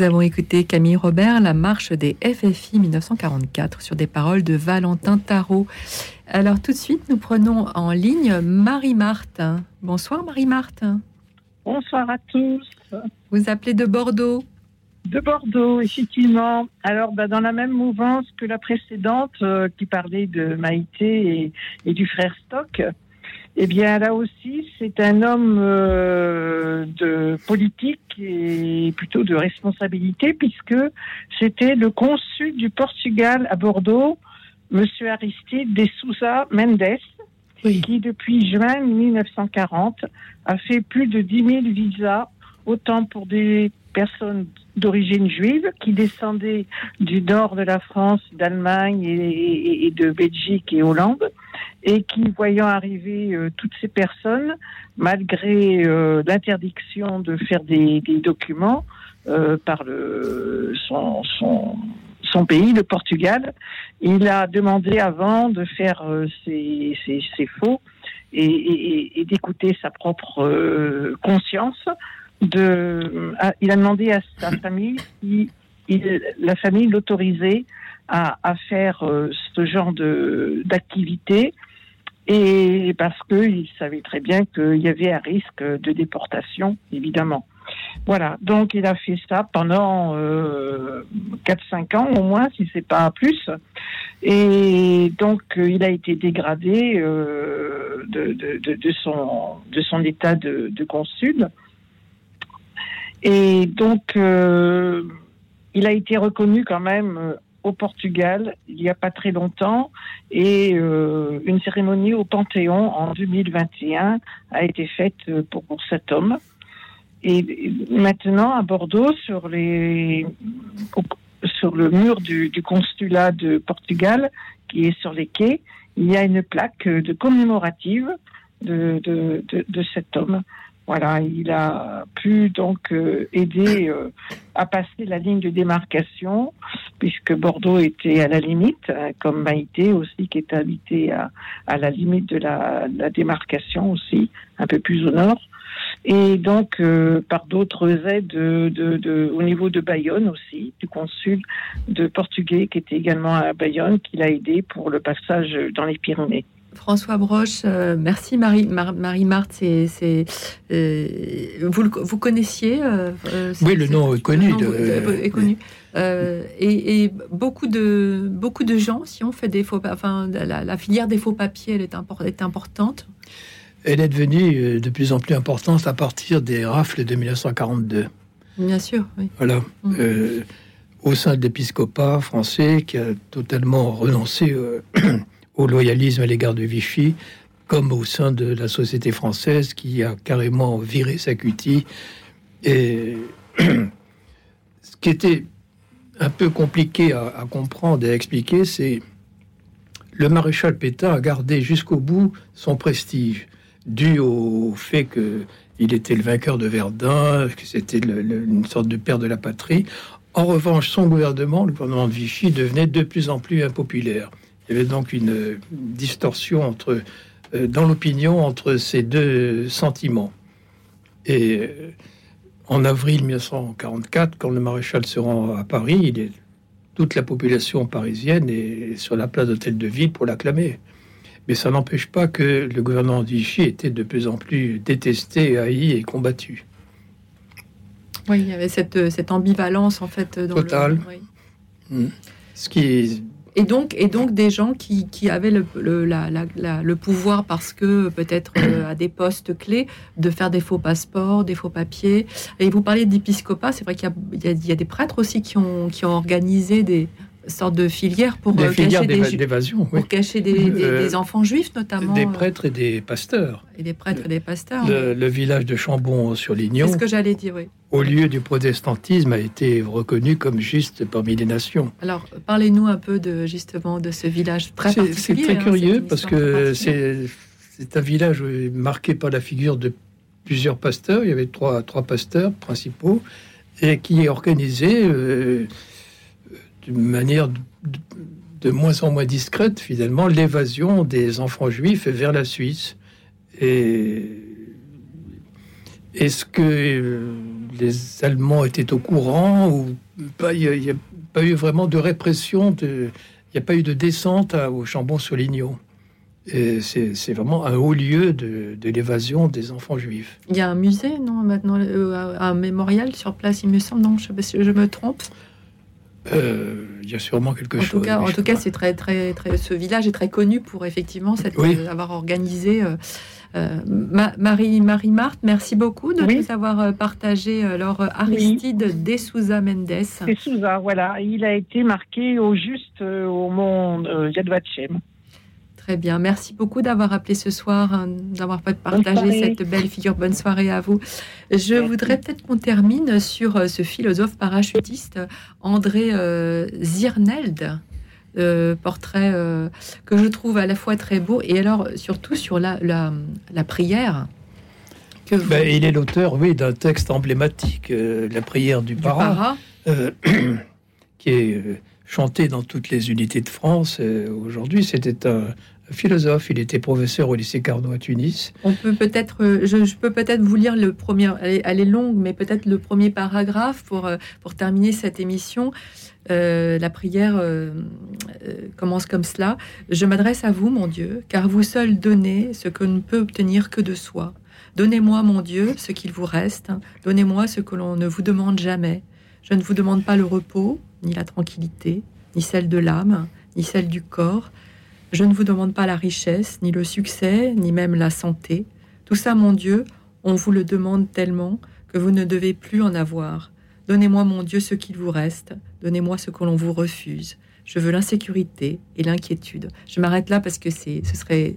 avons écouté Camille Robert, La marche des FFI 1944 sur des paroles de Valentin Tarot. Alors tout de suite, nous prenons en ligne Marie-Marthe. Bonsoir Marie-Marthe.
Bonsoir à tous.
Vous appelez de Bordeaux
De Bordeaux, effectivement. Alors, bah, dans la même mouvance que la précédente, euh, qui parlait de Maïté et, du frère Stock, Eh bien, là aussi, c'est un homme euh, de politique et plutôt de responsabilité, puisque c'était le consul du Portugal à Bordeaux, Monsieur Aristide de Sousa Mendes, qui depuis juin 1940 a fait plus de 10 000 visas, autant pour des personnes d'origine juive qui descendaient du nord de la France, d'Allemagne et de Belgique et Hollande, et qui, voyant arriver euh, toutes ces personnes, malgré euh, l'interdiction de faire des, des documents euh, par le, son, son, son pays, le Portugal, il a demandé avant de faire euh, ses, ses- ses faux et, et- et d'écouter sa propre euh, conscience. De, à- il a demandé à sa famille si il- la famille l'autorisait à, à faire euh, ce genre d'activité et parce qu'il savait très bien qu'il y avait un risque de déportation, évidemment. Voilà, donc il a fait ça pendant euh, 4-5 ans au moins, si c'est pas plus. Et donc euh, il a été dégradé euh, de, son, état de, de consul. Et donc euh, il a été reconnu quand même au Portugal il n'y a pas très longtemps et euh, une cérémonie au Panthéon en 2021 a été faite euh, pour, cet homme. Et maintenant, à Bordeaux, sur, le mur du, consulat de Portugal, qui est sur les quais, il y a une plaque euh, commémorative de cet homme. Il a pu donc euh, aider euh, à passer la ligne de démarcation, puisque Bordeaux était à la limite, hein, comme Maïté aussi, qui est habité à, la limite de la, démarcation aussi, un peu plus au nord et donc euh, par d'autres aides de, de, de- au niveau de Bayonne aussi, du consul de portugais qui était également à Bayonne, qui l'a aidé pour le passage dans les Pyrénées.
François Broche, euh, merci Marie, Mar- Marie Marthe. C'est, euh, vous, le- vous connaissiez euh,
Oui, le nom est connu
le nom
de-
est- connu. Euh, et, et beaucoup de beaucoup de gens, si on fait des faux, enfin la, la filière des faux papiers, elle est, impor- est importante.
Elle est devenue de plus en plus importante à partir des rafles de 1942.
Bien sûr, oui.
Voilà.
Mm.
Euh, au sein de l'épiscopat français qui a totalement renoncé euh, au loyalisme à l'égard de Vichy, comme au sein de la société française qui a carrément viré sa cutie. Et ce qui était un peu compliqué à, comprendre et à expliquer, c'est le maréchal Pétain a gardé jusqu'au bout son prestige, dû au fait que il était le vainqueur de Verdun, que c'était une sorte de père de la patrie. En revanche, son gouvernement, le gouvernement de Vichy, devenait de plus en plus impopulaire. Il y avait donc une distorsion entre, euh, dans l'opinion entre ces deux sentiments. Et euh, en avril 1944, quand le maréchal se rend à Paris, il est, toute la population parisienne est sur la place d'Hôtel de Ville pour l'acclamer. Mais ça n'empêche pas que le gouvernement de Vichy était de plus en plus détesté, haï et combattu.
Oui, il y avait cette, euh, cette ambivalence en fait dans
Total.
le. oui.
Mm. Ce qui
Et donc, et donc des gens qui, qui avaient le, le, la- la- le pouvoir, parce que peut-être euh, à des postes clés, de faire des faux passeports, des faux papiers. Et vous parlez d'épiscopat, c'est vrai qu'il y y, y a des prêtres aussi qui ont, qui ont organisé des sortes de filières pour
des
euh,
filières
cacher, des,
oui.
pour cacher des, des-
Euh,
des enfants juifs, notamment.
des
euh,
prêtres et des pasteurs.
et des prêtres et des pasteurs.
Le, le village de
C'est
Chambon-sur-Lignon,
ce que j'allais dire, oui.
au lieu du protestantisme, a été reconnu comme juste parmi les nations.
Alors, parlez-nous un peu de justement de ce village très
C'est-
particulier.
C'est très
hein,
curieux parce que c'est c'est un village marqué par la figure de plusieurs pasteurs. Il y avait trois, trois pasteurs principaux et qui est organisé euh, d'une manière de, moins en moins discrète, finalement, l'évasion des enfants juifs vers la Suisse. Et est-ce que euh, les Allemands étaient au courant ou pas? Il n'y a, pas eu vraiment de répression, il n'y a pas eu de descente à- au Chambon-sur-Lignon. Et C'est vraiment un haut lieu de, l'évasion des enfants juifs.
Il y a un musée, non, maintenant, euh, un mémorial sur place, il me semble, non, je, je me trompe.
Euh, il y a sûrement quelque
En
chose.
tout cas, en tout cas, c'est très, très, très. Ce village est très connu pour effectivement cette,
Oui.
euh, avoir organisé. euh, euh, Ma- Marie, Marie Marthe, merci beaucoup de
Oui.
nous avoir partagé alors Aristide de Souza Mendes.
Souza, voilà. Il a été marqué au juste euh, au mont euh, Yad Vashem.
Très bien, merci beaucoup d'avoir appelé ce soir, hein, d'avoir partagé cette belle figure. Bonne soirée à vous. Je voudrais peut-être qu'on termine sur euh, ce philosophe parachutiste André euh, Zirneld. euh, portrait euh, que je trouve à la fois très beau et alors surtout sur la, la, la prière que vous-
Ben, il est l'auteur, oui, d'un texte emblématique, euh, la prière du,
du
para,
para.
euh, qui est euh, chanté dans toutes les unités de France. euh, Aujourd'hui, c'était un philosophe. Il était professeur au lycée Carnot à Tunis.
On peut peut-être, euh, je, peux peut-être vous lire le premier. Elle est, longue, mais peut-être le premier paragraphe pour euh, pour terminer cette émission. Euh, la prière commence comme cela. Je m'adresse à vous, mon Dieu, car vous seul donnez ce que ne peut obtenir que de soi. Donnez-moi, mon Dieu, ce qu'il vous reste. Donnez-moi ce que l'on ne vous demande jamais. Je ne vous demande pas le repos, ni la tranquillité, ni celle de l'âme, ni celle du corps. Je ne vous demande pas la richesse, ni le succès, ni même la santé. Tout ça, mon Dieu, on vous le demande tellement que vous ne devez plus en avoir. Donnez-moi, mon Dieu, ce qu'il vous reste. Donnez-moi ce que l'on vous refuse. Je veux l'insécurité et l'inquiétude. Je m'arrête là parce que c'est, ce serait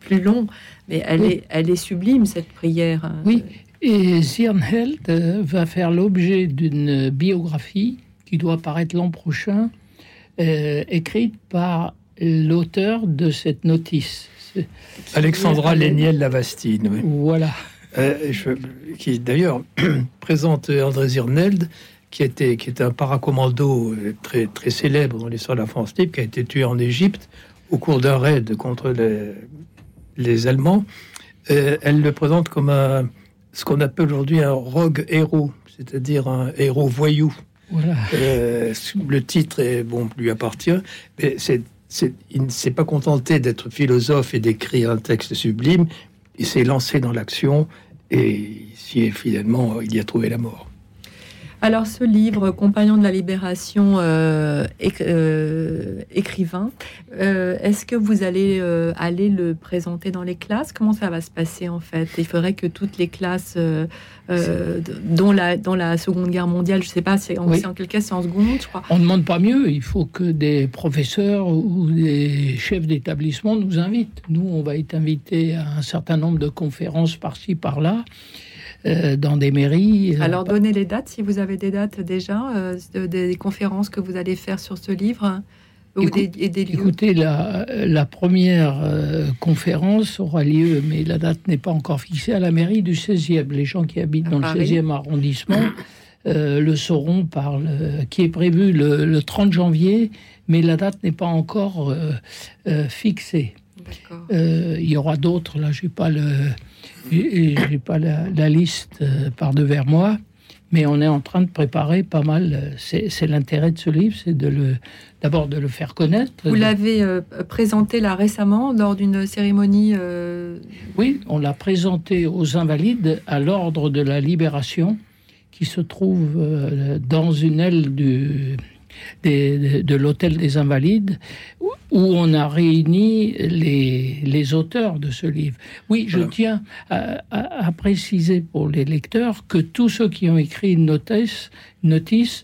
plus long, mais elle,
Oui.
est, elle est sublime, cette prière. hein.
Oui, et Zirnheld euh, va faire l'objet d'une biographie qui doit paraître l'an prochain, euh, écrite par l'auteur de cette notice.
Alexandra Léniel Lavastine. oui.
Voilà.
Euh, je- qui d'ailleurs présente André Zirneld, qui était, qui était un paracommando euh, très, très célèbre dans l'histoire de la France libre, qui a été tué en Égypte au cours d'un raid contre les, les Allemands. Euh, elle le présente comme un, ce qu'on appelle aujourd'hui un rogue héros, c'est-à-dire un héros voyou.
Voilà.
Euh, le titre est, bon, lui appartient, mais c'est- il ne s'est pas contenté d'être philosophe et d'écrire un texte sublime. Il s'est lancé dans l'action et finalement, il y a trouvé la mort.
Alors, ce livre, Compagnon de la Libération, euh, éc- euh, écrivain, euh, est-ce que vous allez euh, aller le présenter dans les classes? Comment ça va se passer en fait? Il faudrait que toutes les classes, euh, euh, dont, la, dans la Seconde Guerre mondiale, je ne sais pas, c'est en,
Oui.
en c'est en seconde, je crois.
On ne demande pas mieux, il faut que des professeurs ou des chefs d'établissement nous invitent. Nous, on va être invités à un certain nombre de conférences par-ci, par-là, euh, dans des mairies. euh,
Alors, donnez les dates, si vous avez des dates déjà, euh, de- des conférences que vous allez faire sur ce livre, ou
Écoute-
des, des lieux.
Écoutez, la, la première euh, conférence aura lieu, mais la date n'est pas encore fixée, à la mairie du 16e. Les gens qui habitent
À
dans
Paris.
le 16e arrondissement euh, le sauront par le, qui est prévu le, le 30 janvier, mais la date n'est pas encore euh, fixée. Il y aura d'autres, là, je n'ai pas, le, j'ai j'ai pas la, la liste euh, par devers moi, mais on est en train de préparer pas mal. euh, C'est c'est l'intérêt de ce livre, c'est de le d'abord de le faire connaître.
Vous l'avez euh, présenté là récemment lors d'une cérémonie. euh,
Oui, on l'a présenté aux Invalides à l'ordre de la Libération, qui se trouve euh, dans une aile du, des- de, de l'hôtel des Invalides, où, on a réuni les, les auteurs de ce livre. Oui, je tiens à, à- à préciser pour les lecteurs que tous ceux qui ont écrit une notice, notice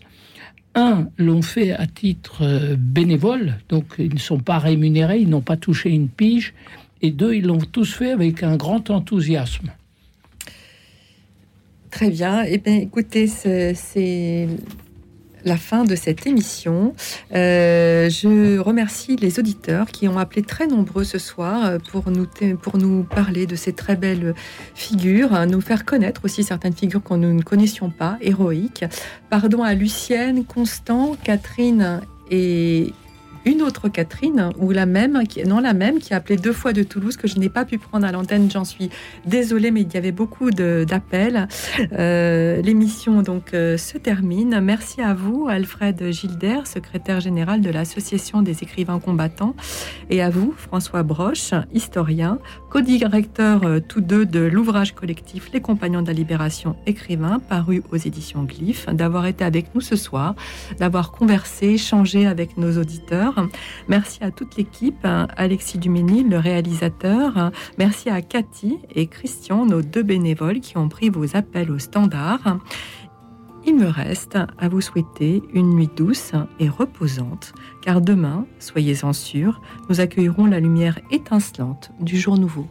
un, l'ont fait à titre euh, bénévole, donc ils ne sont pas rémunérés, ils n'ont pas touché une pige, et deux, ils l'ont tous fait avec un grand enthousiasme.
Très bien. Eh bien, écoutez, c'est la fin de cette émission. Euh, je remercie les auditeurs qui ont appelé très nombreux ce soir euh, pour nous, parler de ces très belles figures, hein, nous faire connaître aussi certaines figures nous ne connaissions pas, héroïques. Pardon à Lucienne, Constant, Catherine et une autre Catherine, ou la même, qui, non la même, qui a appelé deux fois de Toulouse, que je n'ai pas pu prendre à l'antenne, j'en suis désolée, mais il y avait beaucoup d'appels. Euh, L'émission donc euh, se termine. Merci à vous, Alfred Gilder, secrétaire général de l'Association des écrivains combattants, et à vous, François Broche, historien, co-directeur euh, tous deux de l'ouvrage collectif Les Compagnons de la Libération écrivains, paru aux éditions Glyph, d'avoir été avec nous ce soir, d'avoir conversé, échangé avec nos auditeurs. Merci à toute l'équipe, Alexis Duménil, le réalisateur. Merci à Cathy et Christian, nos deux bénévoles qui ont pris vos appels au standard. Il me reste à vous souhaiter une nuit douce et reposante, car demain, soyez-en sûrs, nous accueillerons la lumière étincelante du jour nouveau.